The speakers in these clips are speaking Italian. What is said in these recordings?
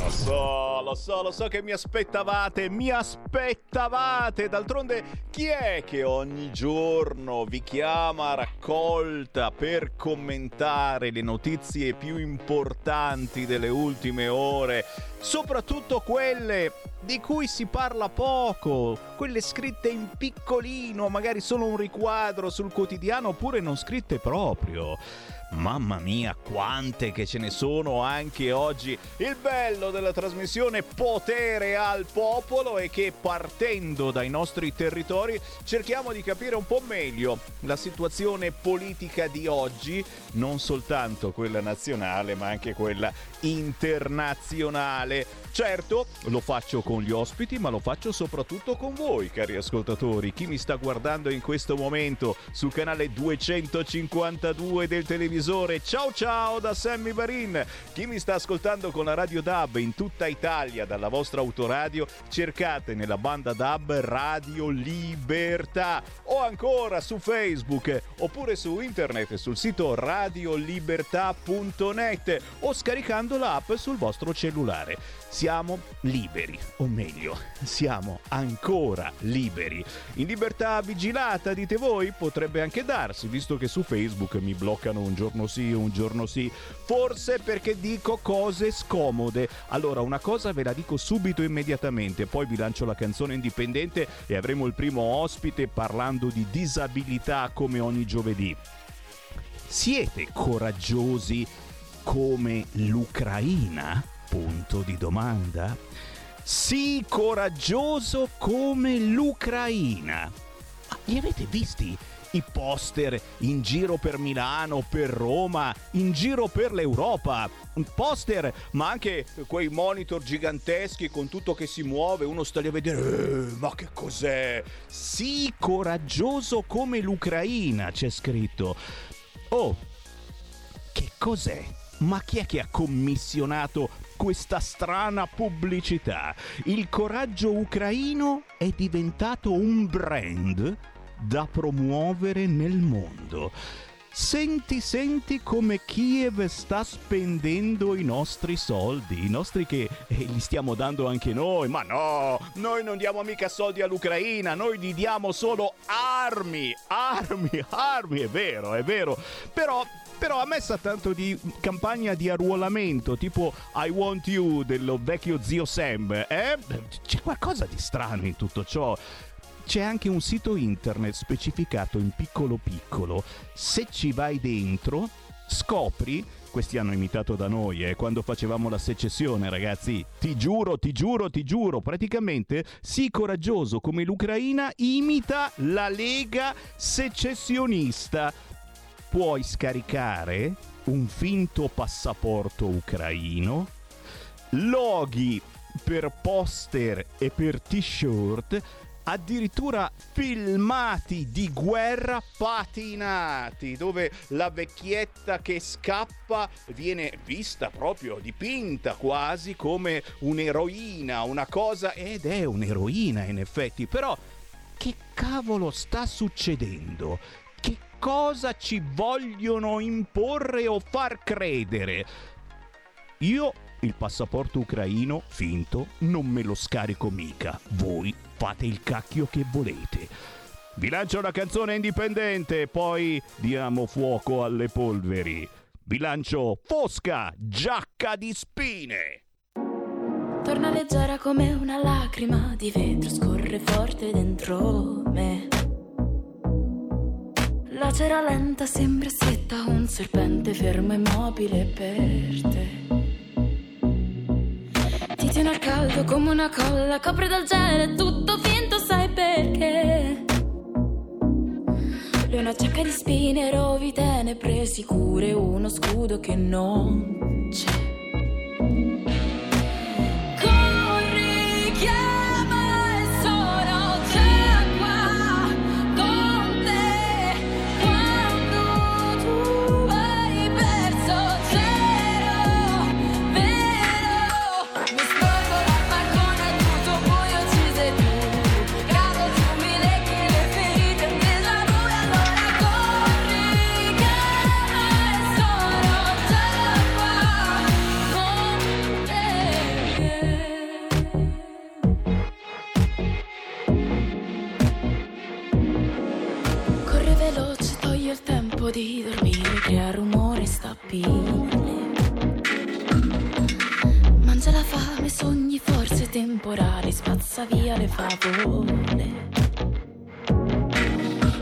Lo so, lo so, lo so che mi aspettavate, mi aspettavate. D'altronde, chi è che ogni giorno vi chiama a raccolta per commentare le notizie più importanti delle ultime ore? Soprattutto quelle di cui si parla poco, quelle scritte in piccolino, magari solo un riquadro sul quotidiano oppure non scritte proprio. Mamma mia, quante che ce ne sono anche oggi. Il bello della trasmissione Potere al Popolo è che partendo dai nostri territori cerchiamo di capire un po' meglio la situazione politica di oggi, non soltanto quella nazionale ma anche quella internazionale. Certo, lo faccio con gli ospiti, ma lo faccio soprattutto con voi, cari ascoltatori. Chi mi sta guardando in questo momento sul canale 252 del televisore, ciao ciao da Sammy Barin. Chi mi sta ascoltando con la radio DAB in tutta Italia dalla vostra autoradio, cercate nella banda DAB Radio Libertà o ancora su Facebook oppure su internet sul sito radiolibertà.net o scaricando l'app sul vostro cellulare. Siamo liberi, o meglio, siamo ancora liberi. In libertà vigilata, dite voi? Potrebbe anche darsi, visto che su Facebook mi bloccano un giorno sì, un giorno sì. Forse perché dico cose scomode. Allora, una cosa ve la dico subito immediatamente, poi vi lancio la canzone indipendente e avremo il primo ospite parlando di disabilità come ogni giovedì. Siete coraggiosi come l'Ucraina? Punto di domanda. Sii coraggioso come l'Ucraina. Ma li avete visti i poster in giro per Milano, per Roma, in giro per l'Europa? Poster, ma anche quei monitor giganteschi con tutto che si muove, uno sta lì a vedere, eh, ma che cos'è? Sii coraggioso come l'Ucraina, c'è scritto. Oh, che cos'è? Ma chi è che ha commissionato questa strana pubblicità? Il coraggio ucraino è diventato un brand da promuovere nel mondo. Senti, senti come Kiev sta spendendo i nostri soldi, i nostri che eh, li stiamo dando anche noi. Ma no, noi non diamo mica soldi all'Ucraina, noi gli diamo solo armi, armi, armi, è vero, è vero. Però però a me sa tanto di campagna di arruolamento, tipo I Want You dello vecchio zio Sam. Eh? C'è qualcosa di strano in tutto ciò. C'è anche un sito internet specificato in piccolo piccolo. Se ci vai dentro, scopri questi hanno imitato da noi eh, quando facevamo la secessione, ragazzi. Ti giuro, ti giuro, ti giuro. Praticamente, sii coraggioso come l'Ucraina imita la Lega secessionista puoi scaricare un finto passaporto ucraino, loghi per poster e per t-shirt, addirittura filmati di guerra patinati, dove la vecchietta che scappa viene vista proprio dipinta quasi come un'eroina, una cosa ed è un'eroina in effetti, però che cavolo sta succedendo? Cosa ci vogliono imporre o far credere. Io il passaporto ucraino finto non me lo scarico mica. Voi fate il cacchio che volete. Vi lancio una canzone indipendente, poi diamo fuoco alle polveri. Vi lancio Fosca, giacca di spine. Torna leggera come una lacrima di vetro, scorre forte dentro me. La cera lenta sembra stretta, un serpente fermo immobile per te. Ti tiene al caldo come una colla, copre dal gelo, tutto finto, sai perché? Le una giacca di spine, rovi tenebre sicure, uno scudo che non c'è. Stabile. Mangia la fame, sogni forze temporali, spazza via le favole.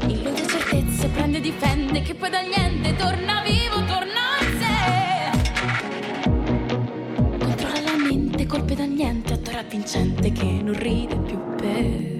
Illude certezze, prende, difende, che poi dal niente torna vivo, torna a sé. Controlla la mente, colpe dal niente, attore vincente che non ride più per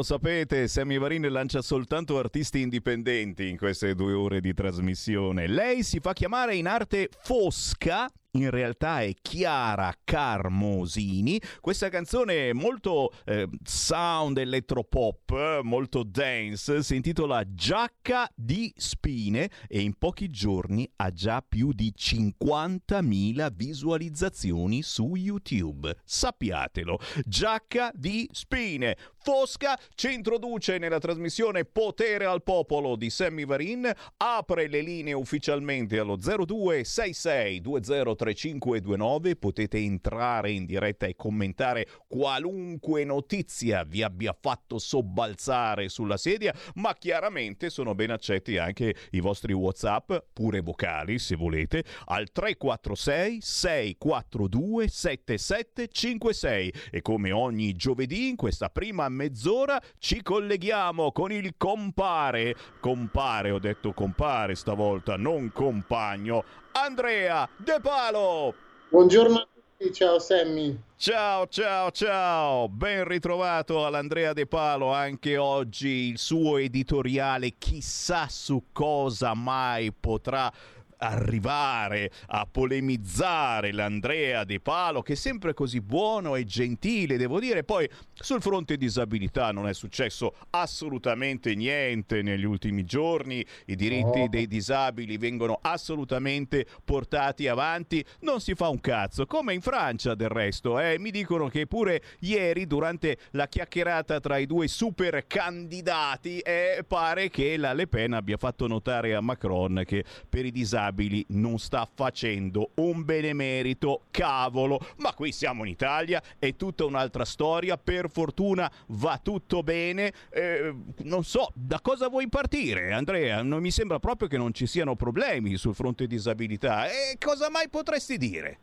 lo sapete, Sammy Varin lancia soltanto artisti indipendenti in queste due ore di trasmissione. Lei si fa chiamare in arte Fosca in realtà è Chiara Carmosini. Questa canzone molto eh, sound elettropop, molto dance, si intitola Giacca di spine e in pochi giorni ha già più di 50.000 visualizzazioni su YouTube. Sappiatelo, Giacca di spine. Fosca ci introduce nella trasmissione Potere al Popolo di Sammy Varin, apre le linee ufficialmente allo 0266 20 3529 potete entrare in diretta e commentare qualunque notizia vi abbia fatto sobbalzare sulla sedia, ma chiaramente sono ben accetti anche i vostri WhatsApp, pure vocali se volete, al 346 642 7756 e come ogni giovedì in questa prima mezz'ora ci colleghiamo con il compare, compare ho detto compare stavolta, non compagno, Andrea De Palo. Buongiorno a tutti, ciao Sammy. Ciao, ciao, ciao, ben ritrovato all'Andrea De Palo anche oggi il suo editoriale chissà su cosa mai potrà arrivare a polemizzare l'Andrea De Palo, che è sempre così buono e gentile, devo dire. Poi sul fronte disabilità non è successo assolutamente niente negli ultimi giorni, i diritti dei disabili vengono assolutamente portati avanti, non si fa un cazzo, come in Francia del resto. Eh? Mi dicono che pure ieri, durante la chiacchierata tra i due super candidati, eh, pare che la Le Pen abbia fatto notare a Macron che per i disabili disabili non sta facendo un benemerito, cavolo. Ma qui siamo in Italia, è tutta un'altra storia, per fortuna va tutto bene. Eh, non so, da cosa vuoi partire Andrea? Non mi sembra proprio che non ci siano problemi sul fronte disabilità. E cosa mai potresti dire?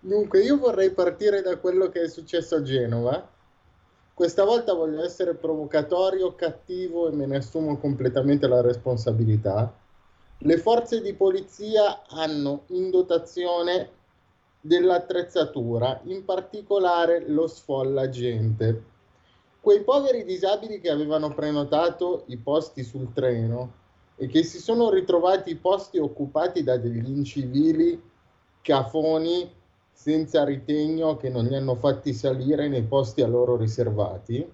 Dunque, io vorrei partire da quello che è successo a Genova. Questa volta voglio essere provocatorio, cattivo e me ne assumo completamente la responsabilità. Le forze di polizia hanno in dotazione dell'attrezzatura, in particolare lo sfollagente. Quei poveri disabili che avevano prenotato i posti sul treno e che si sono ritrovati i posti occupati da degli incivili cafoni senza ritegno che non li hanno fatti salire nei posti a loro riservati,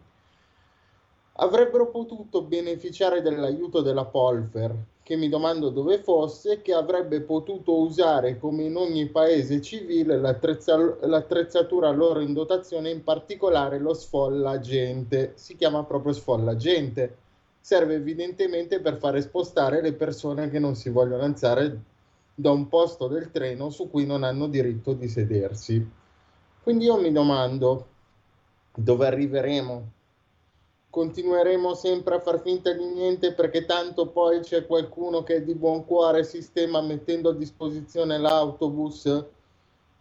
avrebbero potuto beneficiare dell'aiuto della Polfer, che mi domando dove fosse, che avrebbe potuto usare come in ogni paese civile l'attrezza- l'attrezzatura loro in dotazione, in particolare lo sfollagente. Si chiama proprio sfollagente. Serve evidentemente per fare spostare le persone che non si vogliono alzare da un posto del treno su cui non hanno diritto di sedersi. Quindi io mi domando dove arriveremo. Continueremo sempre a far finta di niente perché tanto poi c'è qualcuno che di buon cuore sistema mettendo a disposizione l'autobus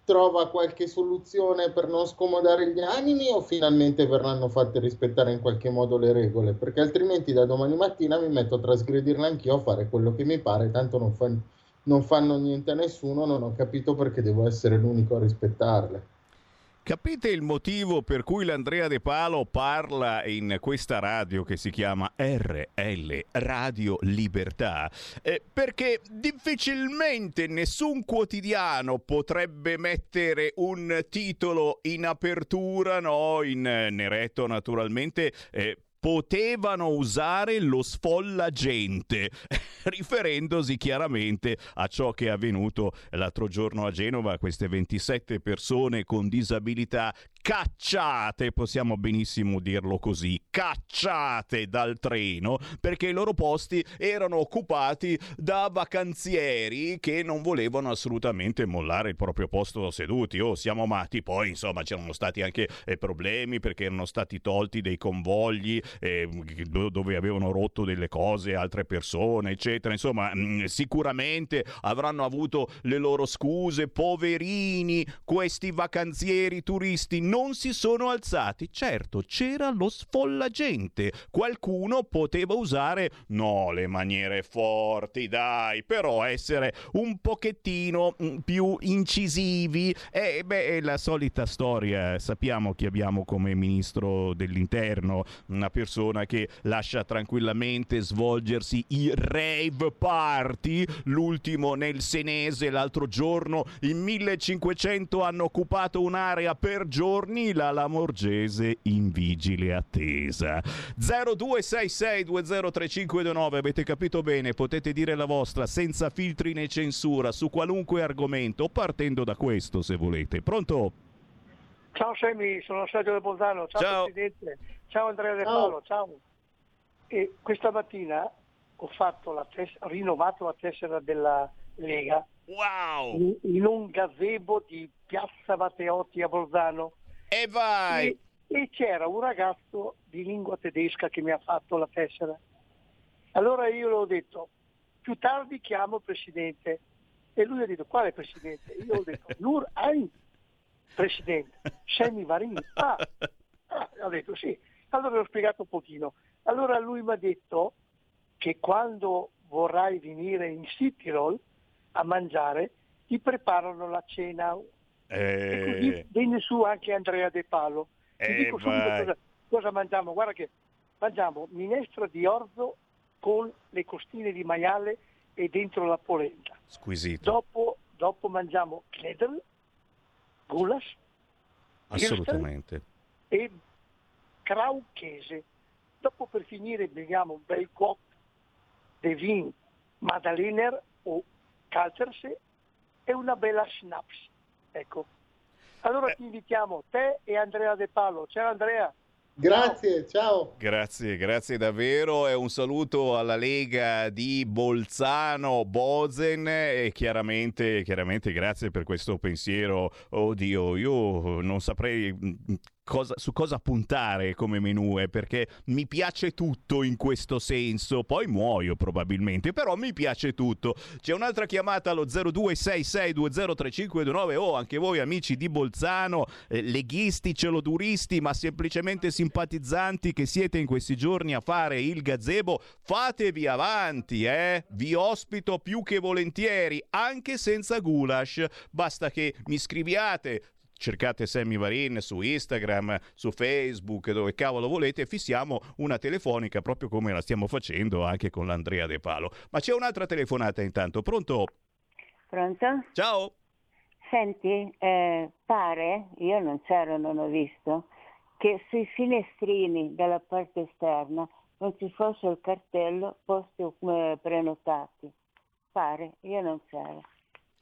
trova qualche soluzione per non scomodare gli animi o finalmente verranno fatte rispettare in qualche modo le regole? Perché altrimenti da domani mattina mi metto a trasgredirle anch'io, a fare quello che mi pare, tanto non, fa, non fanno niente a nessuno, non ho capito perché devo essere l'unico a rispettarle. Capite il motivo per cui l'Andrea De Palo parla in questa radio che si chiama RL Radio Libertà? Eh, perché difficilmente nessun quotidiano potrebbe mettere un titolo in apertura, no? In neretto naturalmente. Eh, potevano usare lo sfollagente, riferendosi chiaramente a ciò che è avvenuto l'altro giorno a Genova, queste 27 persone con disabilità cacciate, possiamo benissimo dirlo così, cacciate dal treno perché i loro posti erano occupati da vacanzieri che non volevano assolutamente mollare il proprio posto seduti. Oh, siamo matti. Poi, insomma, c'erano stati anche eh, problemi perché erano stati tolti dei convogli eh, dove avevano rotto delle cose altre persone, eccetera. Insomma, mh, mm, sicuramente avranno avuto le loro scuse. Poverini, questi vacanzieri turisti non si sono alzati. Certo, c'era lo sfollagente. Qualcuno poteva usare, no, le maniere forti, dai, però essere un pochettino mm, più incisivi. E eh, beh, è la solita storia. Sappiamo chi abbiamo come ministro dell'interno, una persona che lascia tranquillamente svolgersi i rave party. L'ultimo nel Senese l'altro giorno, in 1500 hanno occupato un'area per giorno giorni la Lamorgese in vigile attesa. 0266203529, avete capito bene, potete dire la vostra senza filtri né censura su qualunque argomento, partendo da questo se volete. Pronto? Ciao Semi, sono Sergio Del Bolzano, ciao, ciao. Presidente, ciao Andrea De Paolo, ciao. E questa mattina ho, tes- ho rinnovato la tessera della Lega wow. in, in un gazebo di Piazza Matteotti a Bolzano e vai! E, e c'era un ragazzo di lingua tedesca che mi ha fatto la tessera. Allora io le ho detto, più tardi chiamo il presidente. E lui ha detto, quale presidente? Io ho detto, Nur ein presidente, Semi Varin. Ah, ah, ha detto sì. Allora ho spiegato un pochino. Allora lui mi ha detto che quando vorrai venire in Cityroll a mangiare, ti preparano la cena eh... Venne su anche Andrea De Palo. Ti eh, dico subito cosa, cosa, mangiamo. Guarda che mangiamo minestra di orzo con le costine di maiale e dentro la polenta. Squisito. Dopo, dopo mangiamo knedel, goulash, assolutamente e krauchese. Dopo per finire beviamo un bel cuoc de vin Madaliner o Kalterse e una bella schnapps. Ecco. Allora eh. ti invitiamo, te e Andrea De Palo. Ciao Andrea. Grazie, ciao. Grazie, grazie davvero e un saluto alla Lega di Bolzano Bozen e chiaramente, chiaramente grazie per questo pensiero. Oddio, io non saprei cosa, su cosa puntare come menù, eh, perché mi piace tutto in questo senso. Poi muoio probabilmente, però mi piace tutto. C'è un'altra chiamata allo 0266203529. Oh, anche voi amici di Bolzano, eh, leghisti, celoduristi, ma semplicemente simpatizzanti che siete in questi giorni a fare il gazebo, fatevi avanti, eh? Vi ospito più che volentieri, anche senza goulash. Basta che mi scriviate cercate Sammy Varin su Instagram, su Facebook, dove cavolo volete, fissiamo una telefonica proprio come la stiamo facendo anche con l'Andrea De Palo. Ma c'è un'altra telefonata intanto, pronto? Pronto? Ciao. Senti, eh, pare, io non c'ero, non ho visto, che sui finestrini della parte esterna non ci fosse il cartello posti eh, prenotati. Pare, io non c'ero.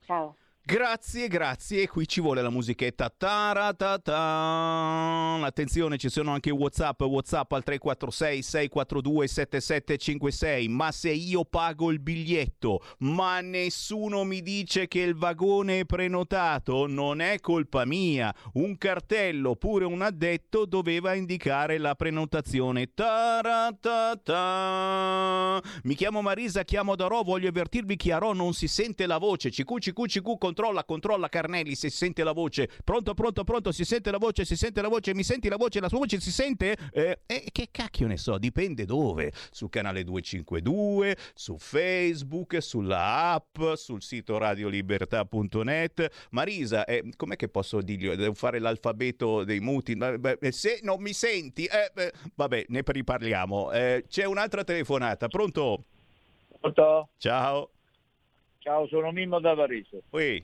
Ciao. Grazie, grazie. Qui ci vuole la musichetta. Taratata. Attenzione, ci sono anche WhatsApp. WhatsApp al 346 642 7756. Ma se io pago il biglietto, ma nessuno mi dice che il vagone è prenotato, non è colpa mia. Un cartello oppure un addetto doveva indicare la prenotazione. Taratata. Mi chiamo Marisa, chiamo da Ro, voglio avvertirvi che a Ro non si sente la voce. CQ, CQ, CQ, controlla, controlla Carnelli se si sente la voce. Pronto, pronto, pronto, si sente la voce, si sente la voce, mi senti la voce, la sua voce si sente? Eh, eh, che cacchio ne so, dipende dove. Sul canale 252, su Facebook, sulla app, sul sito radiolibertà.net. Marisa, eh, com'è che posso dirgli? Devo fare l'alfabeto dei muti? Se non mi senti, eh, vabbè, ne riparliamo. Eh, c'è un'altra telefonata, pronto? Pronto? Ciao. Ciao, sono Mimmo da Varese. Oui.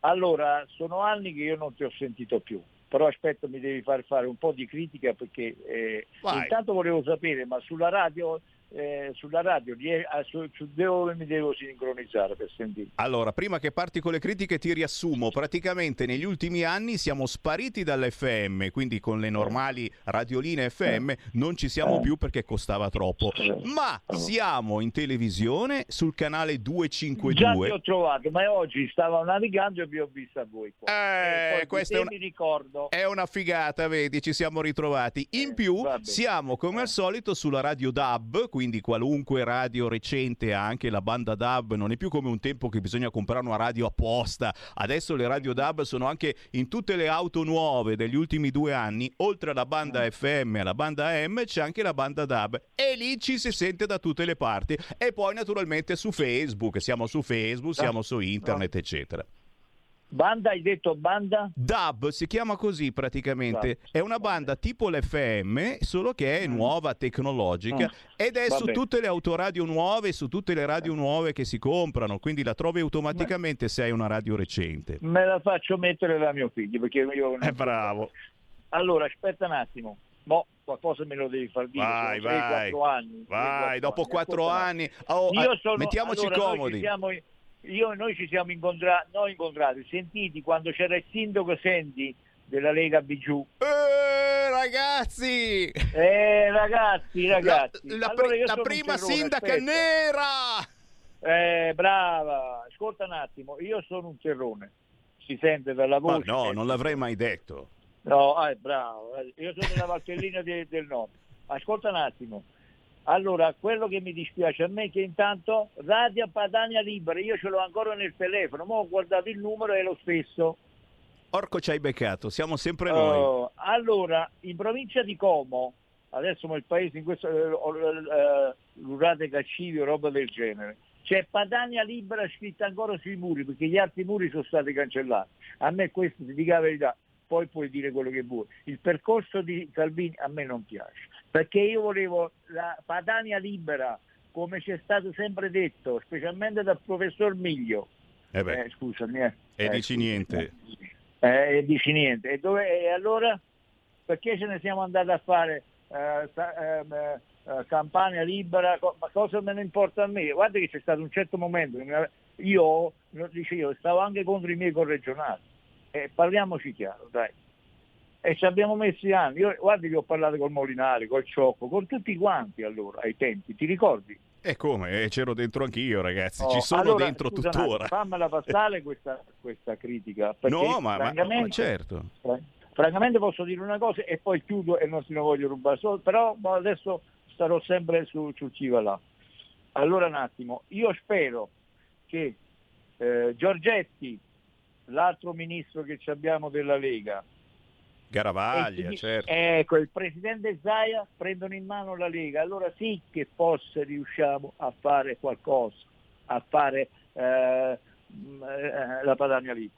Allora, sono anni che io non ti ho sentito più, però aspetta, mi devi far fare un po' di critica perché eh, intanto volevo sapere, ma sulla radio eh, sulla radio su, su, dove mi devo sincronizzare per sentire. Allora, prima che parti con le critiche ti riassumo, praticamente negli ultimi anni siamo spariti dall'FM, quindi con le normali radioline FM eh. non ci siamo eh. più perché costava troppo, eh. ma siamo in televisione sul canale 252. Già ti ho trovato, ma oggi stavo navigando e vi ho visto a voi qua. Eh, questa è una... ricordo. è una figata, vedi, ci siamo ritrovati. In più siamo come al solito sulla radio DAB, quindi qualunque radio recente ha anche la banda DAB, non è più come un tempo che bisogna comprare una radio apposta, adesso le radio DAB sono anche in tutte le auto nuove degli ultimi due anni, oltre alla banda FM e alla banda AM c'è anche la banda DAB e lì ci si sente da tutte le parti. E poi naturalmente su Facebook, siamo su Facebook, siamo su internet eccetera. Banda, hai detto banda? DAB si chiama così praticamente. DAB. È una banda tipo l'FM, solo che è mm. nuova, tecnologica mm. ed è Vabbè. su tutte le autoradio nuove, su tutte le radio nuove che si comprano, quindi la trovi automaticamente Beh. se hai una radio recente. Me la faccio mettere da mio figlio perché io È bravo. Allora, aspetta un attimo. Boh, qualcosa me lo devi far dire. Vai, vai. 3, anni. Vai, dopo quattro anni. Oh, io sono, mettiamoci allora, comodi io, noi ci siamo incontrati, no, incontrati, sentiti quando c'era il sindaco Senti della Lega Bigiù. Eh, ragazzi! Eh, ragazzi, ragazzi. La, la, allora la prima sindaca aspetta. nera! Eh, brava. Ascolta un attimo, io sono un terrone. Si sente dalla voce. Ma no, non l'avrei mai detto. No, ah, bravo. Io sono della Valtellina de, del Nord. Ascolta un attimo. Allora, quello che mi dispiace a me è che intanto Radio Padania Libera, io ce l'ho ancora nel telefono, ma ho guardato il numero è lo stesso. Orco ci hai beccato, siamo sempre noi. Uh, allora, in provincia di Como, adesso il paese in questo, uh, uh, l'urate Caccivi o roba del genere, c'è Padania Libera scritta ancora sui muri, perché gli altri muri sono stati cancellati. A me questo, ti dico la verità, poi puoi dire quello che vuoi. Il percorso di Salvini a me non piace, perché io volevo la Padania libera, come ci è stato sempre detto, specialmente dal professor Miglio. Eh beh, eh, scusami. Eh. E eh, dici niente. Eh, e dici niente. E, dove, e allora perché ce ne siamo andati a fare eh, ehm, eh, campagna libera? Ma cosa me ne importa a me? Guarda che c'è stato un certo momento, io, dicevo, stavo anche contro i miei corregionali parliamoci chiaro, dai. E ci abbiamo messi anni. Io, guardi che ho parlato col Molinari, col Ciocco, con tutti quanti allora, ai tempi, ti ricordi? E come? C'ero dentro anch'io, ragazzi, oh, ci sono allora, dentro scusa, tuttora. Fammela passare questa, questa critica. No, ma, ma, ma certo. Francamente posso dire una cosa e poi chiudo e non si ne voglio rubare solo, però adesso starò sempre su, sul Civa là. Allora un attimo, io spero che eh, Giorgetti l'altro ministro che abbiamo della Lega. Garavaglia, certo. Ecco, il presidente Zaia prendono in mano la Lega, allora sì che forse riusciamo a fare qualcosa, a fare eh, la Padania lì.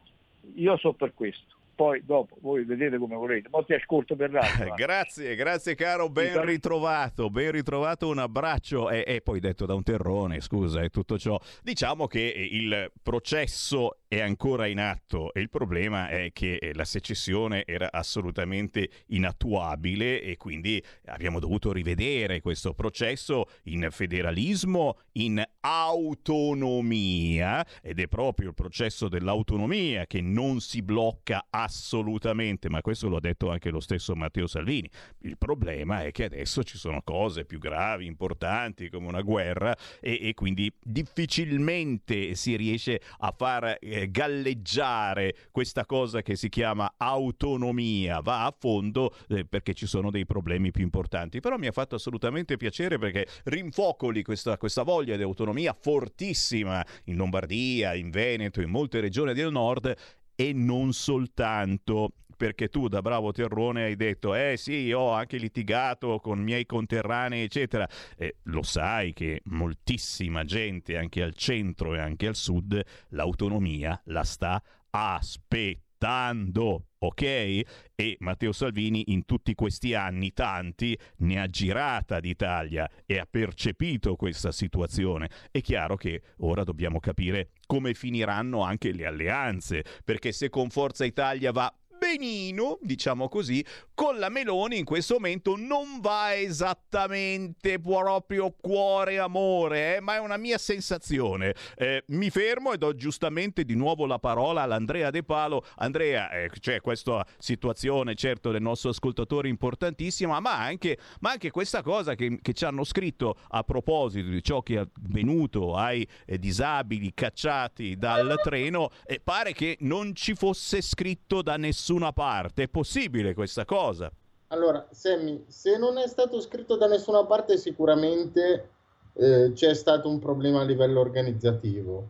Io so per questo poi dopo voi vedete come volete. Ma ti ascolto per radio. grazie, grazie caro, ben ritrovato, ben ritrovato, un abbraccio e, e, poi detto da un terrone, scusa, e tutto ciò. Diciamo che il processo è ancora in atto e il problema è che eh, la secessione era assolutamente inattuabile e quindi abbiamo dovuto rivedere questo processo in federalismo, in autonomia ed è proprio il processo dell'autonomia che non si blocca assolutamente, ma questo lo ha detto anche lo stesso Matteo Salvini. Il problema è che adesso ci sono cose più gravi, importanti come una guerra e, e quindi difficilmente si riesce a far eh, galleggiare questa cosa che si chiama autonomia, va a fondo eh, perché ci sono dei problemi più importanti. Però mi ha fatto assolutamente piacere perché rinfocoli questa, questa voglia di autonomia fortissima in Lombardia, in Veneto, in molte regioni del nord e non soltanto perché tu da bravo terrone hai detto eh sì ho anche litigato con miei conterranei eccetera eh, lo sai che moltissima gente anche al centro e anche al sud l'autonomia la sta aspettando ok? E Matteo Salvini in tutti questi anni, tanti, ne ha girata d'Italia e ha percepito questa situazione. È chiaro che ora dobbiamo capire come finiranno anche le alleanze, perché se con Forza Italia va benino, diciamo così, con la Meloni in questo momento non va esattamente proprio cuore amore, eh, ma è una mia sensazione. Eh, mi fermo e do giustamente di nuovo la parola all'Andrea De Palo. Andrea, eh, c'è questa situazione, certo, del nostro ascoltatore importantissima, ma anche, ma anche questa cosa che, che, ci hanno scritto a proposito di ciò che è avvenuto ai eh, disabili cacciati dal treno. Pare che non ci fosse scritto da nessuna parte. È possibile questa cosa? Cosa? Allora, Sammy, se non è stato scritto da nessuna parte, sicuramente eh, c'è stato un problema a livello organizzativo.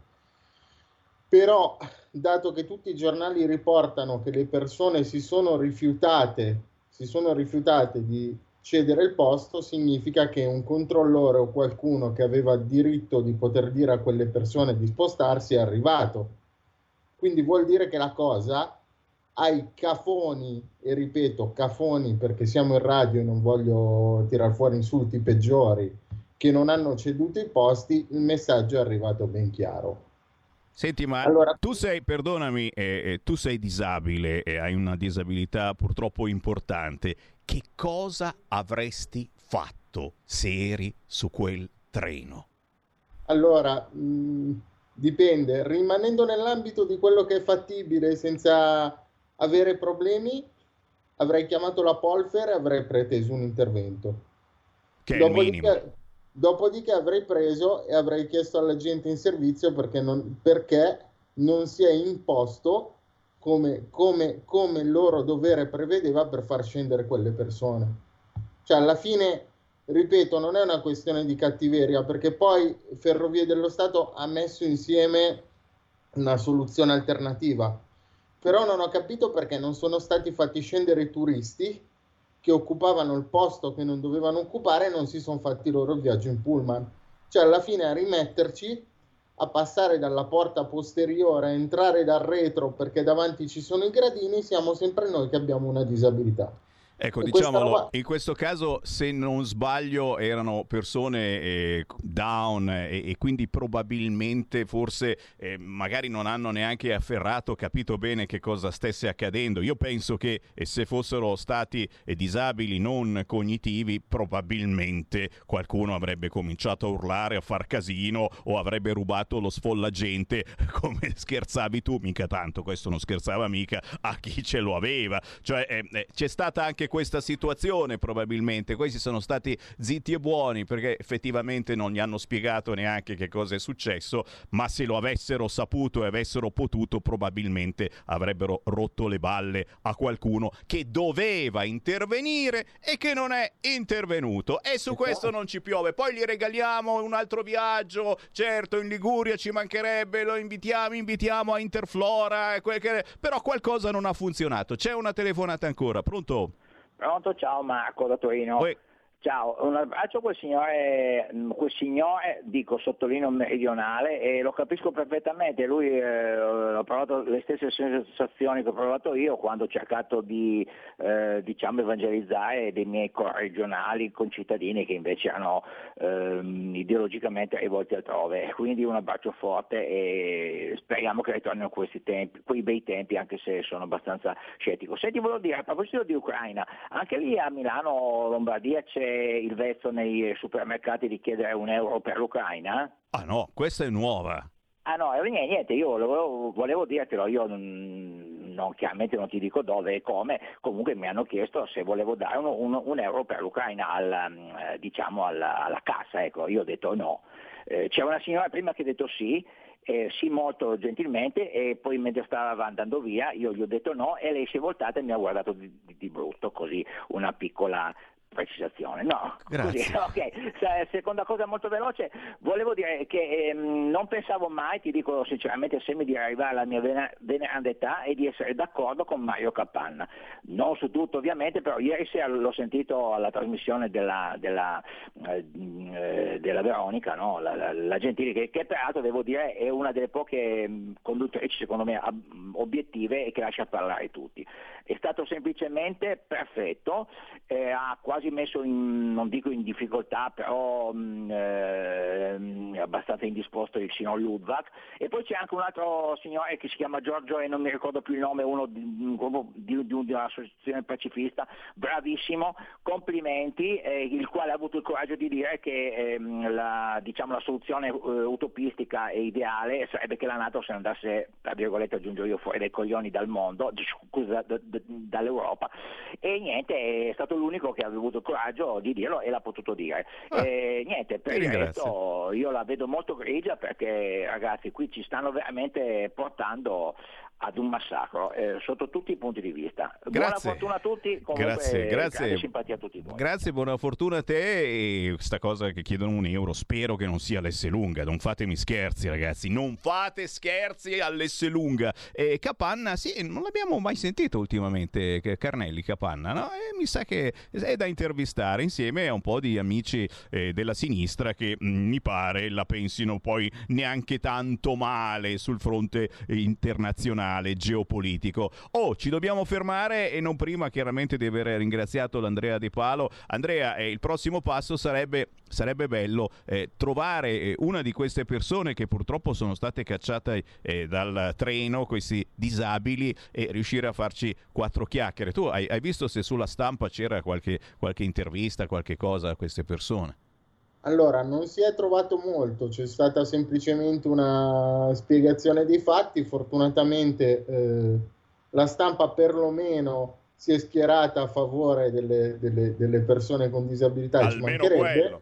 Però, dato che tutti i giornali riportano che le persone si sono rifiutate, si sono rifiutate di cedere il posto, significa che un controllore o qualcuno che aveva diritto di poter dire a quelle persone di spostarsi è arrivato. Quindi vuol dire che la cosa ai cafoni, e ripeto cafoni perché siamo in radio e non voglio tirare fuori insulti peggiori, che non hanno ceduto i posti, il messaggio è arrivato ben chiaro. Senti, ma allora, tu sei, perdonami, eh, eh, tu sei disabile e hai una disabilità purtroppo importante. Che cosa avresti fatto se eri su quel treno? Allora, mh, dipende, rimanendo nell'ambito di quello che è fattibile senza avere problemi, avrei chiamato la Polfer e avrei preteso un intervento. Che dopodiché, dopodiché avrei preso e avrei chiesto alla gente in servizio perché non, perché non si è imposto come, come, come il loro dovere prevedeva per far scendere quelle persone. Cioè, alla fine, ripeto, non è una questione di cattiveria, perché poi Ferrovie dello Stato ha messo insieme una soluzione alternativa però non ho capito perché non sono stati fatti scendere i turisti che occupavano il posto che non dovevano occupare e non si sono fatti il loro viaggio in pullman. Cioè alla fine a rimetterci, a passare dalla porta posteriore, a entrare dal retro perché davanti ci sono i gradini, siamo sempre noi che abbiamo una disabilità. Ecco, diciamolo, roba... in questo caso, se non sbaglio, erano persone eh, down eh, e quindi probabilmente, forse, eh, magari non hanno neanche afferrato, capito bene che cosa stesse accadendo. Io penso che eh, se fossero stati eh, disabili non cognitivi, probabilmente qualcuno avrebbe cominciato a urlare, a far casino o avrebbe rubato lo sfollagente, come scherzavi tu, mica tanto, questo non scherzava mica, a chi ce lo aveva. Cioè, eh, c'è stata anche questa situazione probabilmente. Questi sono stati zitti e buoni perché effettivamente non gli hanno spiegato neanche che cosa è successo, ma se lo avessero saputo e avessero potuto probabilmente avrebbero rotto le balle a qualcuno che doveva intervenire e che non è intervenuto. E su questo non ci piove. Poi gli regaliamo un altro viaggio, certo in Liguria ci mancherebbe, lo invitiamo, invitiamo a Interflora, però qualcosa non ha funzionato. C'è una telefonata ancora, pronto? Pronto, ciao Marco da Torino. Oi. Ciao, un abbraccio a quel signore, mm, quel signore, dico sottolineo meridionale e lo capisco perfettamente, lui eh, ha provato le stesse sensazioni che ho provato io quando ho cercato di eh, diciamo, evangelizzare dei miei corregionali concittadini che invece erano eh, ideologicamente rivolti altrove. Quindi un abbraccio forte e speriamo che ritornino questi tempi, quei bei tempi anche se sono abbastanza scettico. Senti, volevo dire, a proposito di Ucraina, anche lì a Milano, Lombardia c'è il vezzo nei supermercati di chiedere un euro per l'Ucraina? Ah no, questa è nuova. Ah no, niente, io volevo, volevo dirtelo, io non, chiaramente non ti dico dove e come, comunque mi hanno chiesto se volevo dare un, un, un euro per l'Ucraina al, eh, diciamo alla, alla, cassa, ecco, io ho detto no. Eh, c'era una signora prima che ha detto sì, eh, sì molto gentilmente e poi mentre stava andando via io gli ho detto no e lei si è voltata e mi ha guardato di, di brutto, così una piccola precisazione. No, Grazie. Così, ok. Seconda cosa molto veloce, volevo dire che ehm, non pensavo mai, ti dico sinceramente, semi di arrivare alla mia veneranda età e di essere d'accordo con Mario Capanna. Non su tutto ovviamente, però ieri sera l'ho sentito alla trasmissione della, della, eh, della Veronica, no? la, la, la, Gentili, che, che, peraltro devo dire è una delle poche conduttrici secondo me obiettive e che lascia parlare tutti. È stato semplicemente perfetto, eh, ha quasi quasi messo in, non dico in difficoltà, però mh, eh, abbastanza indisposto il signor Ludwig. E poi c'è anche un altro signore che si chiama Giorgio e non mi ricordo più il nome, uno di, di, di un'associazione pacifista, bravissimo, complimenti, eh, il quale ha avuto il coraggio di dire che ehm, la, diciamo, la, soluzione eh, utopistica e ideale sarebbe che la Nato se ne andasse, tra virgolette aggiungo io, fuori dai coglioni dal mondo, scusa, d- d- dall'Europa. E niente, è stato l'unico che ha avuto il coraggio di dirlo e l'ha potuto dire. Ah, e niente, per il resto io la vedo molto grigia perché ragazzi qui ci stanno veramente portando ad un massacro eh, sotto tutti i punti di vista. Grazie. Buona fortuna a tutti, comunque grazie, grazie. simpatia a tutti voi. Grazie, buona fortuna a te e questa cosa che chiedono un euro spero che non sia l'S lunga, non fatemi scherzi ragazzi, non fate scherzi all'S lunga. E Capanna, sì, non l'abbiamo mai sentito ultimamente, Carnelli Capanna, no? E mi sa che è da intervistare insieme a un po' di amici eh, della sinistra che mh, mm, mi pare la pensino poi neanche tanto male sul fronte internazionale nazionale, geopolitico. Oh, ci dobbiamo fermare e non prima chiaramente di aver ringraziato l'Andrea De Palo. Andrea, eh, il prossimo passo sarebbe, sarebbe bello eh, trovare eh, una di queste persone che purtroppo sono state cacciate eh, dal treno, questi disabili, e riuscire a farci quattro chiacchiere. Tu hai, hai visto se sulla stampa c'era qualche, qualche intervista, qualche cosa a queste persone? Allora, non si è trovato molto, c'è stata semplicemente una spiegazione dei fatti, fortunatamente eh, la stampa perlomeno si è schierata a favore delle, delle, delle persone con disabilità, Almeno ci mancherebbe, quello.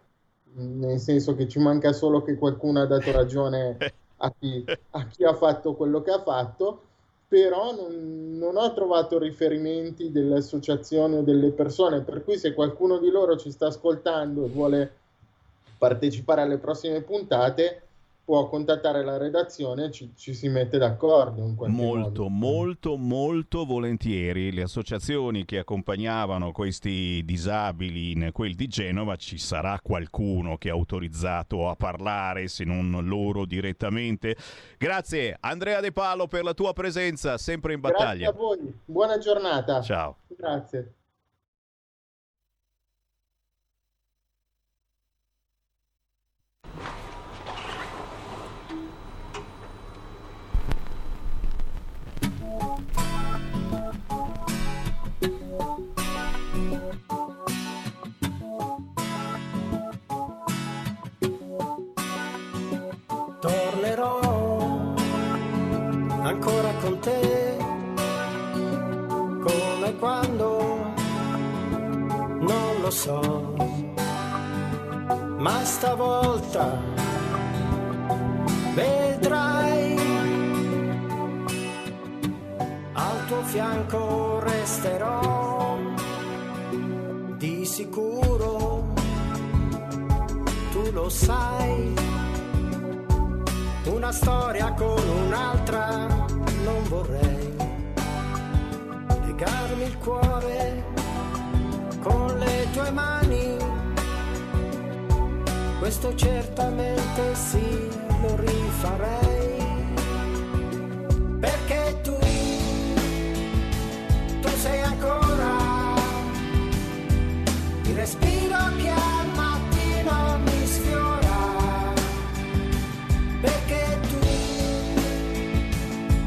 nel senso che ci manca solo che qualcuno ha dato ragione a chi, a chi ha fatto quello che ha fatto, però non, non, ho trovato riferimenti delle associazioni o delle persone, per cui se qualcuno di loro ci sta ascoltando e vuole partecipare alle prossime puntate può contattare la redazione e ci, ci, si mette d'accordo. In molto, modo. molto, molto volentieri. Le associazioni che accompagnavano questi disabili in quel di Genova, ci sarà qualcuno che è autorizzato a parlare, se non loro direttamente. Grazie Andrea De Palo per la tua presenza, sempre in battaglia. Grazie a voi, buona giornata. Ciao. Grazie. Lo so, ma stavolta vedrai al tuo fianco resterò di sicuro, tu lo sai una storia con un'altra, non vorrei legarmi il cuore con le tue mani questo certamente sì, lo rifarei. Perché tu, tu sei ancora il respiro che al mattino mi sfiora. Perché tu,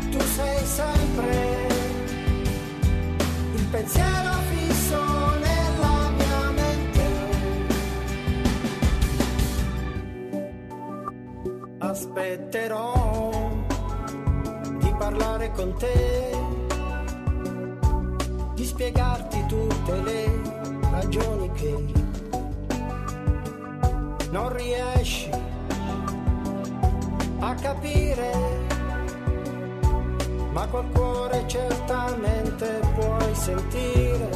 tu sei sempre il pensiero Aspetterò di parlare con te, di spiegarti tutte le ragioni che non riesci a capire, ma col cuore certamente puoi sentire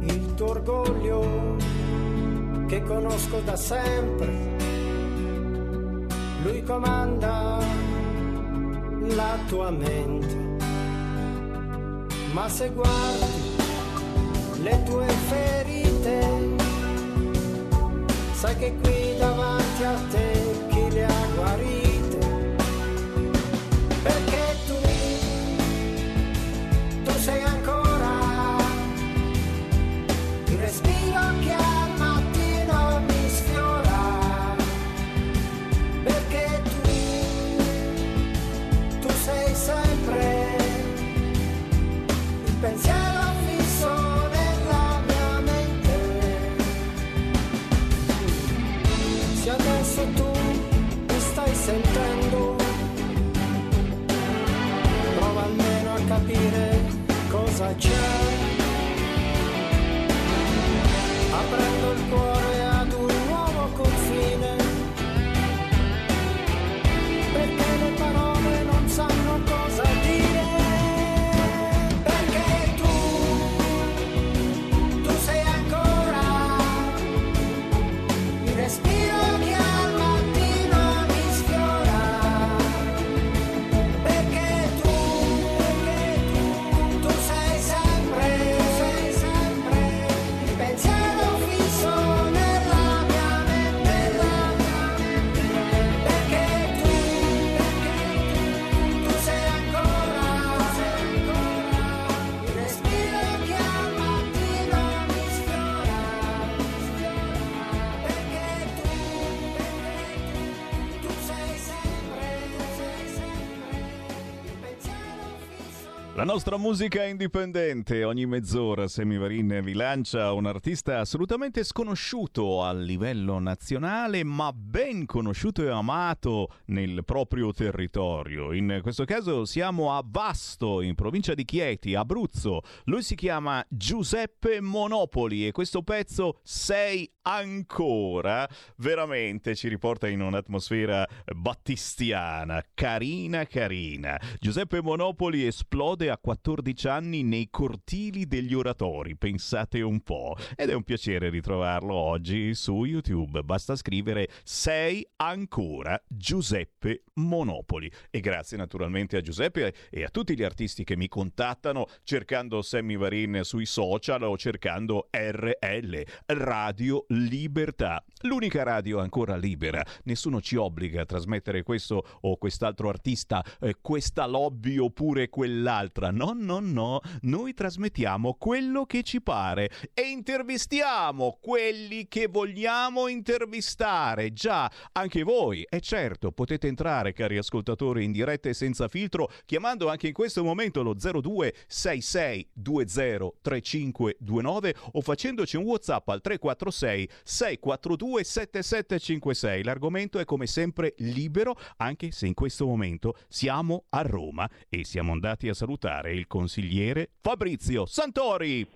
il tuo orgoglio che conosco da sempre. Lui comanda la tua mente, ma se guardi le tue ferite, sai che qui davanti a te musica indipendente, ogni mezz'ora Semivarin vi lancia un artista assolutamente sconosciuto a livello nazionale, ma ben conosciuto e amato nel proprio territorio. In questo caso siamo a Vasto, in provincia di Chieti, Abruzzo. Lui si chiama Giuseppe Monopoli e questo pezzo Sei ancora veramente ci riporta in un'atmosfera battistiana, carina carina. Giuseppe Monopoli esplode a 14 anni nei cortili degli oratori, pensate un po'. Ed è un piacere ritrovarlo oggi su YouTube. Basta scrivere Sei ancora Giuseppe Monopoli. E grazie naturalmente a Giuseppe e a tutti gli artisti che mi contattano cercando Sammy Varin sui social o cercando RL, Radio Libertà. L'unica radio ancora libera. Nessuno ci obbliga a trasmettere questo o quest'altro artista, eh, questa lobby oppure quell'altra. No, no, no. Noi trasmettiamo quello che ci pare e intervistiamo quelli che vogliamo intervistare. Già, anche voi. E certo, potete entrare, cari ascoltatori, in diretta e senza filtro, chiamando anche in questo momento lo 0266203529 o facendoci un WhatsApp al 346 642 7756. L'argomento è come sempre libero, anche se in questo momento siamo a Roma e siamo andati a salutare il consigliere Fabrizio Santori.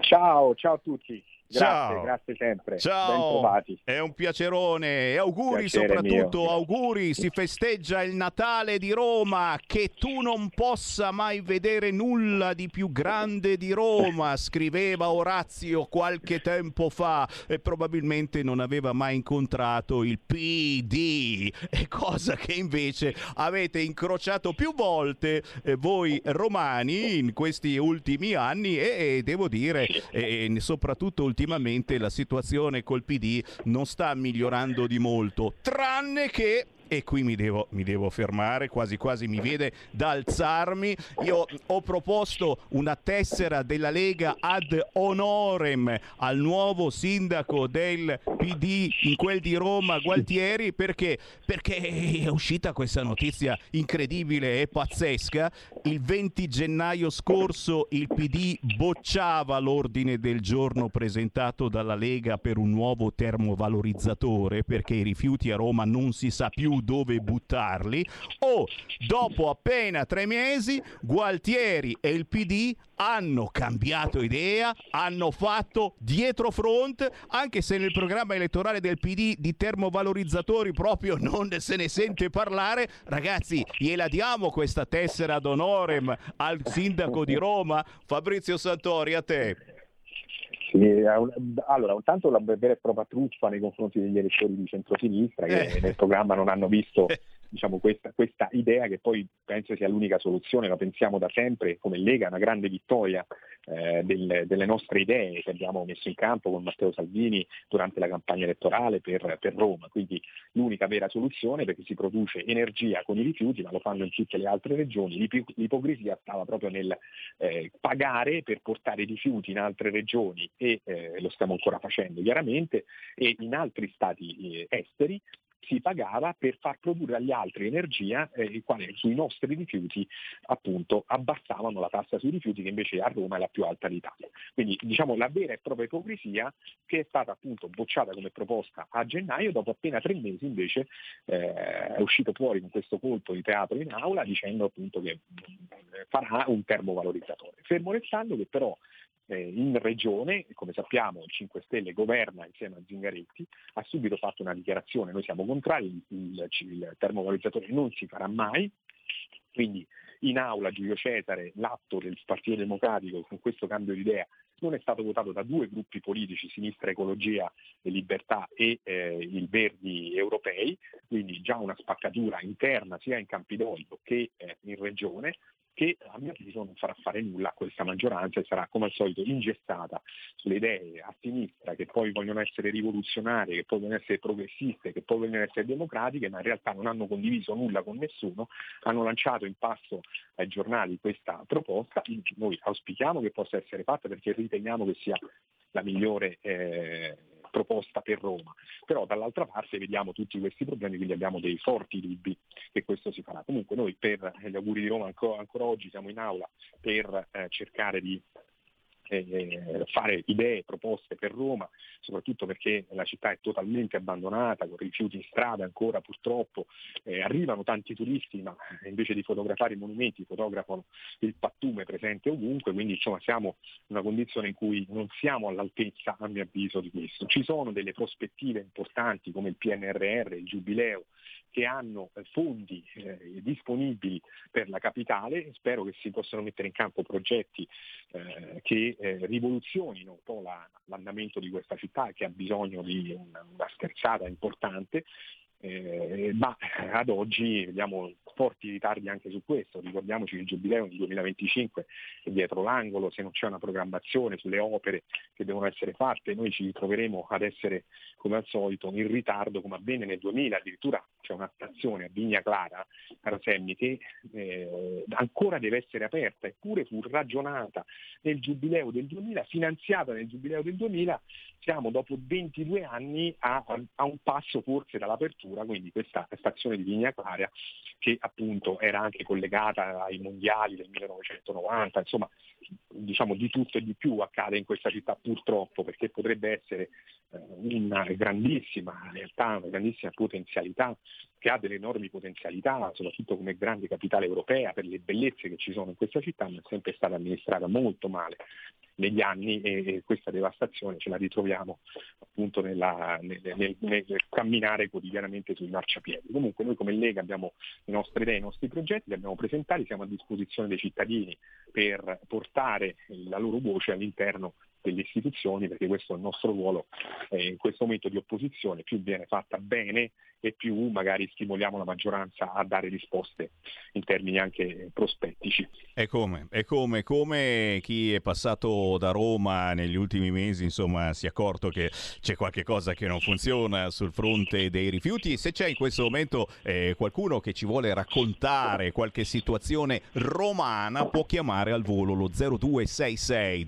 Ciao, ciao a tutti. Grazie, Ciao. grazie sempre. Ciao, è un piacerone e auguri Piacere soprattutto, mio. auguri, si festeggia il Natale di Roma, che tu non possa mai vedere nulla di più grande di Roma, scriveva Orazio qualche tempo fa e probabilmente non aveva mai incontrato il PD, e cosa che invece avete incrociato più volte eh, voi romani in questi ultimi anni e, e devo dire, e soprattutto ultimamente ultimamente la situazione col PD non sta migliorando di molto, tranne che e qui mi devo, mi devo, fermare, quasi quasi mi vede da alzarmi. Io ho proposto una tessera della Lega ad honorem al nuovo sindaco del PD in quel di Roma, Gualtieri, perché? Perché è uscita questa notizia incredibile e pazzesca. Il 20 gennaio scorso il PD bocciava l'ordine del giorno presentato dalla Lega per un nuovo termovalorizzatore perché i rifiuti a Roma non si sa più dove buttarli o dopo appena tre mesi Gualtieri e il PD hanno cambiato idea, hanno fatto dietro front, anche se nel programma elettorale del PD di termovalorizzatori proprio non se ne sente parlare. Ragazzi, gliela diamo questa tessera d'onorem al sindaco di Roma, Fabrizio Santori, a te. Sì, allora, intanto la vera e propria truffa nei confronti degli elettori di centrosinistra che Eh. nel programma non hanno visto diciamo, questa, questa idea che poi penso sia l'unica soluzione, la pensiamo da sempre come Lega, una grande vittoria eh, del- delle nostre idee che abbiamo messo in campo con Matteo Salvini durante la campagna elettorale per, per Roma, quindi l'unica vera soluzione perché si produce energia con i rifiuti, ma lo fanno in tutte le altre regioni, L'ipi- l'ipocrisia stava proprio nel eh, pagare per portare i rifiuti in altre regioni e eh, lo stiamo ancora facendo chiaramente e in altri stati eh, esteri si pagava per far produrre agli altri energia eh, quale sui nostri rifiuti appunto abbassavano la tassa sui rifiuti che invece a Roma è la più alta d'Italia. Quindi diciamo la vera e propria ipocrisia che è stata appunto bocciata come proposta a gennaio, dopo appena tre mesi invece eh, è uscito fuori con questo colpo di teatro in aula dicendo appunto che farà un termovalorizzatore. Fermo restando che però in regione, come sappiamo il 5 Stelle governa insieme a Zingaretti, ha subito fatto una dichiarazione, noi siamo contrari, il, il termovalorizzatore non si farà mai, quindi in aula Giulio Cesare, l'atto del Partito Democratico con questo cambio di idea non è stato votato da due gruppi politici, Sinistra Ecologia e Libertà e eh, il Verdi europei, quindi già una spaccatura interna sia in Campidoglio che eh, in regione che a mio avviso non farà fare nulla a questa maggioranza e sarà come al solito ingessata sulle idee a sinistra che poi vogliono essere rivoluzionarie, che poi vogliono essere progressiste, che poi vogliono essere democratiche, ma in realtà non hanno condiviso nulla con nessuno, hanno lanciato in passo ai giornali questa proposta, noi auspichiamo che possa essere fatta perché riteniamo che sia la migliore eh, proposta per Roma. Però dall'altra parte vediamo tutti questi problemi, quindi abbiamo dei forti dubbi che questo si farà. Comunque noi per gli auguri di Roma ancora, ancora oggi siamo in aula per eh, cercare di eh, fare idee, proposte per Roma, soprattutto perché la città è totalmente abbandonata, con rifiuti in strada ancora purtroppo, eh, arrivano tanti turisti ma invece di fotografare i monumenti fotografano il pattume presente ovunque, quindi insomma siamo in una condizione in cui non siamo all'altezza a mio avviso di questo. Ci sono delle prospettive importanti come il PNRR, il Giubileo, che hanno fondi eh, disponibili per la capitale, spero che si possano mettere in campo progetti eh, che eh, rivoluzionino un po' la, l'andamento di questa città che ha bisogno di una, una scherzata importante. Eh, ma ad oggi vediamo forti ritardi anche su questo, ricordiamoci che il giubileo del 2025 è dietro l'angolo, se non c'è una programmazione sulle opere che devono essere fatte noi ci troveremo ad essere come al solito in ritardo come avvenne nel 2000, addirittura c'è una stazione a Vigna Clara, a Semmi, che eh, ancora deve essere aperta, eppure fu ragionata nel giubileo del 2000, finanziata nel giubileo del 2000, siamo dopo 22 anni a, a un passo forse dall'apertura, quindi questa stazione di Vigna Clara che appunto era anche collegata ai mondiali del 1990, insomma diciamo di tutto e di più accade in questa città purtroppo perché potrebbe essere eh, una grandissima realtà, una grandissima potenzialità che ha delle enormi potenzialità, soprattutto come grande capitale europea per le bellezze che ci sono in questa città, ma è sempre stata amministrata molto male negli anni e, questa devastazione ce la ritroviamo appunto nella, nel, nel, nel, camminare quotidianamente sui marciapiedi. Comunque noi come Lega abbiamo le nostre idee, i nostri progetti, li abbiamo presentati, siamo a disposizione dei cittadini per portare la loro voce all'interno delle istituzioni, perché questo è il nostro ruolo eh, in questo momento di opposizione, più viene fatta bene e più magari stimoliamo la maggioranza a dare risposte in termini anche prospettici. È come, è come, come chi è passato da Roma negli ultimi mesi, insomma, si è accorto che c'è qualche cosa che non funziona sul fronte dei rifiuti. Se c'è in questo momento eh, qualcuno che ci vuole raccontare qualche situazione romana, può chiamare al volo lo 0266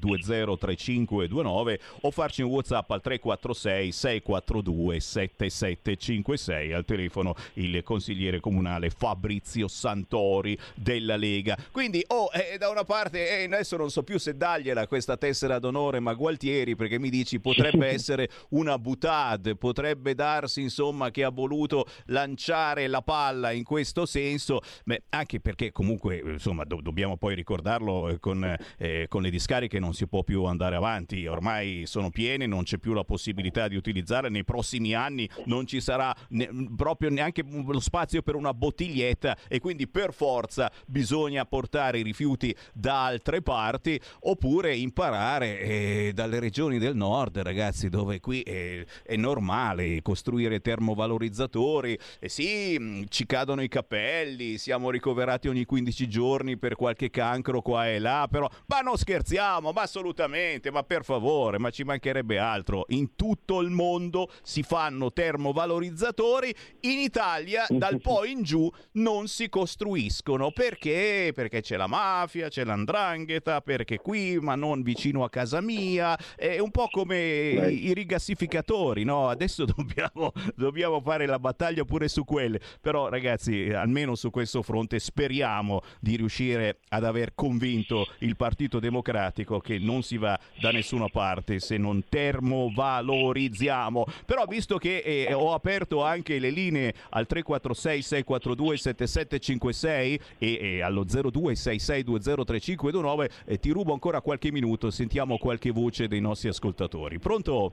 203529 o farci un WhatsApp al 346 642 7756 al telefono il consigliere comunale Fabrizio Santori della Lega. Quindi, oh, eh, da una parte, eh, adesso non so più se dargliela questa tessera d'onore, ma Gualtieri, perché mi dici potrebbe essere una butade, potrebbe darsi insomma che ha voluto lanciare la palla in questo senso, Beh, anche perché comunque insomma do- dobbiamo poi ricordarlo eh, con, eh, con le discariche non si può più andare avanti, ormai sono piene, non c'è più la possibilità di utilizzarle, nei prossimi anni non ci sarà ne- proprio neanche lo spazio per una bottiglietta e quindi per forza bisogna portare i rifiuti da altre parti oppure imparare eh, dalle regioni del nord, ragazzi, dove qui è, è normale costruire termovalorizzatori. E sì, mh, ci cadono i capelli, siamo ricoverati ogni 15 giorni per qualche cancro qua e là, però ma non scherziamo, ma assolutamente, ma per favore, ma ci mancherebbe altro. In tutto il mondo si fanno termovalorizzatori, in Italia dal poi in giù non si costruiscono perché? Perché c'è la mafia, c'è l'andrangheta, perché qui, ma non vicino a casa mia, è un po' come i, i rigassificatori, no? Adesso dobbiamo, dobbiamo fare la battaglia pure su quelle, però ragazzi, almeno su questo fronte speriamo di riuscire ad aver convinto il Partito Democratico che non si va da nessuna parte se non termovalorizziamo. Però visto che eh, ho aperto anche le linee al 346 642 7756 e, e allo 0266203529 eh, ti rubo ancora qualche minuto, sentiamo qualche voce dei nostri ascoltatori. Pronto?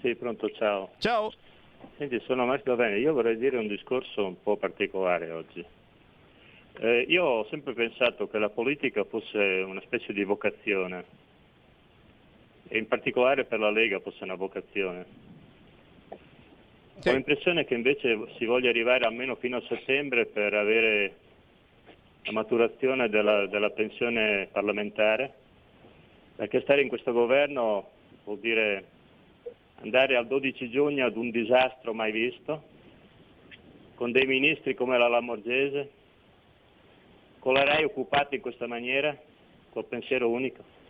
Sì, pronto, ciao. Ciao. Senti, sono Marco Bene, io vorrei dire un discorso un po' particolare oggi. Eh, io ho sempre pensato che la politica fosse una specie di vocazione e in particolare per la Lega fosse una vocazione. Ho l'impressione che invece si voglia arrivare almeno fino a settembre per avere la maturazione della, della pensione parlamentare, perché stare in questo governo vuol dire andare al 12 giugno ad un disastro mai visto, con dei ministri come la Lamorgese, con la RAI occupata in questa maniera, col pensiero unico.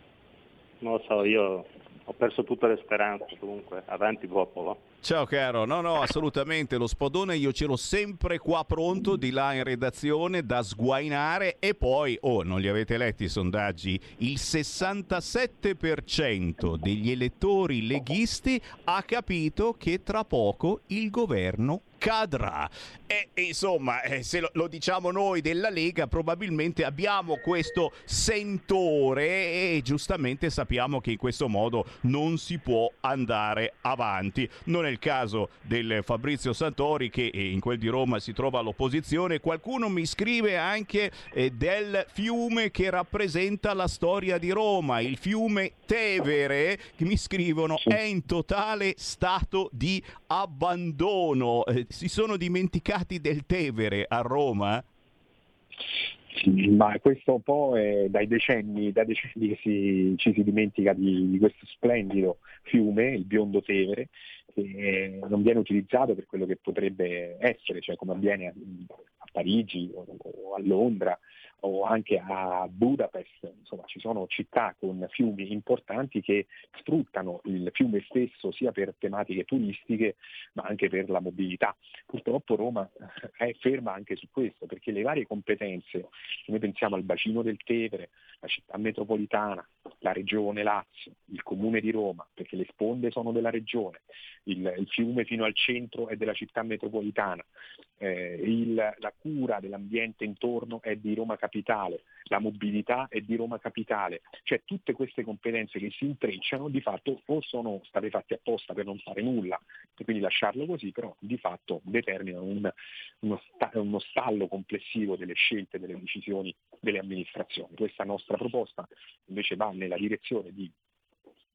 Non lo so, io ho perso tutte le speranze comunque, avanti popolo. Ciao caro, no no assolutamente lo spodone io ce l'ho sempre qua pronto di là in redazione da sguainare. E poi, oh non li avete letti i sondaggi, il 67% degli elettori leghisti ha capito che tra poco il governo cadrà. E insomma, eh, se lo, lo diciamo noi della Lega, probabilmente abbiamo questo sentore e giustamente sappiamo che in questo modo non si può andare avanti. Non è il caso del Fabrizio Santori che eh, in quel di Roma si trova all'opposizione. Qualcuno mi scrive anche eh, del fiume che rappresenta la storia di Roma, il fiume Tevere, che mi scrivono è in totale stato di abbandono. Eh, si sono dimenticati del Tevere a Roma? Ma questo un po' è dai decenni, da decenni che si, ci si dimentica di, di questo splendido fiume, il biondo Tevere, che non viene utilizzato per quello che potrebbe essere, cioè come avviene a, a Parigi o, o a Londra o anche a Budapest, insomma ci sono città con fiumi importanti che sfruttano il fiume stesso sia per tematiche turistiche ma anche per la mobilità. Purtroppo Roma è ferma anche su questo perché le varie competenze, noi pensiamo al bacino del Tevere, la città metropolitana, la regione Lazio, il comune di Roma, perché le sponde sono della regione, il, il fiume fino al centro è della città metropolitana, eh, il, la cura dell'ambiente intorno è di Roma Capitale, la mobilità è di Roma Capitale, cioè tutte queste competenze che si intrecciano di fatto o sono state fatte apposta per non fare nulla e quindi lasciarlo così, però di fatto determinano un, uno, sta, uno stallo complessivo delle scelte, delle decisioni delle amministrazioni. Questa nostra proposta invece va nella direzione di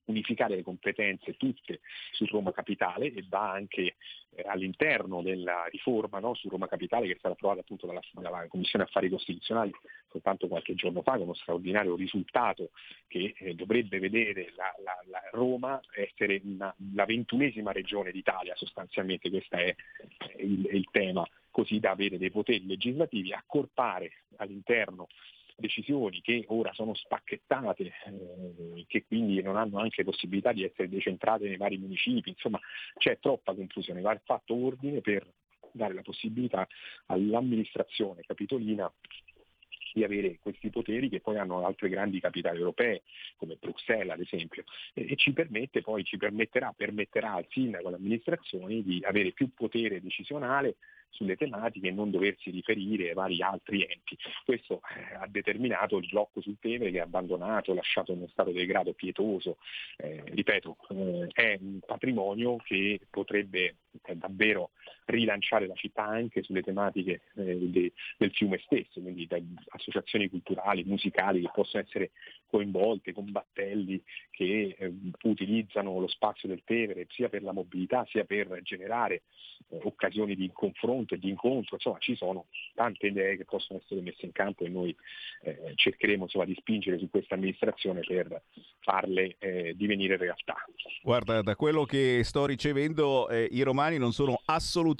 unificare le competenze tutte su Roma Capitale e va anche eh, all'interno della riforma no, su Roma Capitale che è stata approvata appunto dalla, dalla Commissione Affari Costituzionali soltanto qualche giorno fa con uno straordinario risultato che eh, dovrebbe vedere la, la- la Roma essere una- la ventunesima regione d'Italia sostanzialmente, questo è eh, il, il tema, così da avere dei poteri legislativi, accorpare all'interno decisioni che ora sono spacchettate, eh, che quindi non hanno anche possibilità di essere decentrate nei vari municipi, insomma c'è troppa confusione, va fatto ordine per dare la possibilità all'amministrazione capitolina di avere questi poteri che poi hanno altre grandi capitali europee, come Bruxelles ad esempio, e, ci permette poi, ci permetterà, permetterà al sindaco e alle di avere più potere decisionale sulle tematiche e non doversi riferire ai vari altri enti. Questo eh, ha determinato il blocco sul Tevere che è abbandonato, lasciato in uno stato di degrado pietoso. Eh, ripeto, eh, è un patrimonio che potrebbe eh, davvero rilanciare la città anche sulle tematiche eh, de- del fiume stesso, quindi da associazioni culturali, musicali che possono essere coinvolte, con battelli che eh, utilizzano lo spazio del Tevere sia per la mobilità sia per generare eh, occasioni di confronto e di incontro, insomma ci sono tante idee che possono essere messe in campo e noi eh, cercheremo insomma, di spingere su questa amministrazione per farle eh, divenire realtà. Guarda, da quello che sto ricevendo, eh, i romani non sono assolutamente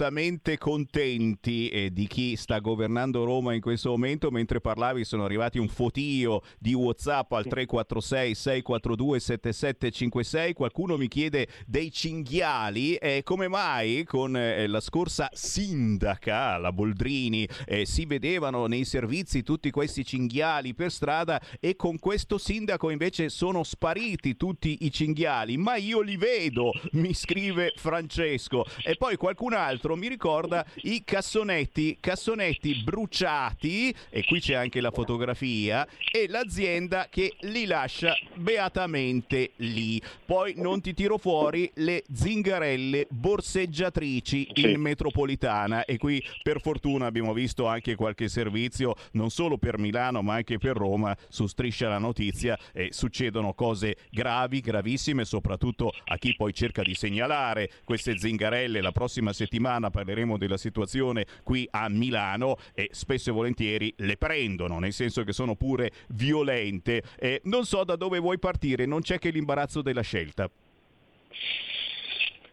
contenti eh, di chi sta governando Roma in questo momento. Mentre parlavi, sono arrivati un fotio di WhatsApp al 346 642 7756. Qualcuno mi chiede dei cinghiali. Eh, come mai con eh, la scorsa sindaca, la Boldrini, eh, si vedevano nei servizi tutti questi cinghiali per strada e con questo sindaco invece sono spariti tutti i cinghiali? Ma io li vedo, mi scrive Francesco. E poi qualcun altro mi ricorda i cassonetti, cassonetti bruciati, e qui c'è anche la fotografia, e l'azienda che li lascia beatamente lì. Poi non ti tiro fuori le zingarelle borseggiatrici Sì. in metropolitana e qui per fortuna abbiamo visto anche qualche servizio non solo per Milano ma anche per Roma su Striscia la Notizia e succedono cose gravi, gravissime soprattutto a chi poi cerca di segnalare queste zingarelle. La prossima settimana parleremo della situazione qui a Milano e spesso e volentieri le prendono, nel senso che sono pure violente. E non so da dove vuoi partire, non c'è che l'imbarazzo della scelta.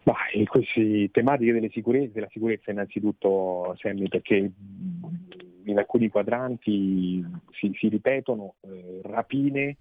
Ma queste tematiche delle sicurezze, della sicurezza innanzitutto, Sammy, perché in alcuni quadranti si, si ripetono eh, rapine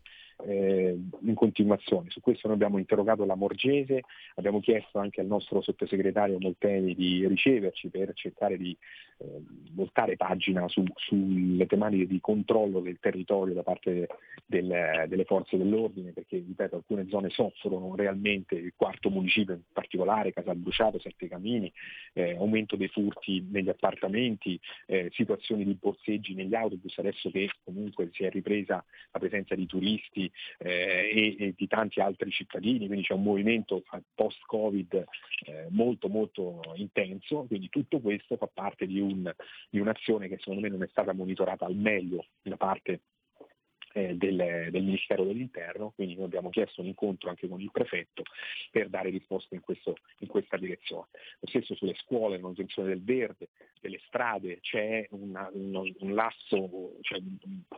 eh, in continuazione. Su questo noi abbiamo interrogato la Morgese, abbiamo chiesto anche al nostro sottosegretario Molteni di riceverci per cercare di eh, voltare pagina su- sulle tematiche di controllo del territorio da parte del- delle forze dell'ordine, perché ripeto alcune zone soffrono realmente, il quarto municipio in particolare, Casalbruciato, Sette Camini, eh, aumento dei furti negli appartamenti, eh, situazioni di borseggi negli autobus, adesso che comunque si è ripresa la presenza di turisti eh, e, e di tanti altri cittadini, quindi c'è un movimento post-Covid eh, molto molto intenso, quindi tutto questo fa parte di, un- di un'azione che secondo me non è stata monitorata al meglio da parte eh, del, del Ministero dell'Interno, quindi noi abbiamo chiesto un incontro anche con il prefetto per dare risposte in, questo- in questa direzione. Lo stesso sulle scuole, la manutenzione del verde, delle strade, c'è una- uno- un lasso, cioè,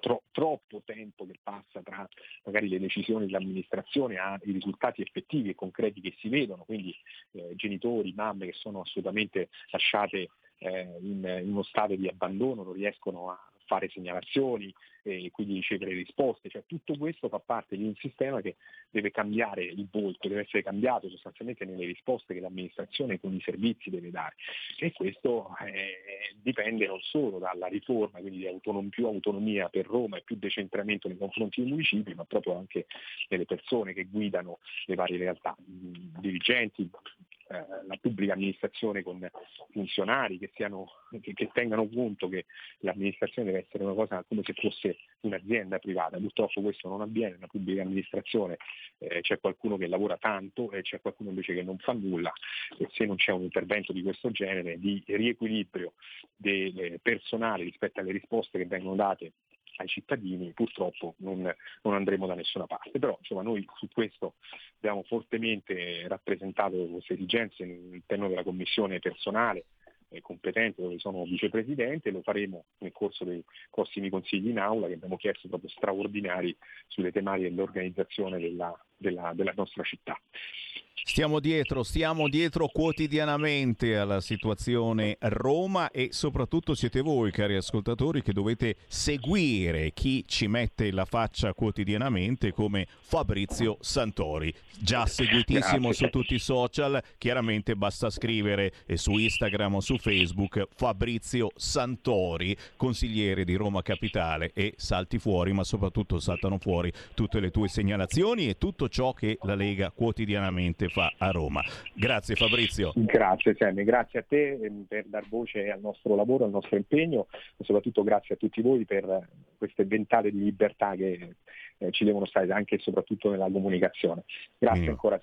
tro- troppo tempo che passa tra magari le decisioni dell'amministrazione ai risultati effettivi e concreti che si vedono, quindi eh, genitori, mamme che sono assolutamente lasciate eh, in, in uno stato di abbandono, non riescono a fare segnalazioni e quindi ricevere risposte, cioè tutto questo fa parte di un sistema che deve cambiare il volto, deve essere cambiato sostanzialmente nelle risposte che l'amministrazione con i servizi deve dare. E questo eh, dipende non solo dalla riforma, quindi di autonom- più autonomia per Roma e più decentramento nei confronti dei municipi, ma proprio anche delle persone che guidano le varie realtà, dirigenti, eh, la pubblica amministrazione con funzionari che, siano, che, che tengano conto che l'amministrazione deve essere una cosa come se fosse un'azienda privata. Purtroppo questo non avviene, nella pubblica amministrazione eh, c'è qualcuno che lavora tanto e c'è qualcuno invece che non fa nulla e se non c'è un intervento di questo genere di riequilibrio del personale rispetto alle risposte che vengono date ai cittadini, purtroppo non, non andremo da nessuna parte. Però insomma, noi su questo abbiamo fortemente rappresentato queste esigenze all'interno della commissione personale eh, competente dove sono vicepresidente e lo faremo nel corso dei prossimi consigli in aula che abbiamo chiesto proprio straordinari sulle tematiche dell'organizzazione della, della, della nostra città. Stiamo dietro, stiamo dietro quotidianamente alla situazione Roma e soprattutto siete voi, cari ascoltatori, che dovete seguire chi ci mette la faccia quotidianamente come Fabrizio Santori. Già seguitissimo su tutti i social, chiaramente basta scrivere eh, su Instagram o su Facebook Fabrizio Santori, consigliere di Roma Capitale e salti fuori, ma soprattutto saltano fuori tutte le tue segnalazioni e tutto ciò che la Lega quotidianamente fa a Roma. Grazie Fabrizio. Grazie Sammy, grazie a te ehm, per dar voce al nostro lavoro, al nostro impegno e soprattutto grazie a tutti voi per queste ventate di libertà che eh, ci devono stare anche e soprattutto nella comunicazione. Grazie Minimo. ancora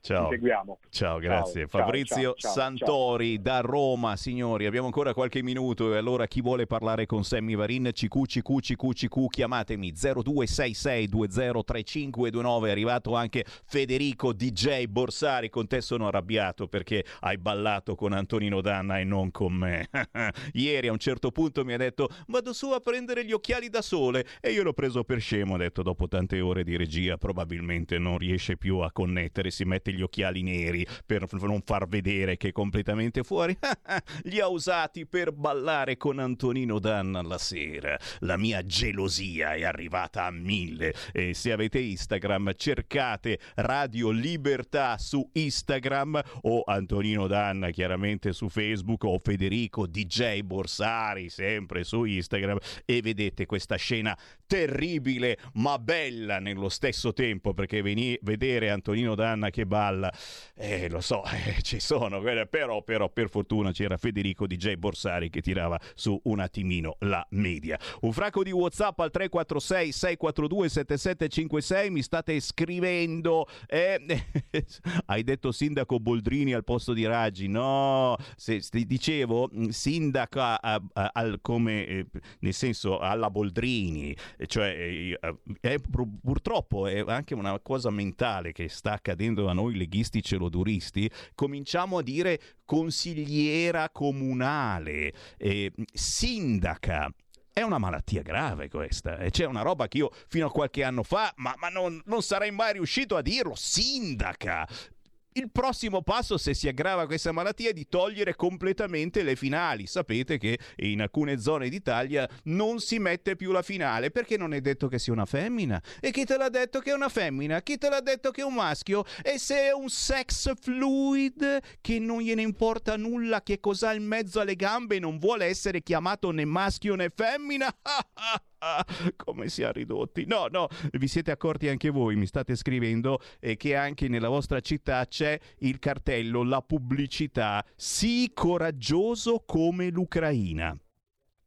Ciao. ci seguiamo. Ciao, grazie. Ciao, Fabrizio ciao, Santori da Roma, signori. Abbiamo ancora qualche minuto e allora chi vuole parlare con Sammy Varin, CQ, CQ, CQ, CQ, chiamatemi 0266203529. È arrivato anche Federico DJ Borsari. Con te sono arrabbiato perché hai ballato con Antonino Danna e non con me. Ieri a un certo punto mi ha detto vado su a prendere gli occhiali da sole e io l'ho preso per scemo. Ho detto dopo tante ore di regia probabilmente non riesce più a connettere, si mette gli occhiali neri per non far vedere che è completamente fuori. Li ha usati per ballare con Antonino Danna la sera. La mia gelosia è arrivata a mille. E se avete Instagram cercate Radio Libertà su Instagram o Antonino Danna chiaramente su Facebook o Federico DJ Borsari sempre su Instagram e vedete questa scena terribile ma bella nello stesso tempo perché veni- vedere Antonino Danna che balla eh, lo so eh, ci sono però, però per fortuna c'era Federico DJ Borsari che tirava su un attimino la media. Un fracco di whatsapp al 346 642 7756 mi state scrivendo eh, hai detto sindaco Boldrini al posto di Raggi? No se, se dicevo mh, sindaca a- a- al- come eh, nel senso alla Boldrini eh, cioè eh, pur- purtroppo è anche una cosa mentale che sta accadendo a noi leghisti celoduristi cominciamo a dire consigliera comunale eh, sindaca è una malattia grave questa, e c'è una roba che io fino a qualche anno fa, ma, ma non, non sarei mai riuscito a dirlo, sindaca. Il prossimo passo, se si aggrava questa malattia, è di togliere completamente le finali. Sapete che in alcune zone d'Italia non si mette più la finale perché non è detto che sia una femmina. E chi te l'ha detto che è una femmina? Chi te l'ha detto che è un maschio? E se è un sex fluid che non gliene importa nulla che cos'ha in mezzo alle gambe e non vuole essere chiamato né maschio né femmina? come si è ridotti. No, no, vi siete accorti anche voi, mi state scrivendo eh, che anche nella vostra città c'è il cartello, la pubblicità, sii coraggioso come l'Ucraina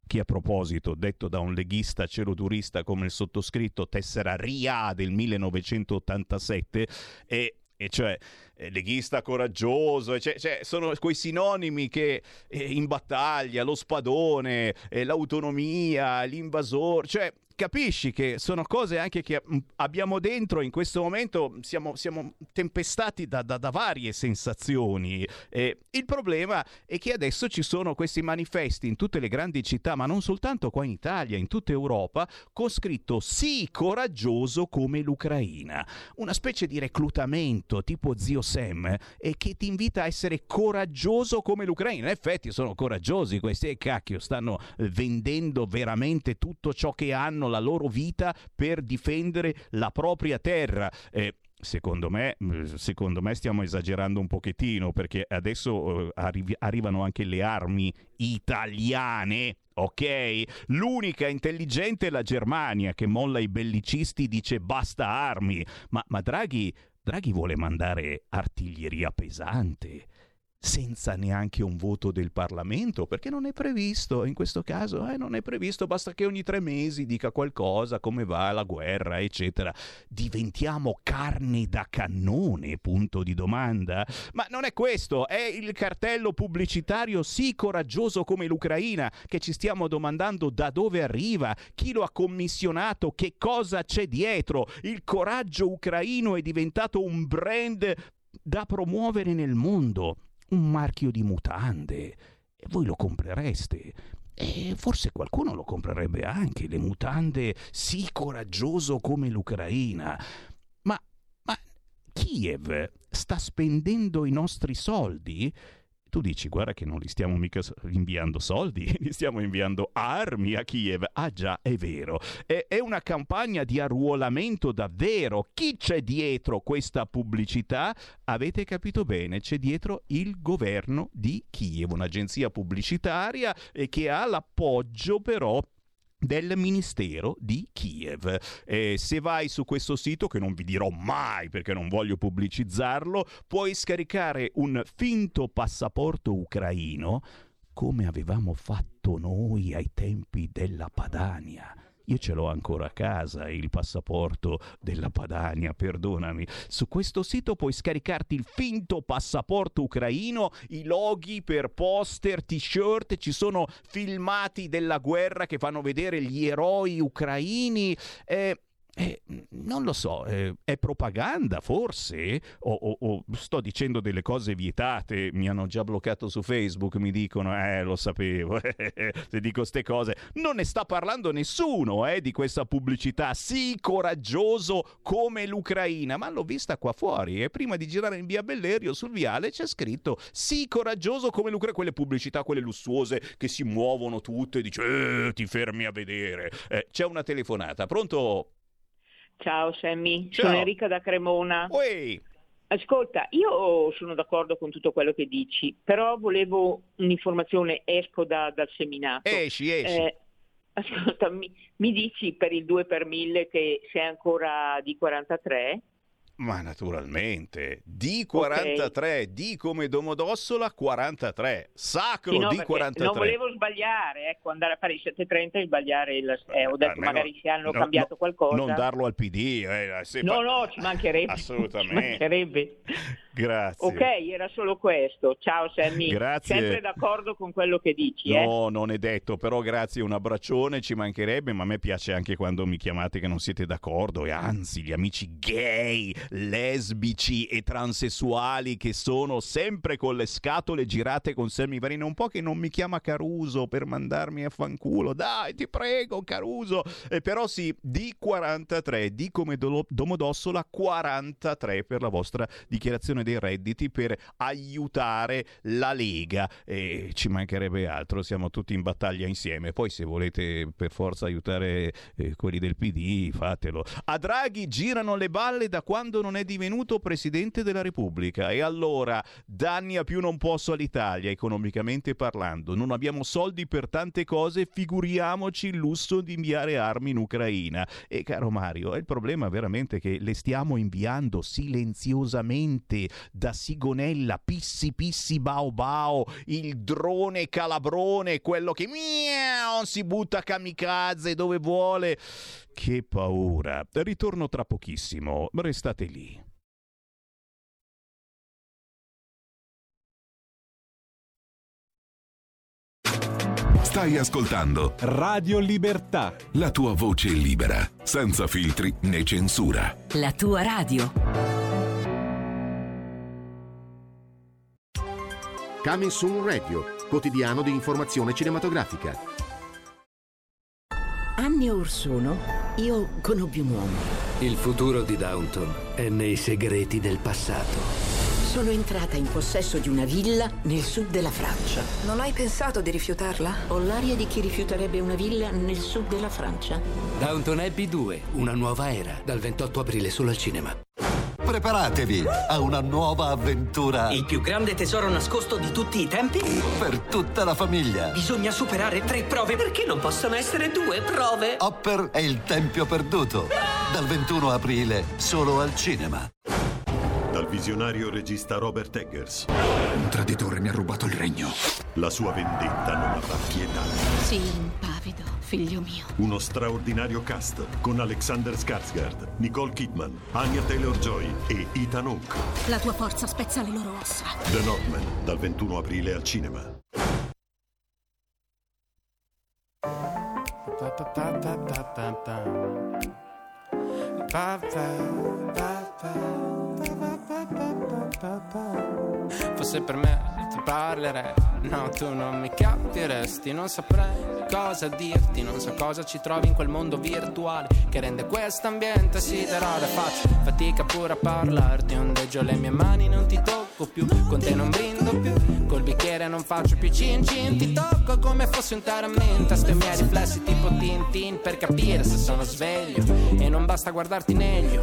che a proposito, detto da un leghista celodurista come il sottoscritto, tessera RIA del 1987, e, e cioè eh, leghista coraggioso, cioè, cioè, sono quei sinonimi che eh, in battaglia, lo spadone, eh, l'autonomia, l'invasore, cioè capisci che sono cose anche che mm, abbiamo dentro in questo momento, siamo, siamo tempestati da, da- da varie sensazioni. Eh, il problema è che adesso ci sono questi manifesti in tutte le grandi città, ma non soltanto qua in Italia, in tutta Europa, con scritto sì coraggioso come l'Ucraina. Una specie di reclutamento tipo zio Sam eh, che ti invita a essere coraggioso come l'Ucraina. In effetti sono coraggiosi questi, e cacchio, stanno vendendo veramente tutto ciò che hanno, la loro vita per difendere la propria terra. Eh, Secondo me, mh, secondo me stiamo esagerando un pochettino perché adesso eh, arrivi- arrivano anche le armi italiane. Ok, l'unica intelligente è la Germania che molla i bellicisti, dice basta armi. Ma, ma Draghi, Draghi vuole mandare artiglieria pesante. Senza neanche un voto del Parlamento, perché non è previsto, in questo caso eh, non è previsto, basta che ogni tre mesi dica qualcosa, come va la guerra, eccetera. Diventiamo carne da cannone, punto di domanda? Ma non è questo, è il cartello pubblicitario sì coraggioso come l'Ucraina, che ci stiamo domandando da dove arriva, chi lo ha commissionato, che cosa c'è dietro. Il coraggio ucraino è diventato un brand da promuovere nel mondo un marchio di mutande e voi lo comprereste. E forse qualcuno lo comprerebbe anche, le mutande sì coraggioso come l'Ucraina. Ma, ma Kiev sta spendendo i nostri soldi? Tu dici, guarda che non li stiamo mica inviando soldi, li stiamo inviando armi a Kiev. Ah già, è vero. È, è una campagna di arruolamento davvero. Chi c'è dietro questa pubblicità? Avete capito bene, c'è dietro il governo di Kiev, un'agenzia pubblicitaria eh, che ha l'appoggio però del Ministero di Kiev. Eh, se vai su questo sito, che non vi dirò mai perché non voglio pubblicizzarlo, puoi scaricare un finto passaporto ucraino come avevamo fatto noi ai tempi della Padania. Io ce l'ho ancora a casa, il passaporto della Padania, perdonami. Su questo sito puoi scaricarti il finto passaporto ucraino, i loghi per poster, t-shirt, ci sono filmati della guerra che fanno vedere gli eroi ucraini. Eh, eh, non lo so, eh, è propaganda forse? O, o- o sto dicendo delle cose vietate? Mi hanno già bloccato su Facebook, mi dicono, eh lo sapevo, se dico ste cose. Non ne sta parlando nessuno eh, di questa pubblicità, sì coraggioso come l'Ucraina, ma l'ho vista qua fuori e prima di girare in via Bellerio sul viale c'è scritto sì coraggioso come l'Ucraina, quelle pubblicità, quelle lussuose che si muovono tutte, dice eh, ti fermi a vedere. Eh, c'è una telefonata, pronto? Ciao Sammy, Ciao. sono Enrica da Cremona. Uè. Ascolta, io sono d'accordo con tutto quello che dici, però volevo un'informazione, esco da- dal seminato. Esci, esci. Eh, ascolta, mi, mi dici per il 2 per 1000 che sei ancora di 43? Ma naturalmente, D43, D come Domodossola 43, sacro no, perché D43. Non volevo sbagliare, ecco, andare a fare il 730 e sbagliare il... eh, ho detto Almeno magari se hanno no- cambiato no- qualcosa. Non darlo al PD, eh, se No, no, ci mancherebbe. Assolutamente. Ci mancherebbe. Grazie. Ok, era solo questo. Ciao Sammy. Grazie. Sempre d'accordo con quello che dici, eh? No, non è detto, però grazie, un abbraccione, ci mancherebbe, ma a me piace anche quando mi chiamate che non siete d'accordo e anzi gli amici gay, lesbici e transessuali che sono sempre con le scatole girate con Sammy Varin, un po' che non mi chiama Caruso per mandarmi a fanculo, dai ti prego Caruso, Eh, però sì, D43, D come Domodossola 43 per la vostra dichiarazione dei redditi per aiutare la Lega e ci mancherebbe altro, siamo tutti in battaglia insieme. Poi se volete per forza aiutare eh, quelli del PD, fatelo. A Draghi girano le balle da quando non è divenuto presidente della Repubblica e allora danni a più non posso all'Italia economicamente parlando. Non abbiamo soldi per tante cose, figuriamoci il lusso di inviare armi in Ucraina. E caro Mario, il problema veramente che le stiamo inviando silenziosamente da Sigonella, pissi pissi bao bao, il drone calabrone, quello che miau, si butta kamikaze dove vuole. Che paura. Ritorno tra pochissimo, restate lì. Stai ascoltando Radio Libertà. la tua voce libera, senza filtri né censura. La tua radio. Coming Soon Radio, quotidiano di informazione cinematografica. Anni or sono, io conobbi un uomo. Il futuro di Downton è nei segreti del passato. Sono entrata in possesso di una villa nel sud della Francia. Non hai pensato di rifiutarla? Ho l'aria di chi rifiuterebbe una villa nel sud della Francia. Downton Abbey 2, una nuova era, dal 28 aprile solo al cinema. Preparatevi a una nuova avventura. Il più grande tesoro nascosto di tutti i tempi? Per tutta la famiglia. Bisogna superare tre prove perché non possono essere due prove. Hopper è il tempio perduto. Dal 21 aprile solo al cinema. Dal visionario regista Robert Eggers. Un traditore mi ha rubato il regno. La sua vendetta non avrà pietà. Sì, impavido, figlio mio. Uno straordinario cast con Alexander Skarsgård, Nicole Kidman, Anya Taylor-Joy e Ethan Hawke. La tua forza spezza le loro ossa. The Northman, dal 21 aprile al cinema. Fosse per me parlerei, no tu non mi capiresti, non saprei cosa dirti, non so cosa ci trovi in quel mondo virtuale che rende questo ambiente siderale, faccio fatica pure a parlarti, ondeggio le mie mani, non ti tocco più, con te non brindo più, col bicchiere non faccio più cin cin, ti tocco come fossi un taramento, sto i miei riflessi tipo Tintin per capire se sono sveglio. E non basta guardarti negli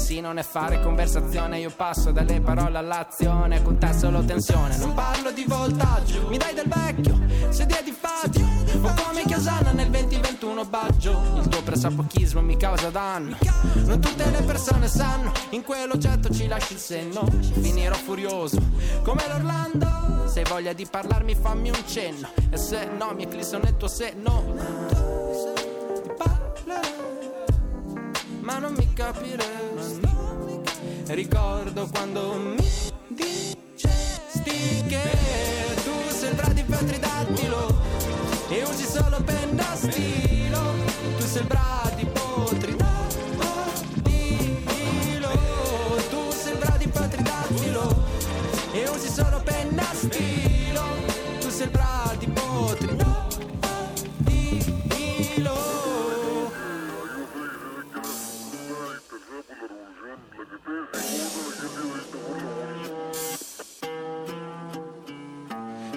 Scriversi non è fare conversazione, io passo dalle parole all'azione, con te solo tensione, non parlo di voltaggio, mi dai del vecchio, sedia di faggio, o come Chiasanna nel 2021 baggio, il tuo pressapochismo mi causa danno, non tutte le persone sanno, in quell'oggetto ci lasci il senno, finirò furioso, come l'Orlando, se hai voglia di parlarmi fammi un cenno, e se no mi eclisso nel tuo seno, ma non mi capiresti. Ricordo quando mi dicesti che tu sembra di petridattilo e usi solo penna stilo. Tu sembra di potridattilo, tu sembra di petridattilo e usi solo penna stilo. Tu sembra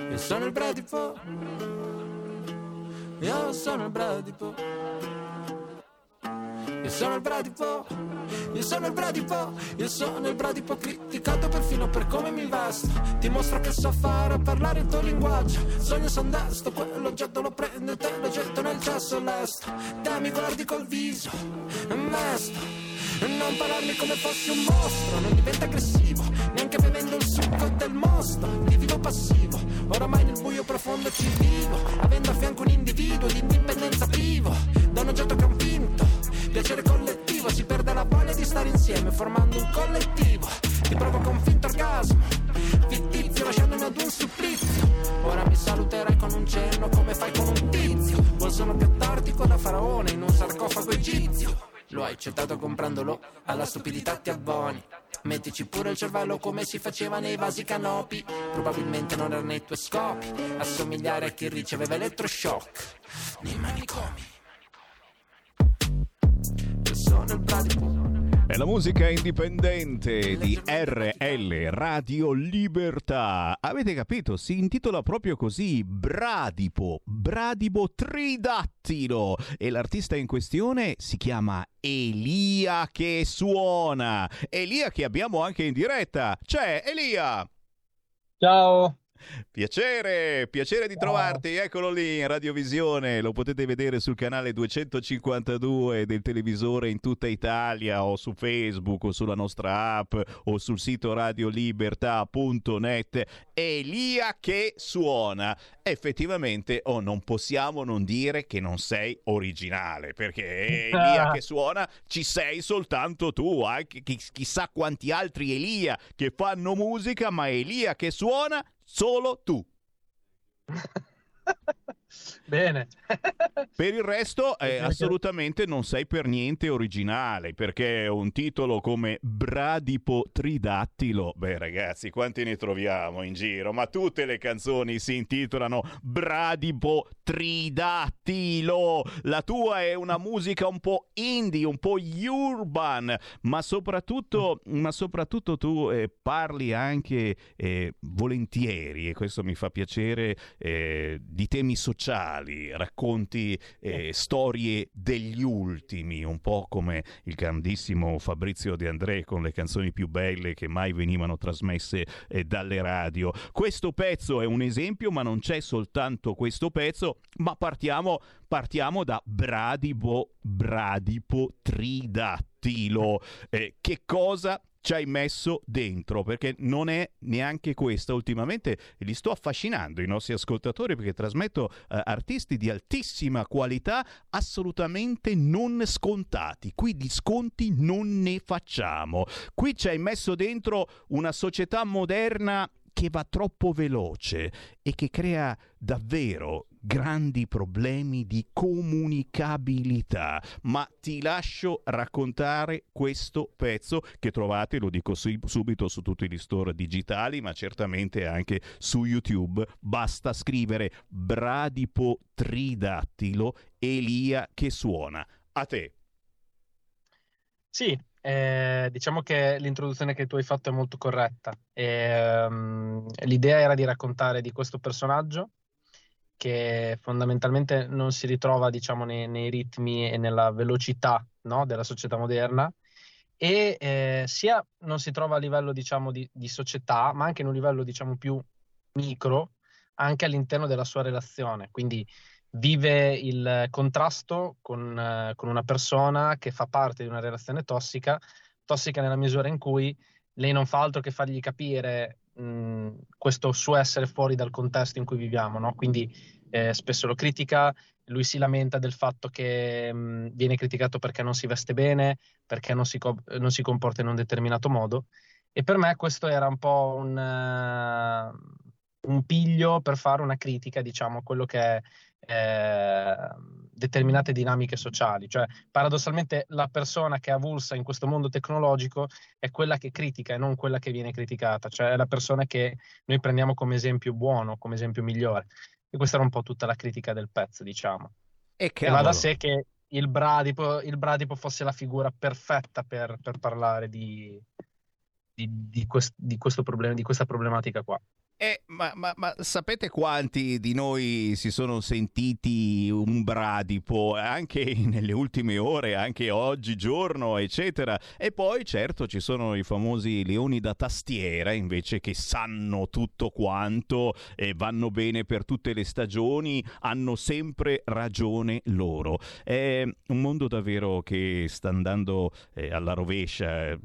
Io sono il bradipo Io sono il bradipo Io sono il bradipo Io sono il bradipo Io sono il bradipo criticato perfino per come mi vesto. Ti mostro che so fare parlare il tuo linguaggio. Sogno son desto Quell'oggetto lo prendo e te lo getto nel cesso lesto Te mi guardi col viso Mesto non parlarmi come fossi un mostro, non diventa aggressivo, neanche bevendo il succo del mostro, di vivo passivo, oramai nel buio profondo ci vivo, avendo a fianco un individuo di indipendenza privo, da un oggetto che è un pinto, piacere collettivo, si perde la voglia di stare insieme formando un collettivo, ti provoca un finto orgasmo, fittizio lasciandomi ad un supplizio, ora mi saluterai con un cenno come fai con un tizio, vuol solo piattarti con la faraone in un sarcofago egizio. Lo hai accettato comprandolo, alla stupidità ti abboni. Mettici pure il cervello come si faceva nei vasi canopi. Probabilmente non era nei tuoi scopi. Assomigliare a chi riceveva elettroshock nei manicomi. Io sono il bradipo. È la musica indipendente di RL Radio Libertà. Avete capito? Si intitola proprio così: Bradipo, Bradipo Tridattilo. E l'artista in questione si chiama Elia che suona. Elia che abbiamo anche in diretta. C'è Elia! Ciao! Piacere, piacere di trovarti, eccolo lì in radiovisione, lo potete vedere sul canale 252 del televisore in tutta Italia o su Facebook o sulla nostra app o sul sito radiolibertà.net. Elia che suona. Effettivamente oh, non possiamo non dire che non sei originale, perché Elia che suona ci sei soltanto tu, anche chi- chissà quanti altri Elia che fanno musica, ma Elia che suona solo tu. Bene. Per il resto, eh, assolutamente non sei per niente originale, perché un titolo come Bradipo Tridattilo, beh ragazzi, quanti ne troviamo in giro? Ma tutte le canzoni si intitolano Bradipo Tridattilo. La tua è una musica un po' indie, un po' urban, ma soprattutto, ma soprattutto tu eh, parli anche eh, volentieri, e questo mi fa piacere, eh, di temi sociali, racconti eh, storie degli ultimi, un po' come il grandissimo Fabrizio De André con le canzoni più belle che mai venivano trasmesse eh, dalle radio. Questo pezzo è un esempio, ma non c'è soltanto questo pezzo, ma partiamo, partiamo da Bradipo, Bradipo Tridattilo. Eh, che cosa ci hai messo dentro? Perché non è neanche questa. Ultimamente li sto affascinando i nostri ascoltatori perché trasmetto eh, artisti di altissima qualità assolutamente non scontati. Qui di sconti non ne facciamo. Qui ci hai messo dentro una società moderna che va troppo veloce e che crea davvero grandi problemi di comunicabilità. Ma ti lascio raccontare questo pezzo che trovate, lo dico su- subito, su tutti gli store digitali, ma certamente anche su YouTube. Basta scrivere Bradipo Tridattilo Elia che suona. A te. Sì, eh, diciamo che l'introduzione che tu hai fatto è molto corretta. Ehm, l'idea era di raccontare di questo personaggio che fondamentalmente non si ritrova, diciamo, nei, nei ritmi e nella velocità, no, della società moderna e eh, sia non si trova a livello, diciamo, di, di società, ma anche in un livello, diciamo, più micro, anche all'interno della sua relazione. Quindi vive il contrasto con, eh, con una persona che fa parte di una relazione tossica, tossica nella misura in cui lei non fa altro che fargli capire mh, questo suo essere fuori dal contesto in cui viviamo, no? Quindi eh, spesso lo critica, lui si lamenta del fatto che mh, viene criticato perché non si veste bene, perché non si, co- non si comporta in un determinato modo. E per me questo era un po' un, uh, un piglio per fare una critica, diciamo, a quello che è eh, determinate dinamiche sociali. Cioè, paradossalmente, la persona che è avulsa in questo mondo tecnologico è quella che critica e non quella che viene criticata, cioè è la persona che noi prendiamo come esempio buono, come esempio migliore. E questa era un po' tutta la critica del pezzo, diciamo. E, e va da sé che il Bradipo, il Bradipo fosse la figura perfetta per, per parlare di, di, di, quest, di questo problema, di questa problematica qua. Eh, ma, ma, ma, sapete quanti di noi si sono sentiti un bradipo anche nelle ultime ore, anche oggi giorno, eccetera? E poi certo ci sono i famosi leoni da tastiera invece che sanno tutto quanto e vanno bene per tutte le stagioni, hanno sempre ragione loro. È un mondo davvero che sta andando eh, alla rovescia.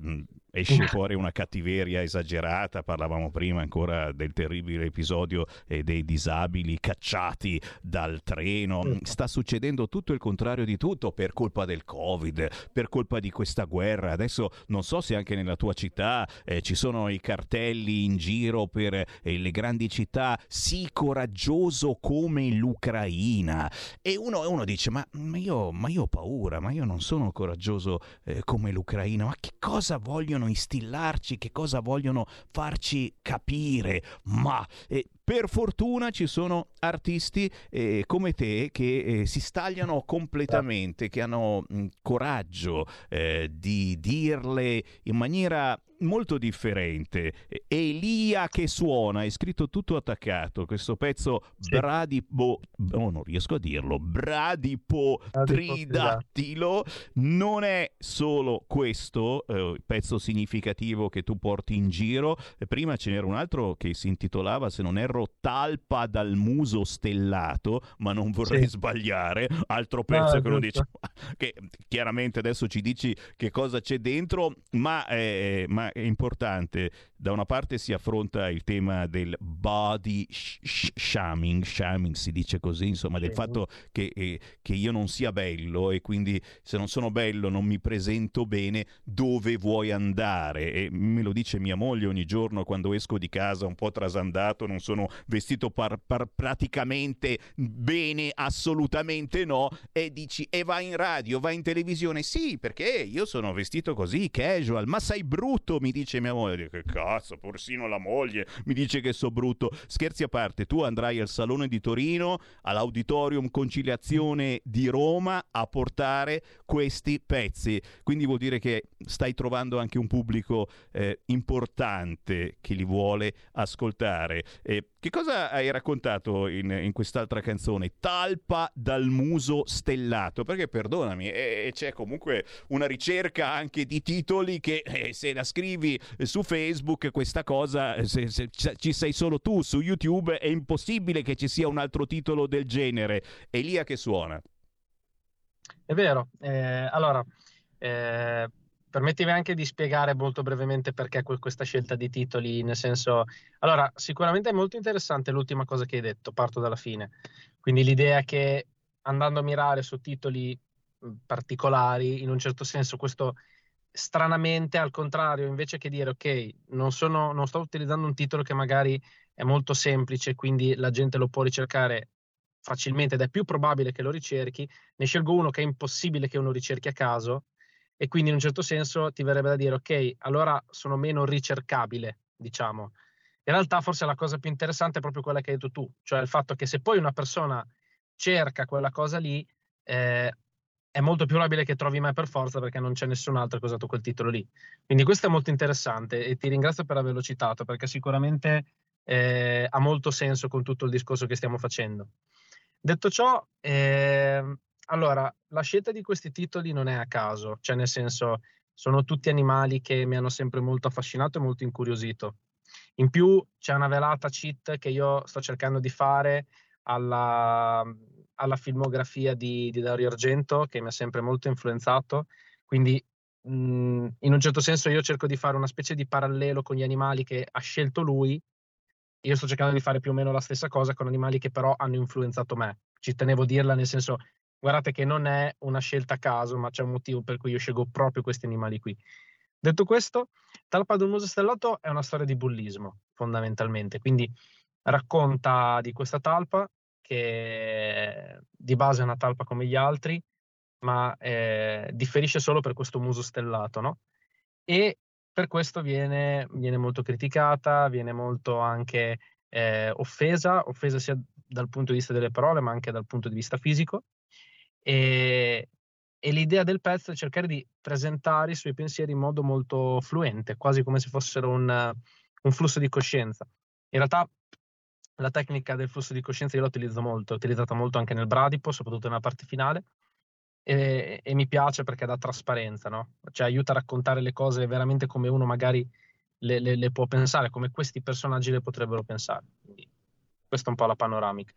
Esce fuori una cattiveria esagerata, parlavamo prima ancora del terribile episodio eh, dei disabili cacciati dal treno. Sta succedendo tutto il contrario di tutto per colpa del Covid, per colpa di questa guerra. Adesso non so se anche nella tua città eh, ci sono i cartelli in giro per eh, le grandi città, sì coraggioso come l'Ucraina. E uno, uno dice, ma, ma, io, ma, io, ho paura, ma io non sono coraggioso eh, come l'Ucraina. Ma che cosa vogliono instillarci, che cosa vogliono farci capire? Ma eh, per fortuna ci sono artisti eh, come te che eh, si stagliano completamente, che hanno mh, coraggio eh, di dirle in maniera molto differente. Elia che suona, è scritto tutto attaccato. Questo pezzo sì. Bradipo, oh, non riesco a dirlo, Bradipo, Bradipo tridattilo, non è solo questo eh, pezzo significativo che tu porti in giro. Prima ce n'era un altro che si intitolava, se non erro, Talpa dal muso stellato, ma non vorrei sì. sbagliare. Altro pezzo no, che non dice, che chiaramente adesso ci dici che cosa c'è dentro, ma, eh, ma è importante. Da una parte si affronta il tema del body sh- shaming, shaming si dice così, insomma, del fatto che, eh, che, io non sia bello e quindi se non sono bello, non mi presento bene, dove vuoi andare? E me lo dice mia moglie ogni giorno quando esco di casa un po' trasandato, non sono vestito par- par- praticamente bene, assolutamente no, e dici e vai in radio, vai in televisione? Sì, perché io sono vestito così, casual, ma sei brutto mi dice mia moglie, che cazzo, persino la moglie mi dice che so brutto. Scherzi a parte, tu andrai al Salone di Torino, all'Auditorium Conciliazione di Roma a portare questi pezzi. Quindi vuol dire che stai trovando anche un pubblico eh, importante che li vuole ascoltare. Eh, che cosa hai raccontato in, in, quest'altra canzone? Talpa dal muso stellato, perché perdonami, eh, c'è comunque una ricerca anche di titoli che eh, se la scrivi su Facebook questa cosa, se, se ci sei solo tu su YouTube, è impossibile che ci sia un altro titolo del genere. Elia che suona. È vero, eh, allora, eh, permettimi anche di spiegare molto brevemente perché que- questa scelta di titoli, nel senso, allora, sicuramente è molto interessante l'ultima cosa che hai detto, parto dalla fine. Quindi l'idea che andando a mirare su titoli particolari, in un certo senso, questo stranamente al contrario, invece che dire ok, non, sono, non sto utilizzando un titolo che magari è molto semplice, quindi la gente lo può ricercare facilmente ed è più probabile che lo ricerchi, ne scelgo uno che è impossibile che uno ricerchi a caso e quindi in un certo senso ti verrebbe da dire ok, allora sono meno ricercabile, diciamo. In realtà forse la cosa più interessante è proprio quella che hai detto tu, cioè il fatto che se poi una persona cerca quella cosa lì, eh, è molto più probabile che trovi me per forza perché non c'è nessun altro che ha usato quel titolo lì. Quindi questo è molto interessante e ti ringrazio per averlo citato perché sicuramente eh, ha molto senso con tutto il discorso che stiamo facendo. Detto ciò, ehm, allora, la scelta di questi titoli non è a caso, cioè nel senso sono tutti animali che mi hanno sempre molto affascinato e molto incuriosito. In più c'è una velata cheat che io sto cercando di fare alla, alla filmografia di, di Dario Argento che mi ha sempre molto influenzato, quindi mh, in un certo senso io cerco di fare una specie di parallelo con gli animali che ha scelto lui io sto cercando di fare più o meno la stessa cosa con animali che però hanno influenzato me. Ci tenevo a dirla nel senso, guardate che non è una scelta a caso, ma c'è un motivo per cui io scelgo proprio questi animali qui. Detto questo, Talpa del Muso Stellato è una storia di bullismo, fondamentalmente. Quindi racconta di questa talpa che di base è una talpa come gli altri, ma eh, differisce solo per questo muso stellato, no? E per questo viene, viene molto criticata, viene molto anche eh, offesa, offesa sia dal punto di vista delle parole ma anche dal punto di vista fisico. E, e l'idea del pezzo è cercare di presentare i suoi pensieri in modo molto fluente, quasi come se fossero un, un flusso di coscienza. In realtà la tecnica del flusso di coscienza io la utilizzo molto, l'ho utilizzata molto anche nel bradipo, soprattutto nella parte finale, e, e, mi piace perché dà trasparenza, no? Cioè aiuta a raccontare le cose veramente come uno magari le, le, le può pensare, come questi personaggi le potrebbero pensare. Quindi questa è un po' la panoramica.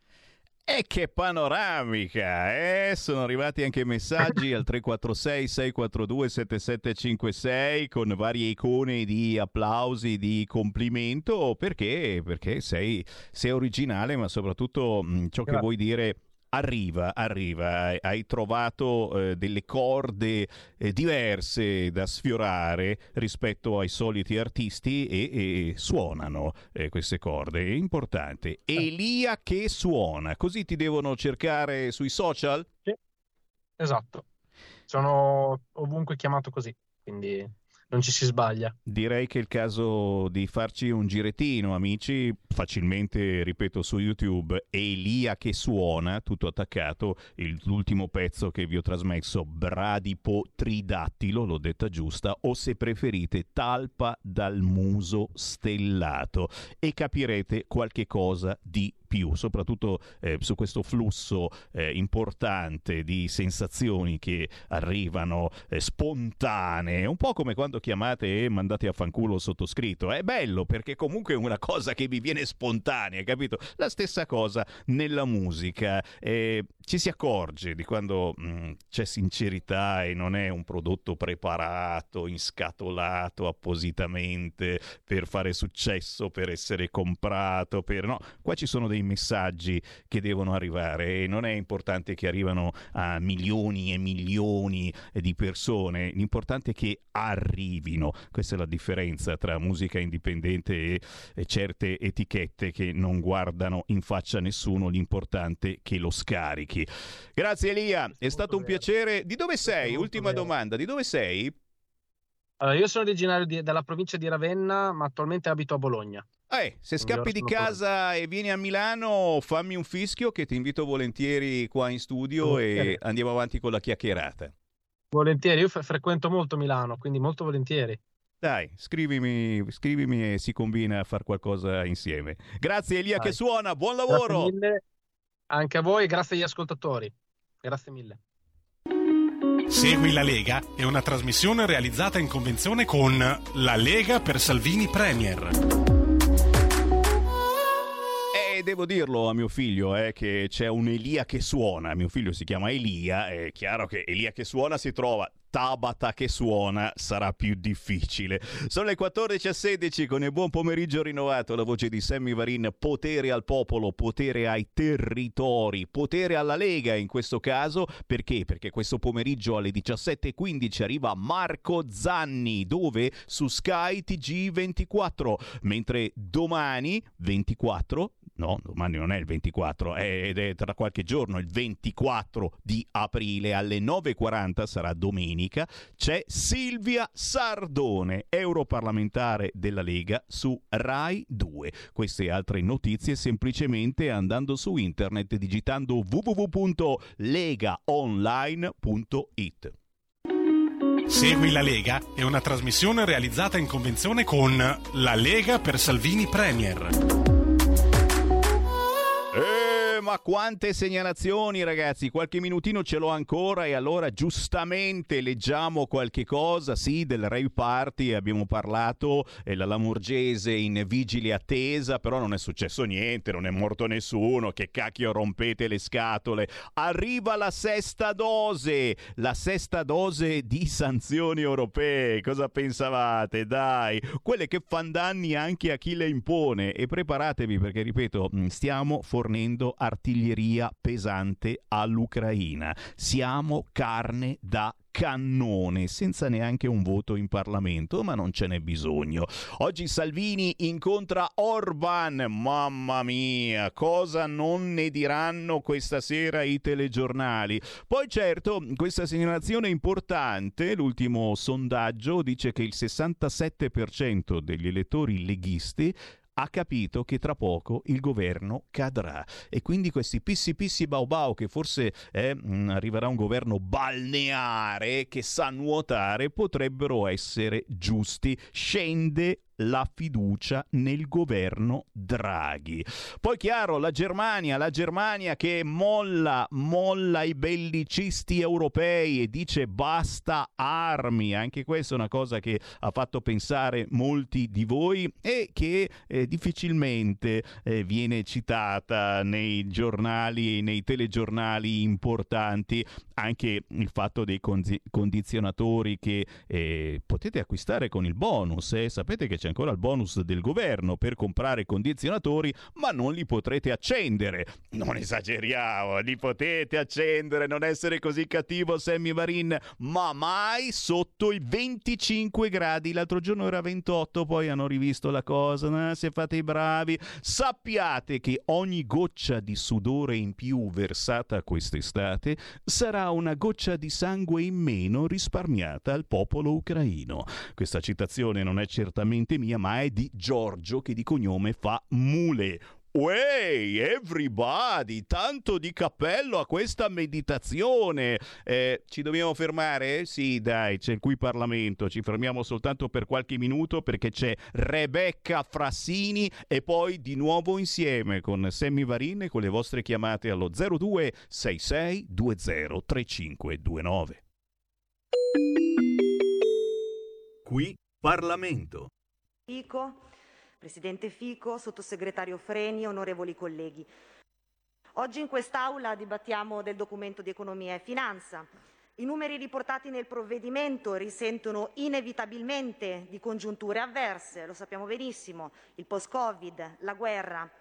E che panoramica! Eh? Sono arrivati anche messaggi al 346 642 7756 con varie icone di applausi, di complimento. Perché? Perché sei, sei originale, ma soprattutto mh, ciò che vuoi dire Arriva, arriva, hai trovato eh, delle corde eh, diverse da sfiorare rispetto ai soliti artisti e, e suonano eh, queste corde, è importante. Elia che suona, così ti devono cercare sui social? Sì, esatto, sono ovunque chiamato così, quindi non ci si sbaglia. Direi che è il caso di farci un girettino, amici, facilmente, ripeto, su YouTube, Elia che suona, tutto attaccato, il, l'ultimo pezzo che vi ho trasmesso, Bradipo Tridattilo, l'ho detta giusta, o se preferite, Talpa dal muso stellato, e capirete qualche cosa di più, soprattutto eh, su questo flusso eh, importante di sensazioni che arrivano eh, spontanee, un po' come quando chiamate e mandate a fanculo il sottoscritto. È bello perché comunque è una cosa che vi viene spontanea, capito? La stessa cosa nella musica. Ci si accorge di quando mh, c'è sincerità e non è un prodotto preparato, inscatolato appositamente per fare successo, per essere comprato, per no, qua ci sono dei messaggi che devono arrivare e non è importante che arrivano a milioni e milioni di persone, l'importante è che arrivino. Questa è la differenza tra musica indipendente e, e certe etichette che non guardano in faccia a nessuno, l'importante è che lo scarichi. Grazie Elia, è stato un piacere. Di dove sei? Ultima domanda, di dove sei? Allora, io sono originario di, della provincia di Ravenna, ma attualmente abito a Bologna. Eh, se scappi di casa e vieni a Milano, fammi un fischio che ti invito volentieri qua in studio e andiamo avanti con la chiacchierata. Volentieri, io f- frequento molto Milano, quindi molto volentieri. Dai, scrivimi, scrivimi e si combina a fare qualcosa insieme. Grazie Elia Dai. che suona, buon lavoro! Grazie mille anche a voi e grazie agli ascoltatori. Grazie mille. Segui la Lega è una trasmissione realizzata in convenzione con La Lega per Salvini Premier. Devo dirlo a mio figlio eh, che c'è un Elia che suona, mio figlio si chiama Elia, è chiaro che Elia che suona si trova Tabata che suona sarà più difficile. Sono le 14.16 con il buon pomeriggio rinnovato, la voce di Sammy Varin, potere al popolo, potere ai territori, potere alla Lega in questo caso, perché? Perché questo pomeriggio alle 17.15 arriva Marco Zanni, dove? Su Sky TG24, mentre domani 24 no, domani non è il 24, è- ed è tra qualche giorno, il 24 di aprile alle 9.40 sarà domenica, c'è Silvia Sardone, europarlamentare della Lega su Rai 2. Queste altre notizie semplicemente andando su internet digitando www.legaonline.it. Segui la Lega è una trasmissione realizzata in convenzione con La Lega per Salvini Premier. Ma quante segnalazioni ragazzi, qualche minutino ce l'ho ancora e allora giustamente leggiamo qualche cosa, sì del Rave Party abbiamo parlato, eh, la Lamorgese in vigile attesa, però non è successo niente, non è morto nessuno, che cacchio rompete le scatole, arriva la sesta dose, la sesta dose di sanzioni europee, cosa pensavate? Dai, quelle che fanno danni anche a chi le impone. E preparatevi perché ripeto, mh, stiamo fornendo artiglieria pesante all'Ucraina. Siamo carne da cannone senza neanche un voto in Parlamento, ma non ce n'è bisogno. Oggi Salvini incontra Orban, mamma mia, cosa non ne diranno questa sera i telegiornali. Poi certo, questa segnalazione importante, l'ultimo sondaggio dice che il 67% degli elettori leghisti ha capito che tra poco il governo cadrà. E quindi questi pissi pissi bau bau che forse eh, mh, arriverà un governo balneare che sa nuotare potrebbero essere giusti. Scende la fiducia nel governo Draghi. Poi chiaro, la Germania, la Germania che molla, molla i bellicisti europei e dice basta armi. Anche questa è una cosa che ha fatto pensare molti di voi e che eh, difficilmente eh, viene citata nei giornali, nei telegiornali importanti. Anche il fatto dei condizionatori che eh, potete acquistare con il bonus. eh. Sapete che c'è ancora il bonus del governo per comprare condizionatori, ma non li potrete accendere. Non esageriamo, li potete accendere, non essere così cattivo Sammy Varin, ma mai sotto i 25 gradi. L'altro giorno era 28, poi hanno rivisto la cosa, eh, se fate i bravi. Sappiate che ogni goccia di sudore in più versata quest'estate sarà una goccia di sangue in meno risparmiata al popolo ucraino. Questa citazione non è certamente mia, ma è di Giorgio che di cognome fa Mule. Wey, everybody, tanto di cappello a questa meditazione. Eh, ci dobbiamo fermare? Sì, dai, c'è qui Parlamento. Ci fermiamo soltanto per qualche minuto perché c'è Rebecca Frassini e poi di nuovo insieme con Sammy Varin e con le vostre chiamate allo 02 66 20 3529. Qui Parlamento. Fico, Presidente Fico, Sottosegretario Freni, onorevoli colleghi. Oggi in quest'Aula dibattiamo del documento di economia e finanza. I numeri riportati nel provvedimento risentono inevitabilmente di congiunture avverse, lo sappiamo benissimo, il post-Covid, la guerra.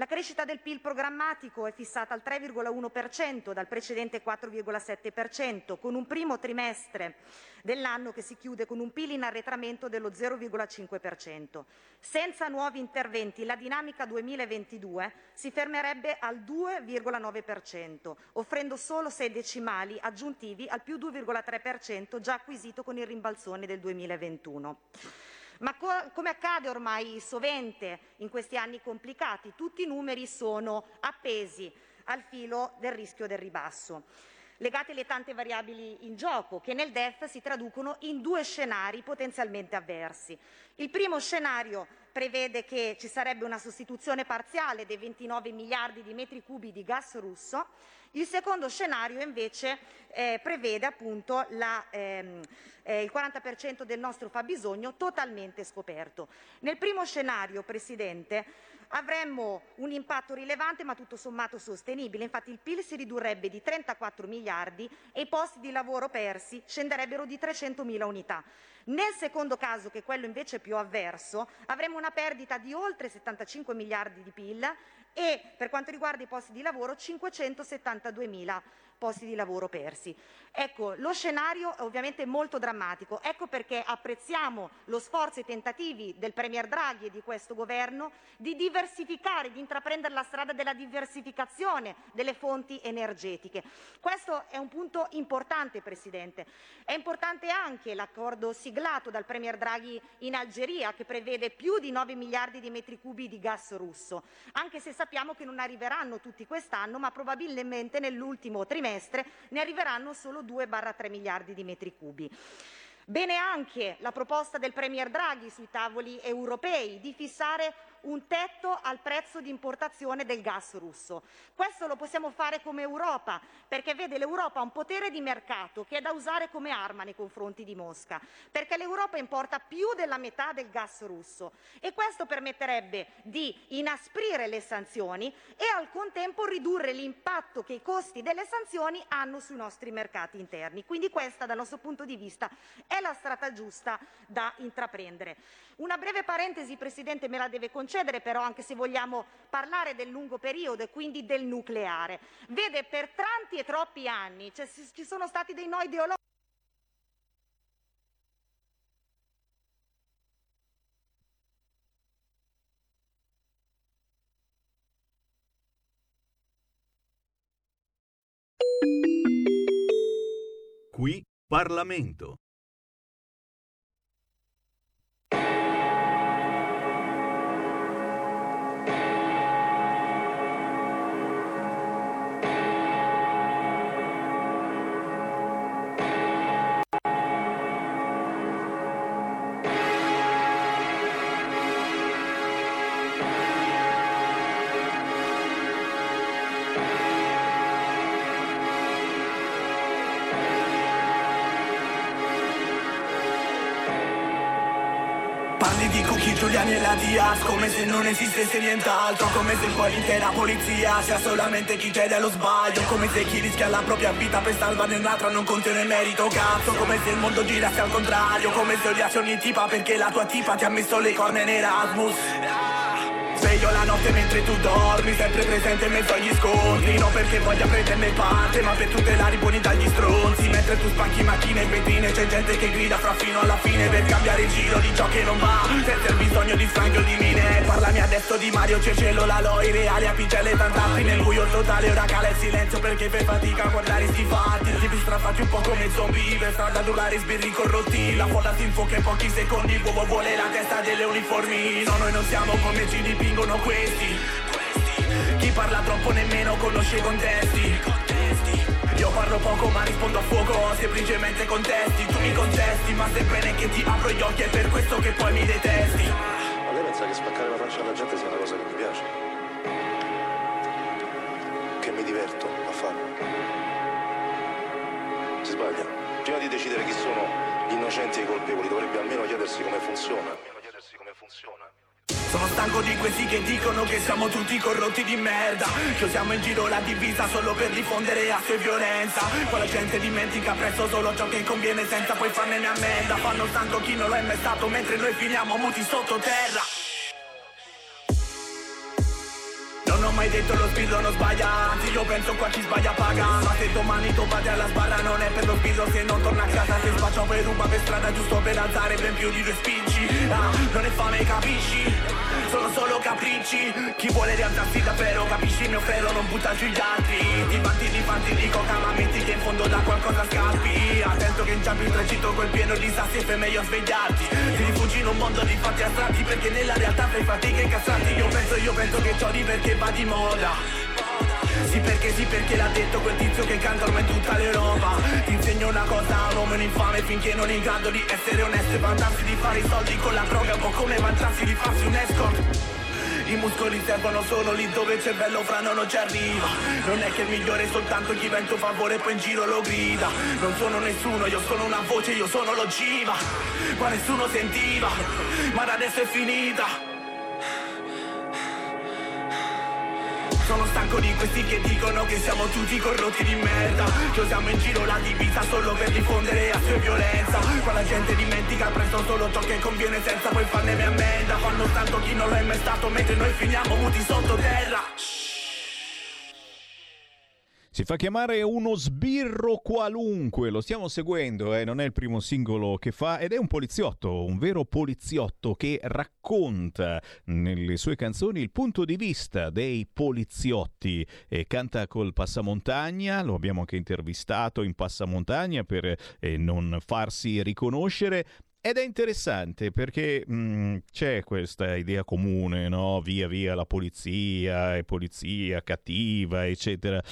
La crescita del PIL programmatico è fissata al 3,1% dal precedente 4,7%, con un primo trimestre dell'anno che si chiude con un PIL in arretramento dello 0,5%. Senza nuovi interventi la dinamica 2022 si fermerebbe al 2,9%, offrendo solo sei decimali aggiuntivi al più 2,3% già acquisito con il rimbalzone del 2021. Ma co- come accade ormai sovente in questi anni complicati, tutti i numeri sono appesi al filo del rischio del ribasso, legati alle tante variabili in gioco, che nel DEF si traducono in due scenari potenzialmente avversi. Il primo scenario prevede che ci sarebbe una sostituzione parziale dei 29 miliardi di metri cubi di gas russo Il secondo scenario invece eh, prevede appunto la, ehm, eh, il 40% del nostro fabbisogno totalmente scoperto. Nel primo scenario, Presidente, avremmo un impatto rilevante ma tutto sommato sostenibile. Infatti il PIL si ridurrebbe di 34 miliardi e i posti di lavoro persi scenderebbero di 300 mila unità. Nel secondo caso, che è quello invece più avverso, avremo una perdita di oltre 75 miliardi di PIL e per quanto riguarda i posti di lavoro 572 mila posti di lavoro persi. Ecco, lo scenario è ovviamente molto drammatico, ecco perché apprezziamo lo sforzo e i tentativi del Premier Draghi e di questo governo di diversificare, di intraprendere la strada della diversificazione delle fonti energetiche. Questo è un punto importante, Presidente. È importante anche l'accordo siglato dal Premier Draghi in Algeria che prevede più di 9 miliardi di metri cubi di gas russo, anche se sappiamo che non arriveranno tutti quest'anno, ma probabilmente nell'ultimo trimestre ne arriveranno solo 2-3 miliardi di metri cubi. Bene anche la proposta del Premier Draghi sui tavoli europei di fissare un tetto al prezzo di importazione del gas russo. Questo lo possiamo fare come Europa, perché vede l'Europa un potere di mercato che è da usare come arma nei confronti di Mosca, perché l'Europa importa più della metà del gas russo e questo permetterebbe di inasprire le sanzioni e al contempo ridurre l'impatto che i costi delle sanzioni hanno sui nostri mercati interni. Quindi questa dal nostro punto di vista è la strada giusta da intraprendere. Una breve parentesi, Presidente, me la deve concedere però anche se vogliamo parlare del lungo periodo e quindi del nucleare. Vede, per tanti e troppi anni cioè, ci sono stati dei no ideologici. Qui Parlamento. Cookie, Giuliani e la Diaz Come se non esistesse nient'altro Come se poi l'intera polizia sia solamente chi cede allo sbaglio Come se chi rischia la propria vita per salvarne un'altra non contiene merito Cazzo, come se il mondo girasse al contrario Come se odiassi ogni tipa perché la tua tipa ti ha messo le corna in Erasmus. Sveglio la notte mentre tu dormi Sempre presente in mezzo agli scontri Non perché voglia prenderne parte Ma per tutelare i buoni dagli stronzi Mentre tu spacchi macchine e vetrine C'è gente che grida fra fino alla fine Per cambiare il giro di ciò che non va Senza il bisogno di mine Parlami adesso di Mario Cecelo La Loi, reali a picelle tant'altri Nel buio totale ora cala il silenzio Perché fai fatica a guardare sti fatti. Tipi strafatti un po' come zombie Per strada durare sbirri corrotti. La folla si infuoca in pochi secondi L'uovo vuole la testa delle uniformi. No, noi non siamo come ci dipingono questi. Chi parla troppo nemmeno conosce i contesti. Io parlo poco ma rispondo a fuoco Semplicemente contesti. Tu mi contesti ma sai bene che ti apro gli occhi È per questo che poi mi detesti che spaccare la faccia alla gente sia una cosa che mi piace? Che mi diverto a farlo? Si sbaglia. Prima di decidere chi sono gli innocenti e i colpevoli, dovrebbe almeno chiedersi come funziona. Sono stanco di questi che dicono che siamo tutti corrotti di merda Che usiamo in giro la divisa solo per diffondere asco e violenza Qua la gente dimentica presto solo ciò che conviene senza poi farne ne ammenda Fanno stanco chi non lo è mai stato mentre noi finiamo muti sottoterra ho mai detto lo spirito non sbaglia. Anzi io penso qua chi sbaglia paga. Ma se domani tu vadi alla sbarra non è per lo spirito se non torna a casa. Se spaccio per ruba per strada giusto per alzare ben più di due spinci ah, Non è fame capisci? Sono solo capricci. Chi vuole rialzarsi davvero capisci? Mio ferro non butta giù gli altri. Ti batti di fatti di coca ma metti che in fondo da qualcosa scappi Attento che inciampi il tragitto col pieno di sassi e meglio a svegliarti. Ti rifugi in un mondo di fatti astratti perché nella realtà fai fatica e incastranti Io penso, io penso che ciò di perché va di moda. Sì perché sì perché l'ha detto quel tizio che canta ormai tutta l'Europa. Ti insegno una cosa, un uomo infame finché non è in grado di essere onesto E vantarsi di fare i soldi con la droga un po' come vantarsi di farsi un escort. I muscoli servono solo lì dove il cervello frano non ci arriva. Non è che il migliore è soltanto chi vento favore e poi in giro lo grida. Non sono nessuno, io sono una voce, io sono l'ogiva. Ma nessuno sentiva, ma da adesso è finita Sono stanco di questi che dicono che siamo tutti corrotti di merda. Che usiamo in giro la divisa solo per diffondere asso e violenza. Qua la gente dimentica presto solo ciò che conviene senza poi farne ammenda. Fanno tanto chi non lo è mai stato mentre noi finiamo muti sottoterra Si fa chiamare uno sbirro qualunque, lo stiamo seguendo, eh? non è il primo singolo che fa ed è un poliziotto, un vero poliziotto che racconta nelle sue canzoni il punto di vista dei poliziotti. E canta col passamontagna, lo abbiamo anche intervistato in passamontagna per eh, non farsi riconoscere, ed è interessante perché mh, c'è questa idea comune, no? Via via la polizia, è polizia cattiva, eccetera.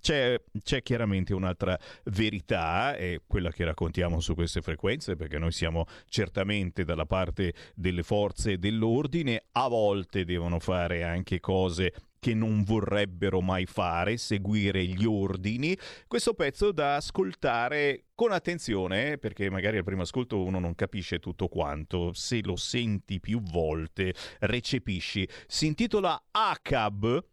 C'è, c'è chiaramente un'altra verità, è quella che raccontiamo su queste frequenze, perché noi siamo certamente dalla parte delle forze dell'ordine, a volte devono fare anche cose che non vorrebbero mai fare, seguire gli ordini. Questo pezzo da ascoltare con attenzione, perché magari al primo ascolto uno non capisce tutto quanto, se lo senti più volte recepisci. Si intitola ACAB,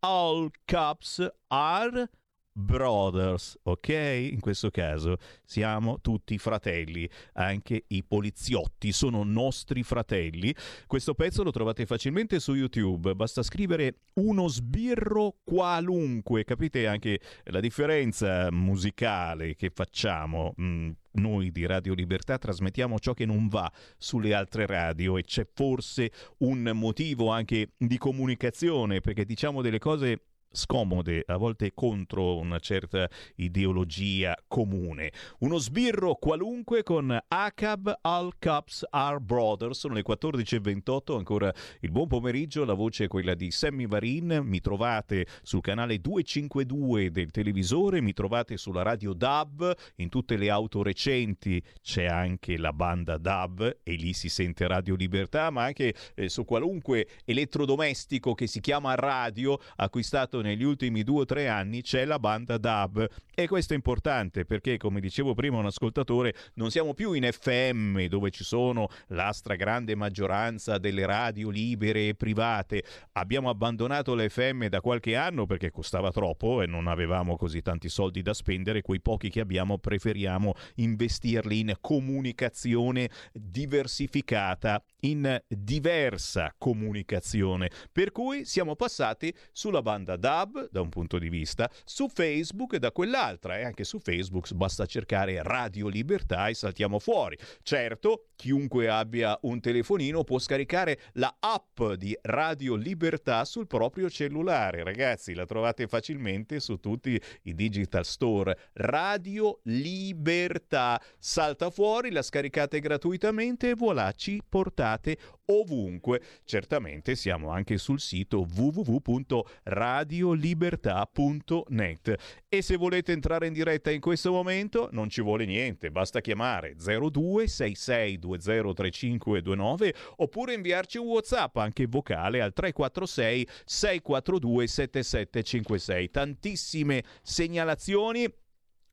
All Caps Are brothers, ok? In questo caso siamo tutti fratelli, anche i poliziotti sono nostri fratelli. Questo pezzo lo trovate facilmente su YouTube, basta scrivere uno sbirro qualunque, capite anche la differenza musicale che facciamo. Mm, noi di Radio Libertà trasmettiamo ciò che non va sulle altre radio e c'è forse un motivo anche di comunicazione perché diciamo delle cose scomode, a volte contro una certa ideologia comune. Uno sbirro qualunque con ACAB All Cups Are Brothers, sono le 14.28, ancora il buon pomeriggio, la voce è quella di Sammy Varin, mi trovate sul canale 252 del televisore, mi trovate sulla radio DAB, in tutte le auto recenti c'è anche la banda DAB e lì si sente Radio Libertà, ma anche eh, su qualunque elettrodomestico che si chiama radio acquistato negli ultimi due o tre anni c'è la banda DAB e questo è importante perché come dicevo prima un ascoltatore non siamo più in FM dove ci sono la stragrande maggioranza delle radio libere e private. Abbiamo abbandonato l'FM da qualche anno perché costava troppo e non avevamo così tanti soldi da spendere. Quei pochi che abbiamo preferiamo investirli in comunicazione diversificata in diversa comunicazione. Per cui siamo passati sulla banda DAB da un punto di vista, su Facebook da quell'altra e anche su Facebook basta cercare Radio Libertà e saltiamo fuori. Certo, chiunque abbia un telefonino può scaricare la app di Radio Libertà sul proprio cellulare. Ragazzi, la trovate facilmente su tutti i digital store. Radio Libertà salta fuori, la scaricate gratuitamente e voilà, ci portate ovunque. Certamente siamo anche sul sito www.radiolibertà.net e se volete entrare in diretta in questo momento non ci vuole niente, basta chiamare 0266203529 oppure inviarci un WhatsApp anche vocale al 346 642 7756. Tantissime segnalazioni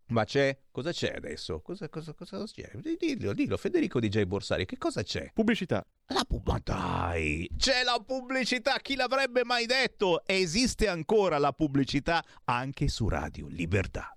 ma c'è? Cosa c'è adesso? Cosa, cosa, cosa c'è? Dillo, dillo, Federico DJ Borsari, che cosa c'è? Pubblicità. La pubblicità. Ma dai, c'è la pubblicità, chi l'avrebbe mai detto? Esiste ancora la pubblicità anche su Radio Libertà.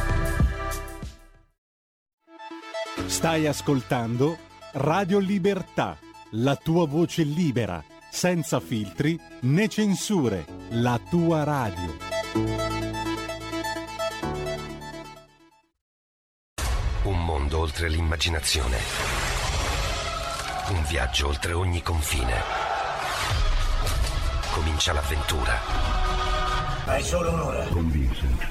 Stai ascoltando Radio Libertà, la tua voce libera, senza filtri né censure, la tua radio. Un mondo oltre l'immaginazione. Un viaggio oltre ogni confine. comincia l'avventura. Hai solo un'ora. Con Vincent.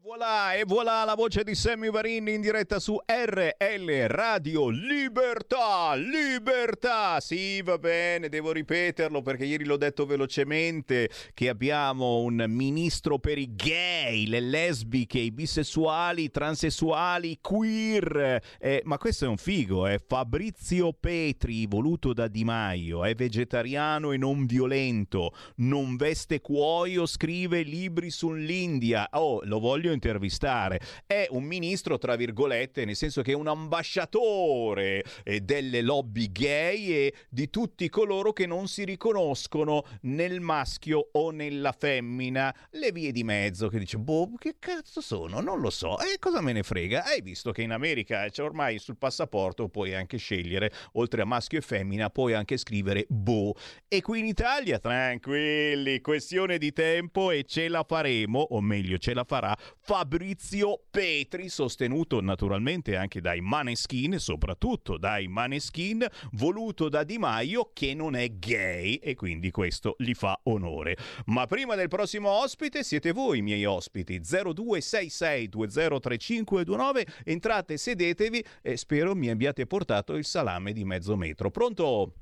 Voilà, e voilà la voce di Sammy Varin in diretta su RL Radio Libertà, Libertà. Sì, va bene, devo ripeterlo perché ieri l'ho detto velocemente che abbiamo un ministro per i gay, le lesbiche, i bisessuali, i transessuali, queer. Eh, ma questo è un figo, è Fabrizio Petri, voluto da Di Maio, è vegetariano e non violento, non veste cuoio, scrive libri sull'India. Oh, lo voglio intervistare. È un ministro, tra virgolette, nel senso che è un ambasciatore eh, delle lobby gay e di tutti coloro che non si riconoscono nel maschio o nella femmina. Le vie di mezzo che dice, boh, che cazzo sono? Non lo so. E cosa me ne frega? Hai visto che in America c'è ormai sul passaporto puoi anche scegliere, oltre a maschio e femmina, puoi anche scrivere boh. E qui in Italia, tranquilli, questione di tempo e ce la faremo, o meglio, ce la farà Fabrizio Petri, sostenuto naturalmente anche dai Maneskin, soprattutto dai Maneskin, voluto da Di Maio che non è gay e quindi questo gli fa onore. Ma prima del prossimo ospite siete voi i miei ospiti 0266203529, entrate, sedetevi e spero mi abbiate portato il salame di mezzo metro. Pronto?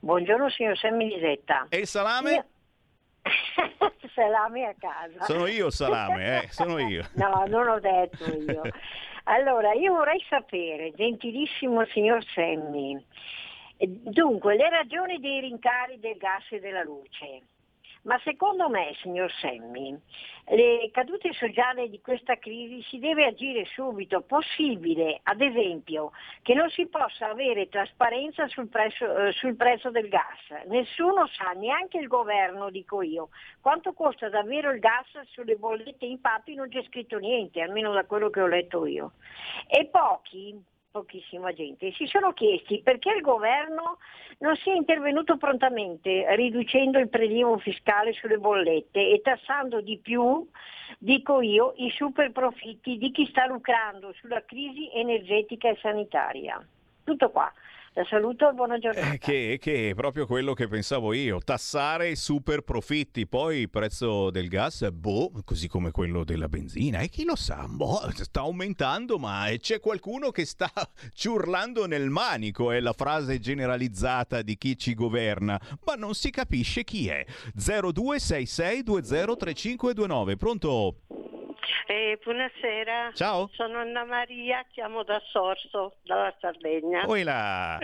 Buongiorno signor Sammy Lisetta. E il salame? Io... salame a casa. Sono io salame, eh, sono io. no, non ho detto io. Allora, io vorrei sapere, gentilissimo signor Semmi, dunque, le ragioni dei rincari del gas e della luce. Ma secondo me, signor Semmi, le cadute sociali di questa crisi si deve agire subito. Possibile, ad esempio, che non si possa avere trasparenza sul prezzo, eh, sul prezzo del gas. Nessuno sa, neanche il governo, dico io, quanto costa davvero il gas sulle bollette. Infatti non c'è scritto niente, almeno da quello che ho letto io. E pochi, pochissima gente, si sono chiesti perché il governo non sia intervenuto prontamente riducendo il prelievo fiscale sulle bollette e tassando di più, dico io, i super profitti di chi sta lucrando sulla crisi energetica e sanitaria. Tutto qua. Saluto e buona giornata. Eh, che, che, è proprio quello che pensavo io, tassare super profitti, poi il prezzo del gas, boh, così come quello della benzina, e chi lo sa, boh, sta aumentando, ma c'è qualcuno che sta ciurlando nel manico, è la frase generalizzata di chi ci governa, ma non si capisce chi è. 0266203529, pronto? Eh, buonasera. Ciao. Sono Anna Maria, chiamo da Sorso, dalla Sardegna. Oi là.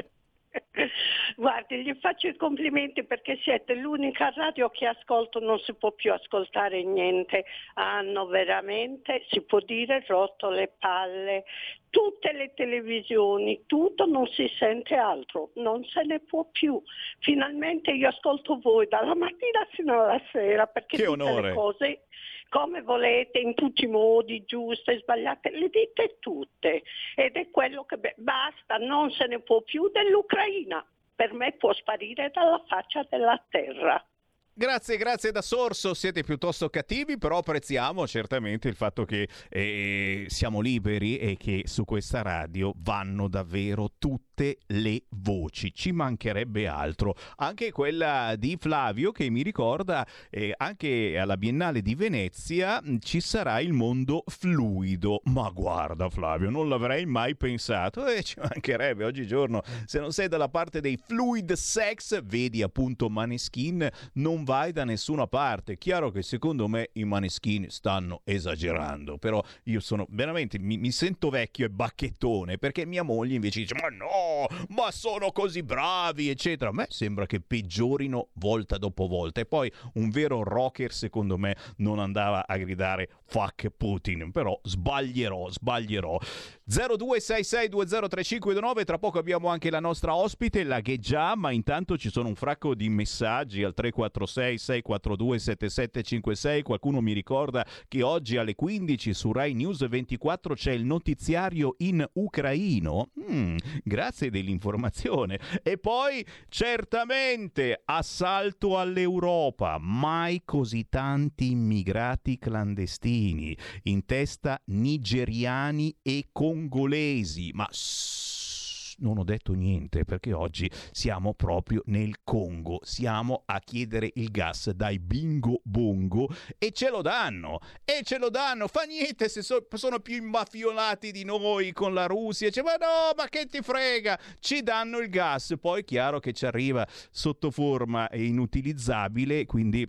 Guardi, gli faccio i complimenti perché siete l'unica radio che ascolto, non si può più ascoltare niente. Hanno veramente, si può dire, rotto le palle. Tutte le televisioni, tutto non si sente altro, non se ne può più. Finalmente io ascolto voi dalla mattina fino alla sera perché che tutte onore. le cose come volete, in tutti i modi, giuste sbagliate, le dite tutte. Ed è quello che basta, non se ne può più dell'Ucraina. Per me può sparire dalla faccia della terra. Grazie, grazie da Sorso, siete piuttosto cattivi, però apprezziamo certamente il fatto che eh, siamo liberi e che su questa radio vanno davvero tutte le voci, ci mancherebbe altro. Anche quella di Flavio che mi ricorda eh, anche alla Biennale di Venezia mh, ci sarà il mondo fluido. Ma guarda Flavio, non l'avrei mai pensato e ci mancherebbe oggigiorno. Se non sei dalla parte dei fluid sex, vedi appunto Maneskin, non vai da nessuna parte. Chiaro che secondo me i Maneskin stanno esagerando, però io sono veramente mi, mi sento vecchio e bacchettone perché mia moglie invece dice "Ma no, ma sono così bravi", eccetera. A me sembra che peggiorino volta dopo volta e poi un vero rocker secondo me non andava a gridare fuck Putin, però sbaglierò, sbaglierò. 0266203529, tra poco abbiamo anche la nostra ospite, la Gheggia, ma intanto ci sono un fracco di messaggi al 346 346 642 7756. Qualcuno mi ricorda che oggi alle 15 su Rai News 24 c'è il notiziario in ucraino. Mm, grazie dell'informazione. E poi certamente assalto all'Europa, mai così tanti immigrati clandestini, in testa nigeriani e congolesi. Ma non ho detto niente perché oggi siamo proprio nel Congo, siamo a chiedere il gas dai bingo bongo e ce lo danno, e ce lo danno, fa niente se so, sono più immafiolati di noi con la Russia, cioè, ma no, ma che ti frega, ci danno il gas, poi è chiaro che ci arriva sotto forma inutilizzabile, quindi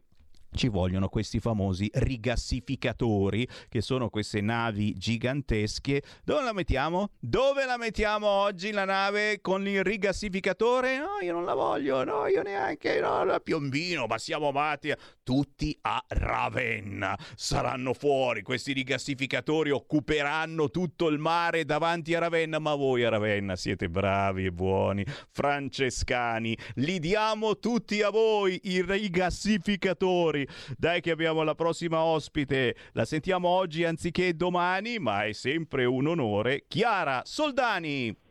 ci vogliono questi famosi rigassificatori, che sono queste navi gigantesche. Dove la mettiamo? Dove la mettiamo oggi la nave con il rigassificatore? No, io non la voglio, no, io neanche, no, la Piombino, ma siamo amati. Tutti a Ravenna. Saranno fuori, questi rigassificatori occuperanno tutto il mare davanti a Ravenna, ma voi a Ravenna siete bravi e buoni, francescani, li diamo tutti a voi i rigassificatori dai che abbiamo la prossima ospite, la sentiamo oggi anziché domani, ma è sempre un onore. Chiara Soldani.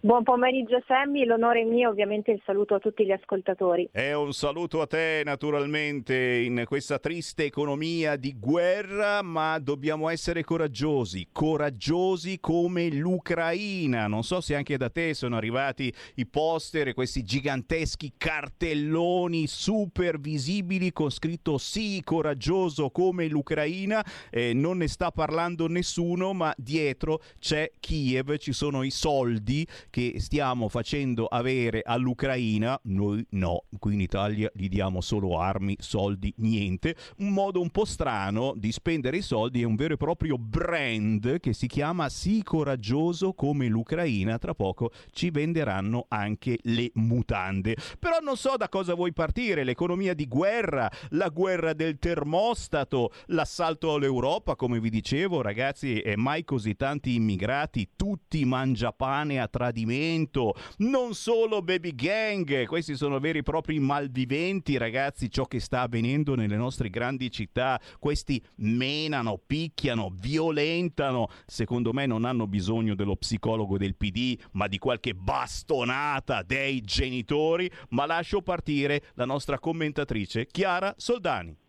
Buon pomeriggio Sammy, l'onore è mio, ovviamente il saluto a tutti gli ascoltatori. E un saluto a te naturalmente in questa triste economia di guerra, ma dobbiamo essere coraggiosi, coraggiosi come l'Ucraina. Non so se anche da te sono arrivati i poster questi giganteschi cartelloni super visibili con scritto sì, coraggioso come l'Ucraina. Eh, non ne sta parlando nessuno, ma dietro c'è Kiev, ci sono i soldi che stiamo facendo avere all'Ucraina, noi no, qui in Italia gli diamo solo armi, soldi, niente. Un modo un po' strano di spendere i soldi è un vero e proprio brand che si chiama Sii coraggioso come l'Ucraina, tra poco ci venderanno anche le mutande. Però non so da cosa vuoi partire, l'economia di guerra, la guerra del termostato, l'assalto all'Europa, come vi dicevo, ragazzi, è mai così tanti immigrati, tutti mangiapane a tradimento, non solo baby gang, questi sono veri e propri malviventi, ragazzi, ciò che sta avvenendo nelle nostre grandi città, questi menano, picchiano, violentano, secondo me non hanno bisogno dello psicologo del PD, ma di qualche bastonata dei genitori, ma lascio partire la nostra commentatrice Chiara Soldani.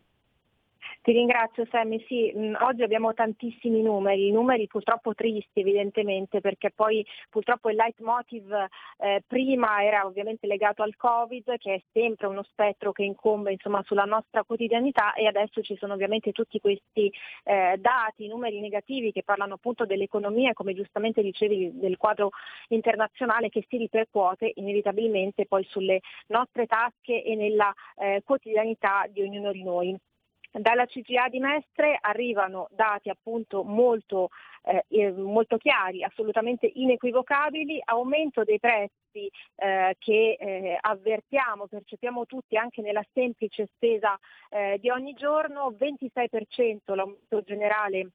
Ti ringrazio Sammy, sì, mm, oggi abbiamo tantissimi numeri, numeri purtroppo tristi evidentemente perché poi purtroppo il leitmotiv eh, prima era ovviamente legato al Covid che è sempre uno spettro che incombe insomma, sulla nostra quotidianità e adesso ci sono ovviamente tutti questi eh, dati, numeri negativi che parlano appunto dell'economia come giustamente dicevi del quadro internazionale che si ripercuote inevitabilmente poi sulle nostre tasche e nella eh, quotidianità di ognuno di noi. Dalla CGA di Mestre arrivano dati appunto molto, eh, eh, molto chiari, assolutamente inequivocabili, aumento dei prezzi eh, che eh, avvertiamo, percepiamo tutti anche nella semplice spesa eh, di ogni giorno, 26% l'aumento generale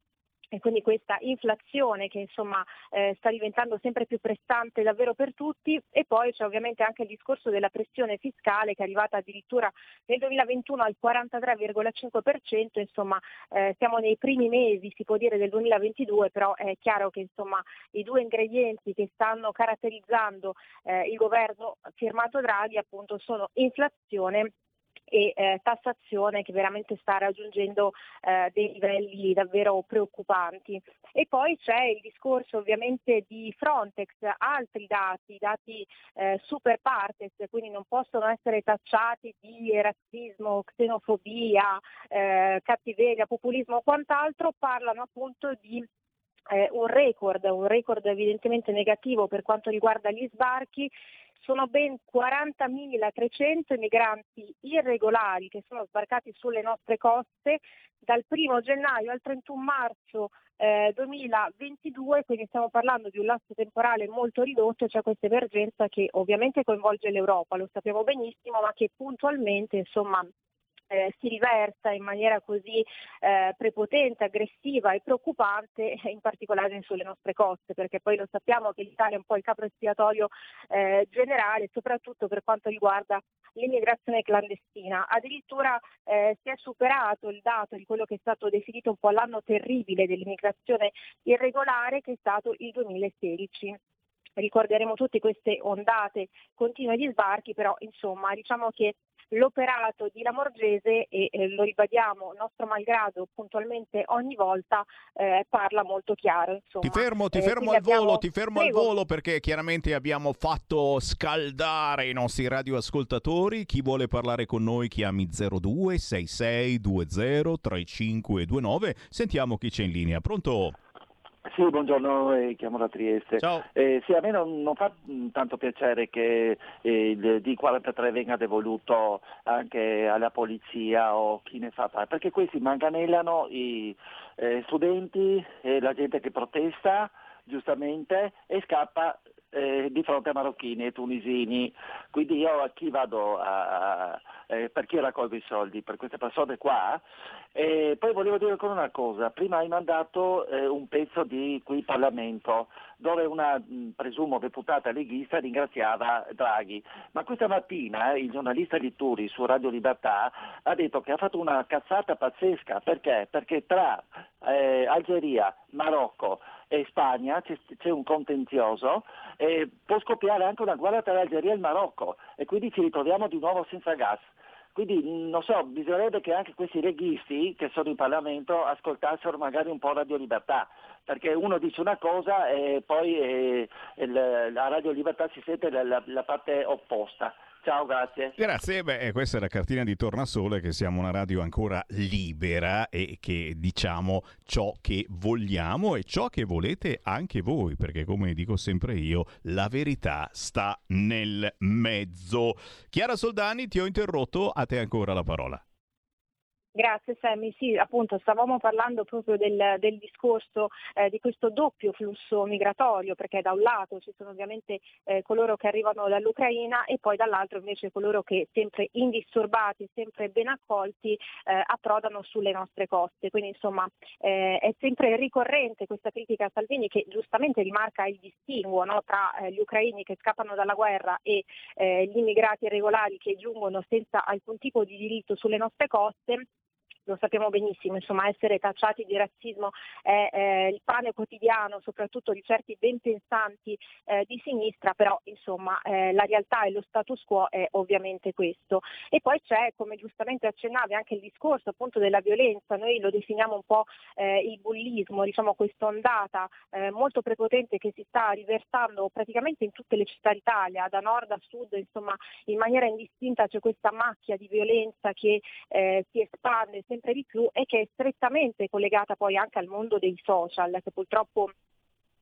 e quindi questa inflazione che insomma eh, sta diventando sempre più pressante davvero per tutti. E poi c'è ovviamente anche il discorso della pressione fiscale che è arrivata addirittura nel 2021 al 43,5%, insomma eh, siamo nei primi mesi si può dire del 2022, però è chiaro che insomma i due ingredienti che stanno caratterizzando eh, il governo firmato Draghi appunto sono inflazione e eh, tassazione che veramente sta raggiungendo eh, dei livelli davvero preoccupanti. E poi c'è il discorso ovviamente di Frontex, altri dati, dati eh, super partes, quindi non possono essere tacciati di razzismo, xenofobia, eh, cattiveria, populismo o quant'altro, parlano appunto di eh, un record, un record evidentemente negativo per quanto riguarda gli sbarchi. Sono ben 40.300 migranti irregolari che sono sbarcati sulle nostre coste dal 1 gennaio al 31 marzo eh, 2022, quindi stiamo parlando di un lasso temporale molto ridotto, c'è questa emergenza che ovviamente coinvolge l'Europa, lo sappiamo benissimo, ma che puntualmente insomma, eh, si riversa in maniera così eh, prepotente, aggressiva e preoccupante, in particolare sulle nostre coste, perché poi lo sappiamo che l'Italia è un po' il capo espiatorio eh, generale, soprattutto per quanto riguarda l'immigrazione clandestina. Addirittura eh, si è superato il dato di quello che è stato definito un po' l'anno terribile dell'immigrazione irregolare, che è stato il 2016 ricorderemo tutte queste ondate continue di sbarchi, però insomma diciamo che l'operato di Lamorgese e eh, lo ribadiamo nostro malgrado puntualmente ogni volta eh, parla molto chiaro. Insomma. Ti fermo, ti Eh, fermo al volo, abbiamo- ti fermo Prego. al volo perché chiaramente abbiamo fatto scaldare i nostri radioascoltatori. Chi vuole parlare con noi chiami 02 66 20 3529. Sentiamo chi c'è in linea. Pronto? Sì, buongiorno, eh, chiamo da Trieste. Ciao. Eh, sì, a me non, non fa mh, tanto piacere che eh, il D43 venga devoluto anche alla polizia o chi ne fa parte, perché questi manganellano i eh, studenti e la gente che protesta giustamente e scappa eh, di fronte a marocchini e tunisini. Quindi io a chi vado a, a- eh, per chi raccolgo i soldi? Per queste persone qua. E poi volevo dire ancora una cosa, prima hai mandato eh, un pezzo di qui Parlamento dove una mh, presumo deputata leghista ringraziava Draghi, ma questa mattina eh, il giornalista di Turi su Radio Libertà ha detto che ha fatto una cazzata pazzesca, perché? Perché tra eh, Algeria, Marocco e Spagna c'è, un contenzioso e può scoppiare anche una guerra tra l'Algeria e il Marocco e quindi ci ritroviamo di nuovo senza gas. Quindi non so, bisognerebbe che anche questi leghisti che sono in Parlamento ascoltassero magari un po' Radio Libertà, perché uno dice una cosa e poi eh, il- la Radio Libertà si sente la- la parte opposta. Ciao, grazie. Grazie, beh, eh, questa è la cartina di Tornasole che siamo una radio ancora libera e che diciamo ciò che vogliamo e ciò che volete anche voi, perché come dico sempre io, la verità sta nel mezzo. Chiara Soldani, ti ho interrotto, a te ancora la parola. Grazie Sammy, sì appunto stavamo parlando proprio del, del discorso eh, di questo doppio flusso migratorio perché da un lato ci sono ovviamente eh, coloro che arrivano dall'Ucraina e poi dall'altro invece coloro che sempre indisturbati, sempre ben accolti eh, approdano sulle nostre coste. Quindi insomma eh, è sempre ricorrente questa critica a Salvini che giustamente rimarca il distinguo no, tra eh, gli ucraini che scappano dalla guerra e eh, gli immigrati irregolari che giungono senza alcun tipo di diritto sulle nostre coste lo sappiamo benissimo, insomma essere tacciati di razzismo è eh, il pane quotidiano, soprattutto di certi ben pensanti eh, di sinistra, però insomma eh, la realtà e lo status quo è ovviamente questo. E poi c'è, come giustamente accennavi, anche il discorso appunto della violenza, noi lo definiamo un po' eh, il bullismo, diciamo questa ondata eh, molto prepotente che si sta riversando praticamente in tutte le città d'Italia, da nord a sud, insomma in maniera indistinta c'è questa macchia di violenza che eh, si espande di più e che è strettamente collegata poi anche al mondo dei social, che purtroppo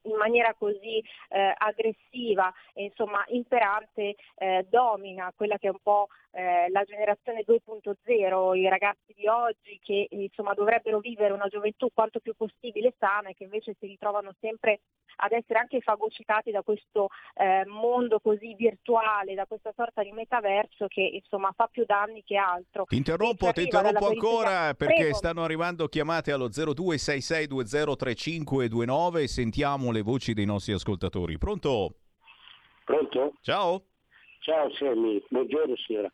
in maniera così eh, aggressiva e insomma imperante eh, domina quella che è un po' eh, la generazione 2.0, i ragazzi di oggi che insomma dovrebbero vivere una gioventù quanto più possibile sana e che invece si ritrovano sempre ad essere anche fagocitati da questo eh, mondo così virtuale, da questa sorta di metaverso che insomma fa più danni che altro. Ti interrompo, ti interrompo ancora perché Prego. stanno arrivando chiamate allo 0266203529 e sentiamo le voci dei nostri ascoltatori. Pronto? Pronto? Ciao. Ciao Sammy, buongiorno signora.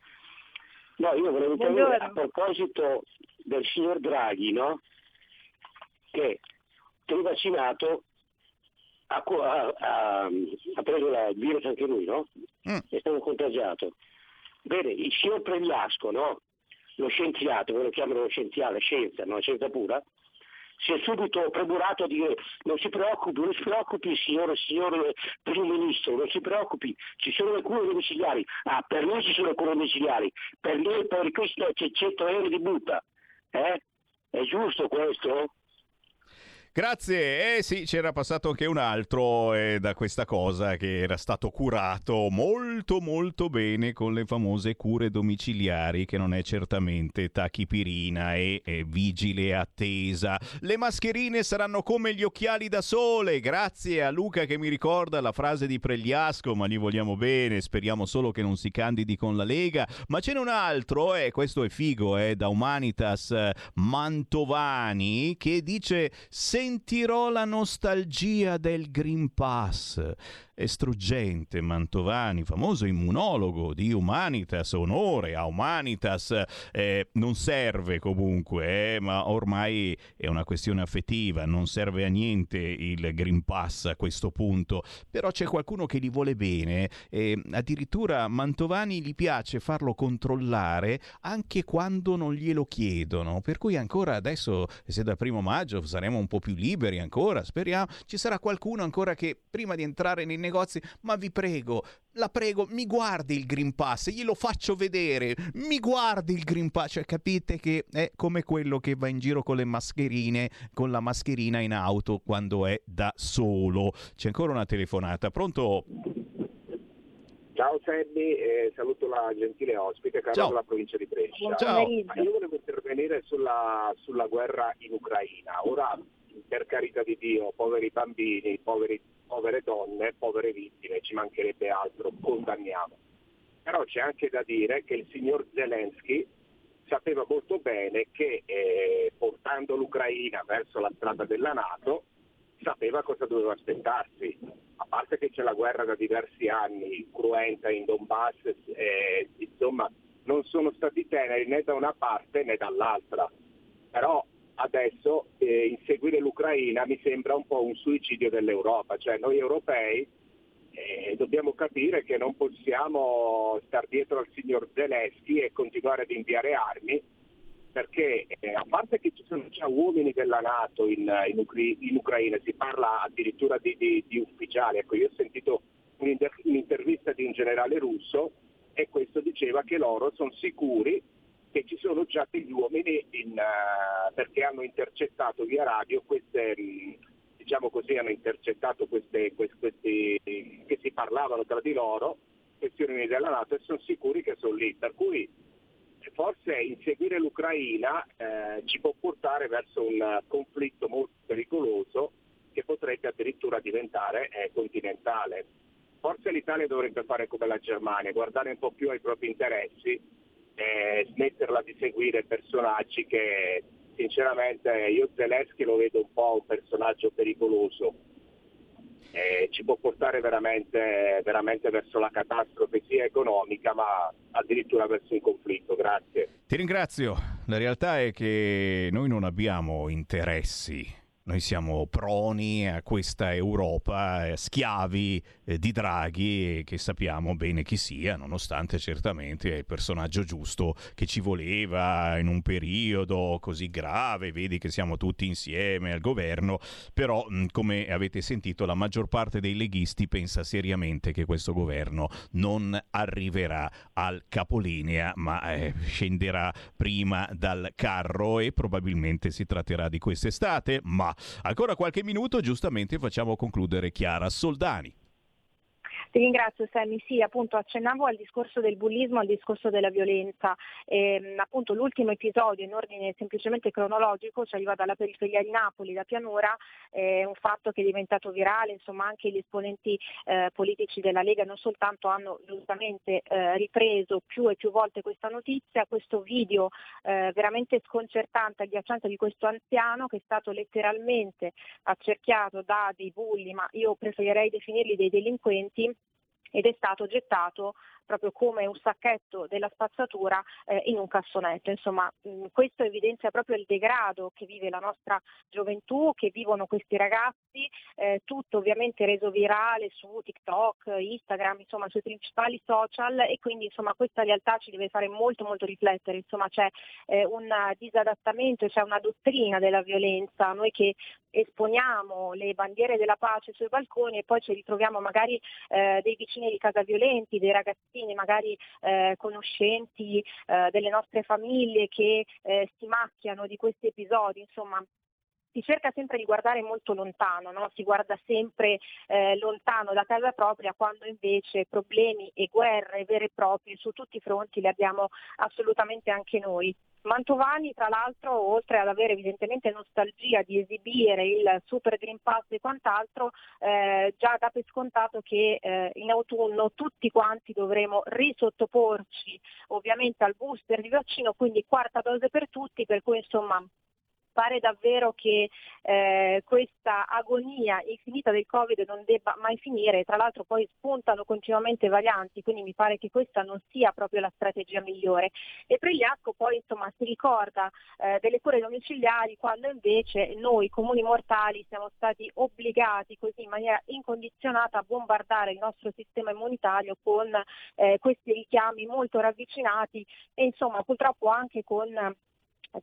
No, io volevo Buongiorno. a proposito del signor Draghi, no? Che trivaccinato ha, co- ha- ha- ha preso la- il virus anche lui, no? È stato contagiato. Bene, il signor Pregliasco, no? Lo scienziato, come lo chiamano lo scienziale, scienza, no? Scienza pura, si è subito premurato a dire non si preoccupi, non si preoccupi signor, signor primo ministro, non si preoccupi, ci sono le cure domiciliari, ah per noi ci sono le cure domiciliari, per lei per questo c'è 100 euro di multa, eh? È giusto questo? Grazie, eh sì, c'era passato anche un altro eh, da questa cosa che era stato curato molto molto bene con le famose cure domiciliari che non è certamente tachipirina e, e vigile attesa. Le mascherine saranno come gli occhiali da sole, grazie a Luca che mi ricorda la frase di Pregliasco, ma gli vogliamo bene, speriamo solo che non si candidi con la Lega, ma ce n'è un altro, eh, questo è figo, eh, da Humanitas eh, Mantovani, che dice sentirò la nostalgia del Green Pass e struggente Mantovani, famoso immunologo di Humanitas, onore a Humanitas, eh, non serve comunque, eh, ma ormai è una questione affettiva, non serve a niente il Green Pass a questo punto, però c'è qualcuno che gli vuole bene e addirittura Mantovani gli piace farlo controllare anche quando non glielo chiedono, per cui ancora adesso, se da primo maggio saremo un po' più liberi ancora, speriamo, ci sarà qualcuno ancora che prima di entrare nei negozi, ma vi prego, la prego, mi guardi il Green Pass, glielo faccio vedere, mi guardi il Green Pass, cioè capite che è come quello che va in giro con le mascherine, con la mascherina in auto quando è da solo. C'è ancora una telefonata, pronto? Ciao Sammy, eh, saluto la gentile ospite, Carlo della provincia di Brescia. Ciao. Io volevo intervenire sulla, sulla guerra in Ucraina. Ora per carità di Dio, poveri bambini, poveri, povere donne, povere vittime, ci mancherebbe altro, condanniamo. Però c'è anche da dire che il signor Zelensky sapeva molto bene che eh, portando l'Ucraina verso la strada della Nato sapeva cosa doveva aspettarsi. A parte che c'è la guerra da diversi anni, cruenta in Donbass, eh, insomma non sono stati teneri né da una parte né dall'altra. Però adesso eh, inseguire l'Ucraina mi sembra un po' un suicidio dell'Europa, cioè noi europei eh, dobbiamo capire che non possiamo star dietro al signor Zelensky e continuare ad inviare armi perché eh, a parte che ci sono già uomini della Nato in, in, Ucri- in Ucraina, si parla addirittura di, di, di ufficiali, ecco, io ho sentito un'inter- un'intervista di un generale russo e questo diceva che loro sono sicuri che ci sono già degli uomini in, uh, perché hanno intercettato via radio queste, diciamo così, hanno intercettato queste, queste, questi, che si parlavano tra di loro, questi uomini della Nato e sono sicuri che sono lì. Per cui forse inseguire l'Ucraina eh, ci può portare verso un conflitto molto pericoloso che potrebbe addirittura diventare eh, continentale. Forse l'Italia dovrebbe fare come la Germania, guardare un po' più ai propri interessi e smetterla di seguire personaggi che sinceramente io Zelensky lo vedo un po' un personaggio pericoloso. Eh, ci può portare veramente, veramente verso la catastrofe sia economica ma addirittura verso un conflitto. Grazie. Ti ringrazio. La realtà è che noi non abbiamo interessi noi siamo proni a questa Europa, eh, schiavi eh, di Draghi, che sappiamo bene chi sia, nonostante certamente è il personaggio giusto che ci voleva in un periodo così grave, vedi che siamo tutti insieme al governo, però mh, come avete sentito la maggior parte dei leghisti pensa seriamente che questo governo non arriverà al capolinea, ma eh, scenderà prima dal carro e probabilmente si tratterà di quest'estate, ma Ancora qualche minuto, giustamente facciamo concludere Chiara Soldani. Ti ringrazio Sammy, sì appunto accennavo al discorso del bullismo, al discorso della violenza, e, ehm, appunto l'ultimo episodio in ordine semplicemente cronologico ci arriva dalla periferia di Napoli, da Pianura, è un fatto che è diventato virale, insomma anche gli esponenti eh, politici della Lega non soltanto hanno giustamente eh, ripreso più e più volte questa notizia, questo video eh, veramente sconcertante, agghiacciante di questo anziano che è stato letteralmente accerchiato da dei bulli, ma io preferirei definirli dei delinquenti ed è stato gettato proprio come un sacchetto della spazzatura eh, in un cassonetto. Insomma, mh, questo evidenzia proprio il degrado che vive la nostra gioventù, che vivono questi ragazzi, eh, tutto ovviamente reso virale su TikTok, Instagram, insomma sui principali social e quindi insomma questa realtà ci deve fare molto molto riflettere, insomma c'è eh, un disadattamento, c'è una dottrina della violenza, noi che esponiamo le bandiere della pace sui balconi e poi ci ritroviamo magari eh, dei vicini di casa violenti, dei ragazzini magari eh, conoscenti eh, delle nostre famiglie che eh, si macchiano di questi episodi, insomma si cerca sempre di guardare molto lontano, no? si guarda sempre eh, lontano da casa propria quando invece problemi e guerre vere e proprie su tutti i fronti li abbiamo assolutamente anche noi. Mantovani, tra l'altro, oltre ad avere evidentemente nostalgia di esibire il Super Green Pass e quant'altro, eh, già dà per scontato che eh, in autunno tutti quanti dovremo risottoporci ovviamente al booster di vaccino, quindi quarta dose per tutti, per cui insomma pare davvero che eh, questa agonia infinita del Covid non debba mai finire, tra l'altro poi spuntano continuamente varianti, quindi mi pare che questa non sia proprio la strategia migliore. E Pregliasco poi insomma si ricorda eh, delle cure domiciliari quando invece noi comuni mortali siamo stati obbligati così in maniera incondizionata a bombardare il nostro sistema immunitario con eh, questi richiami molto ravvicinati e insomma purtroppo anche con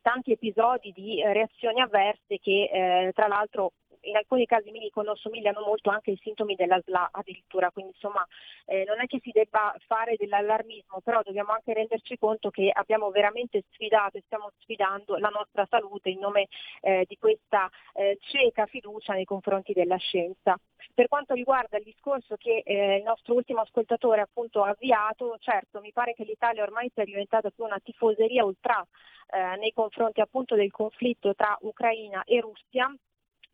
tanti episodi di eh, reazioni avverse che eh, tra l'altro in alcuni casi mi dicono somigliano molto anche ai sintomi della SLA addirittura, quindi insomma eh, non è che si debba fare dell'allarmismo, però dobbiamo anche renderci conto che abbiamo veramente sfidato e stiamo sfidando la nostra salute in nome eh, di questa eh, cieca fiducia nei confronti della scienza. Per quanto riguarda il discorso che eh, il nostro ultimo ascoltatore appunto ha avviato, certo mi pare che l'Italia ormai sia diventata più una tifoseria ultra eh, nei confronti appunto del conflitto tra Ucraina e Russia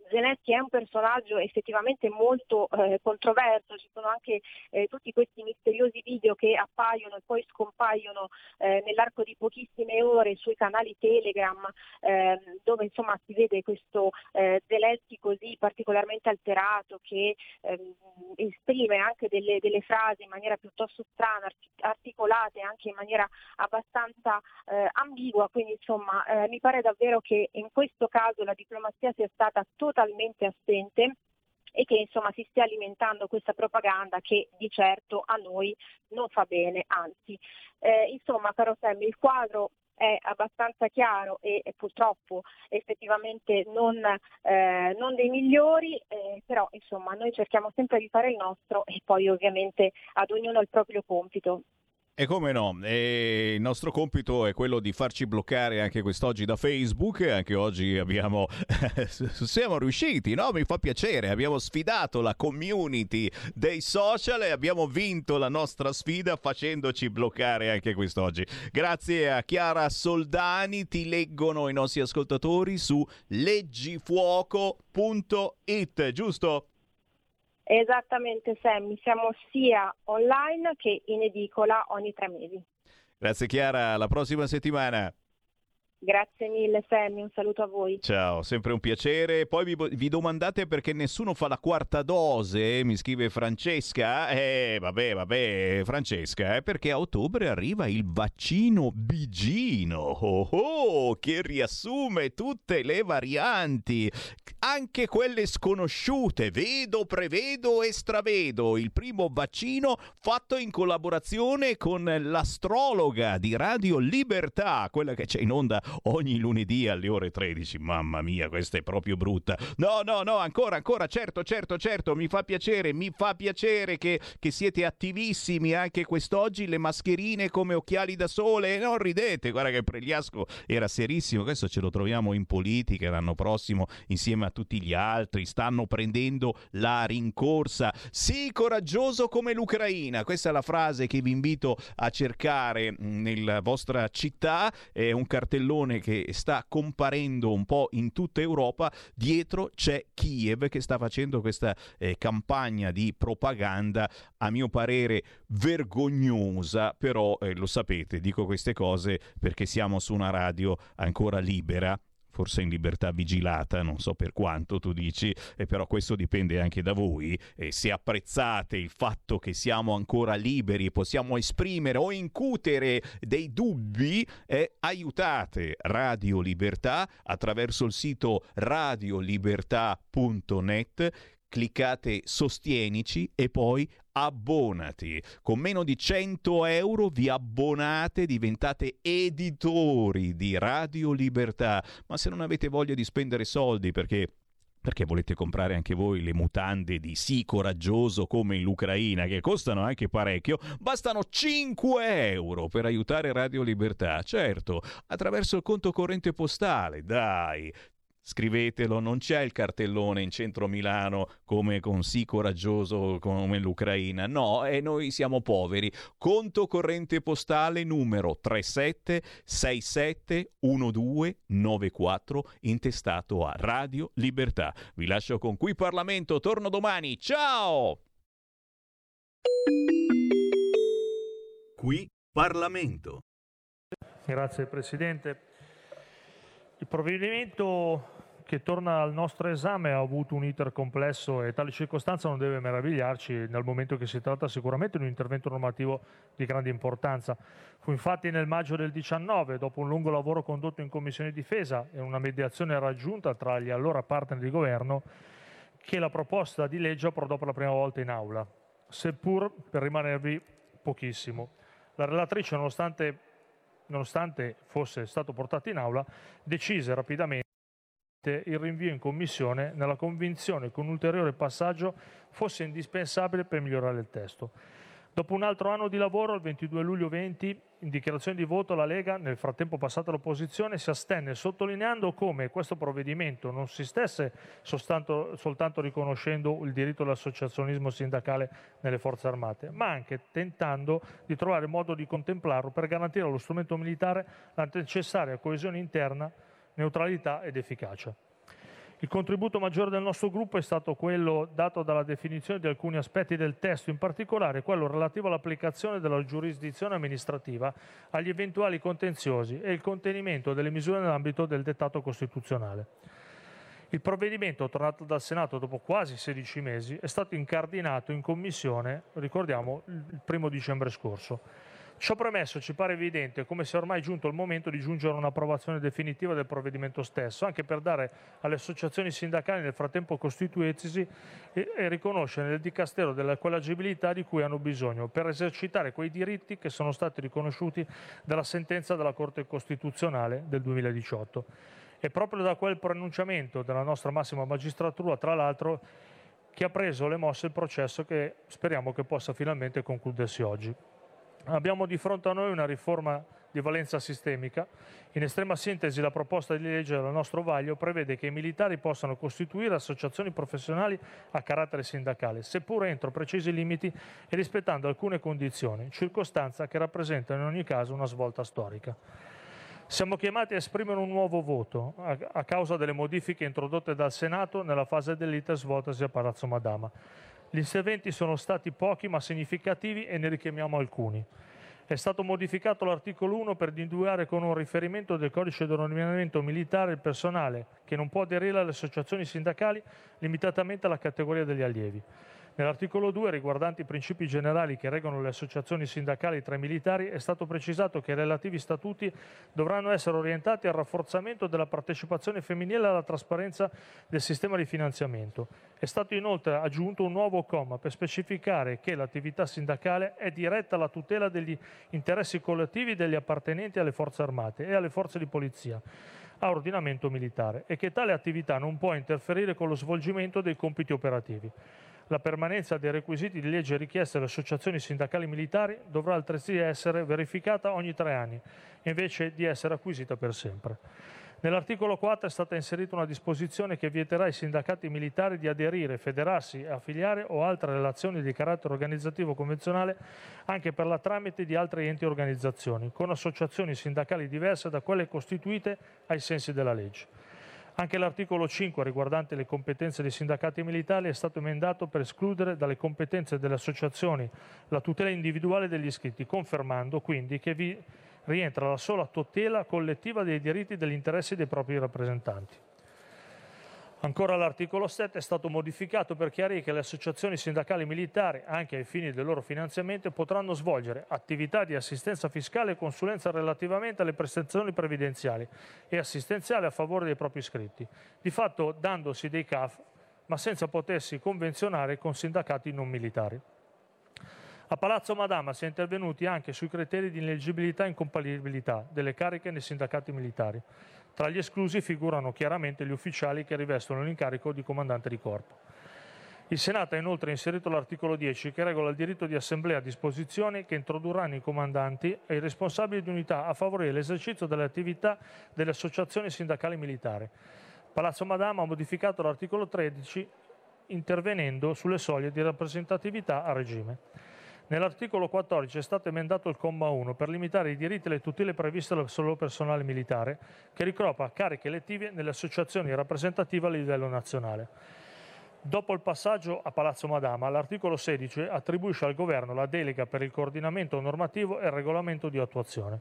Zelensky è un personaggio effettivamente molto eh, controverso, ci sono anche eh, tutti questi misteriosi video che appaiono e poi scompaiono eh, nell'arco di pochissime ore sui canali Telegram ehm, dove insomma si vede questo eh, Zelensky così particolarmente alterato che ehm, esprime anche delle, delle, frasi in maniera piuttosto strana, articolate anche in maniera abbastanza eh, ambigua, quindi insomma eh, mi pare davvero che in questo caso la diplomazia sia stata totalmente totalmente assente e che insomma si stia alimentando questa propaganda che di certo a noi non fa bene, anzi. Eh, insomma, caro Sammy, il quadro è abbastanza chiaro e, e purtroppo effettivamente non, eh, non dei migliori, eh, però insomma noi cerchiamo sempre di fare il nostro e poi ovviamente ad ognuno il proprio compito. E come no, e il nostro compito è quello di farci bloccare anche quest'oggi da Facebook, anche oggi abbiamo, siamo riusciti, no? Mi fa piacere, abbiamo sfidato la community dei social e abbiamo vinto la nostra sfida facendoci bloccare anche quest'oggi. Grazie a Chiara Soldani, ti leggono i nostri ascoltatori su leggifuoco.it, giusto? Esattamente Sammy, siamo sia online che in edicola ogni tre mesi. Grazie Chiara, alla prossima settimana. Grazie mille Sammy, un saluto a voi. Ciao, sempre un piacere. Poi vi, vi, domandate perché nessuno fa la quarta dose, mi scrive Francesca. Eh, vabbè, vabbè, Francesca, eh, perché a ottobre arriva il vaccino Bigino, oh, oh, che riassume tutte le varianti, anche quelle sconosciute. Vedo, prevedo e stravedo. Il primo vaccino fatto in collaborazione con l'astrologa di Radio Libertà, quella che c'è in onda ogni lunedì alle ore 13. Mamma mia, questa è proprio brutta. No, no, no, ancora, ancora, certo, certo, certo, mi fa piacere, mi fa piacere che, che siete attivissimi anche quest'oggi, le mascherine come occhiali da sole, non ridete, guarda che Pregliasco era serissimo, questo ce lo troviamo in politica l'anno prossimo insieme a tutti gli altri, stanno prendendo la rincorsa. Sii coraggioso come l'Ucraina, questa è la frase che vi invito a cercare nella vostra città, è un cartellone cartellone che sta comparendo un po' in tutta Europa, dietro c'è Kiev che sta facendo questa eh, campagna di propaganda, a mio parere vergognosa, però eh, lo sapete, dico queste cose perché siamo su una radio ancora libera forse in libertà vigilata, non so per quanto tu dici, eh, però questo dipende anche da voi. E se apprezzate il fatto che siamo ancora liberi, possiamo esprimere o incutere dei dubbi, eh, aiutate Radio Libertà attraverso il sito radiolibertà.net cliccate sostienici e poi abbonati. Con meno di 100 euro vi abbonate, diventate editori di Radio Libertà. Ma se non avete voglia di spendere soldi perché perché volete comprare anche voi le mutande di sì coraggioso come in l'Ucraina, che costano anche parecchio, bastano 5 euro per aiutare Radio Libertà. Certo, attraverso il conto corrente postale, dai. Scrivetelo, non c'è il cartellone in centro Milano come con sì coraggioso come l'Ucraina. No, e noi siamo poveri. Conto corrente postale numero 37671294 intestato a Radio Libertà. Vi lascio con qui Parlamento, torno domani. Ciao! Qui Parlamento. Grazie Presidente. Il provvedimento che torna al nostro esame ha avuto un iter complesso e tale circostanza non deve meravigliarci nel momento che si tratta sicuramente di un intervento normativo di grande importanza. Fu infatti nel maggio del 19, dopo un lungo lavoro condotto in Commissione Difesa e una mediazione raggiunta tra gli allora partner di governo, che la proposta di legge approdò per la prima volta in aula, seppur per rimanervi pochissimo. La relatrice, nonostante, nonostante fosse stato portato in aula, decise rapidamente il rinvio in commissione nella convinzione che un ulteriore passaggio fosse indispensabile per migliorare il testo. Dopo un altro anno di lavoro, il 22 luglio 20, in dichiarazione di voto, la Lega, nel frattempo passata all'opposizione, si astenne sottolineando come questo provvedimento non si stesse soltanto, soltanto riconoscendo il diritto all'associazionismo sindacale nelle forze armate, ma anche tentando di trovare modo di contemplarlo per garantire allo strumento militare la necessaria coesione interna neutralità ed efficacia. Il contributo maggiore del nostro gruppo è stato quello dato dalla definizione di alcuni aspetti del testo, in particolare quello relativo all'applicazione della giurisdizione amministrativa agli eventuali contenziosi e il contenimento delle misure nell'ambito del dettato costituzionale. Il provvedimento, tornato dal Senato dopo quasi 16 mesi, è stato incardinato in commissione, ricordiamo, il primo dicembre scorso. Ciò premesso, ci pare evidente come sia ormai giunto il momento di giungere a un'approvazione definitiva del provvedimento stesso, anche per dare alle associazioni sindacali nel frattempo costituitesi e, e riconoscere nel dicastero della quell'agibilità di cui hanno bisogno per esercitare quei diritti che sono stati riconosciuti dalla sentenza della Corte Costituzionale del 2018. E proprio da quel pronunciamento della nostra massima magistratura, tra l'altro, che ha preso le mosse il processo che speriamo che possa finalmente concludersi oggi. Abbiamo di fronte a noi una riforma di valenza sistemica. In estrema sintesi, la proposta di legge del nostro vaglio prevede che i militari possano costituire associazioni professionali a carattere sindacale, seppur entro precisi limiti e rispettando alcune condizioni, circostanza che rappresenta in ogni caso una svolta storica. Siamo chiamati a esprimere un nuovo voto a causa delle modifiche introdotte dal Senato nella fase dell'iter svoltasi a Palazzo Madama. Gli interventi sono stati pochi ma significativi e ne richiamiamo alcuni. È stato modificato l'articolo 1 per individuare con un riferimento del codice dell'ordinamento militare il personale che non può aderire alle associazioni sindacali limitatamente alla categoria degli allievi. Nell'articolo 2, riguardanti i principi generali che regolano le associazioni sindacali tra i militari, è stato precisato che i relativi statuti dovranno essere orientati al rafforzamento della partecipazione femminile e alla trasparenza del sistema di finanziamento. È stato inoltre aggiunto un nuovo comma per specificare che l'attività sindacale è diretta alla tutela degli interessi collettivi degli appartenenti alle forze armate e alle forze di polizia a ordinamento militare e che tale attività non può interferire con lo svolgimento dei compiti operativi. La permanenza dei requisiti di legge richiesti alle associazioni sindacali militari dovrà altresì essere verificata ogni tre anni, invece di essere acquisita per sempre. Nell'articolo 4 è stata inserita una disposizione che vieterà ai sindacati militari di aderire, federarsi, affiliare o altre relazioni di carattere organizzativo convenzionale anche per la tramite di altri enti e organizzazioni, con associazioni sindacali diverse da quelle costituite ai sensi della legge. Anche l'articolo 5 riguardante le competenze dei sindacati militari è stato emendato per escludere dalle competenze delle associazioni la tutela individuale degli iscritti, confermando quindi che vi rientra la sola tutela collettiva dei diritti e degli interessi dei propri rappresentanti. Ancora l'articolo 7 è stato modificato per chiarire che le associazioni sindacali militari, anche ai fini del loro finanziamento, potranno svolgere attività di assistenza fiscale e consulenza relativamente alle prestazioni previdenziali e assistenziali a favore dei propri iscritti, di fatto dandosi dei CAF, ma senza potersi convenzionare con sindacati non militari. A Palazzo Madama si è intervenuti anche sui criteri di ineleggibilità e incompatibilità delle cariche nei sindacati militari. Tra gli esclusi figurano chiaramente gli ufficiali che rivestono l'incarico di comandante di corpo. Il Senato ha inoltre inserito l'articolo 10 che regola il diritto di assemblea a disposizioni che introdurranno i comandanti e i responsabili di unità a favorire l'esercizio delle attività delle associazioni sindacali militari Palazzo Madama ha modificato l'articolo 13 intervenendo sulle soglie di rappresentatività a regime. Nell'articolo 14 è stato emendato il comma 1 per limitare i diritti e le tutele previste al solo personale militare che ricopra cariche elettive nelle associazioni rappresentative a livello nazionale. Dopo il passaggio a Palazzo Madama, l'articolo 16 attribuisce al Governo la delega per il coordinamento normativo e il regolamento di attuazione.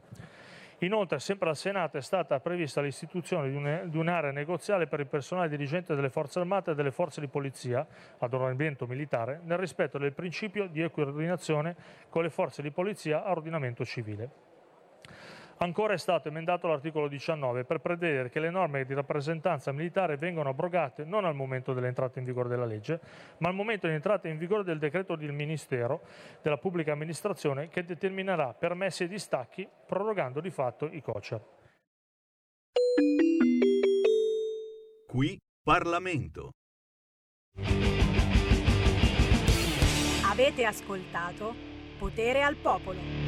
Inoltre, sempre al Senato è stata prevista l'istituzione di un'area negoziale per il personale dirigente delle Forze Armate e delle Forze di Polizia ad ordinamento militare, nel rispetto del principio di ecoordinazione con le Forze di Polizia a ordinamento civile. Ancora è stato emendato l'articolo 19 per prevedere che le norme di rappresentanza militare vengano abrogate non al momento dell'entrata in vigore della legge, ma al momento di entrata in vigore del decreto del Ministero della Pubblica Amministrazione che determinerà permessi e distacchi prorogando di fatto i COCER. Qui Parlamento. Avete ascoltato Potere al Popolo.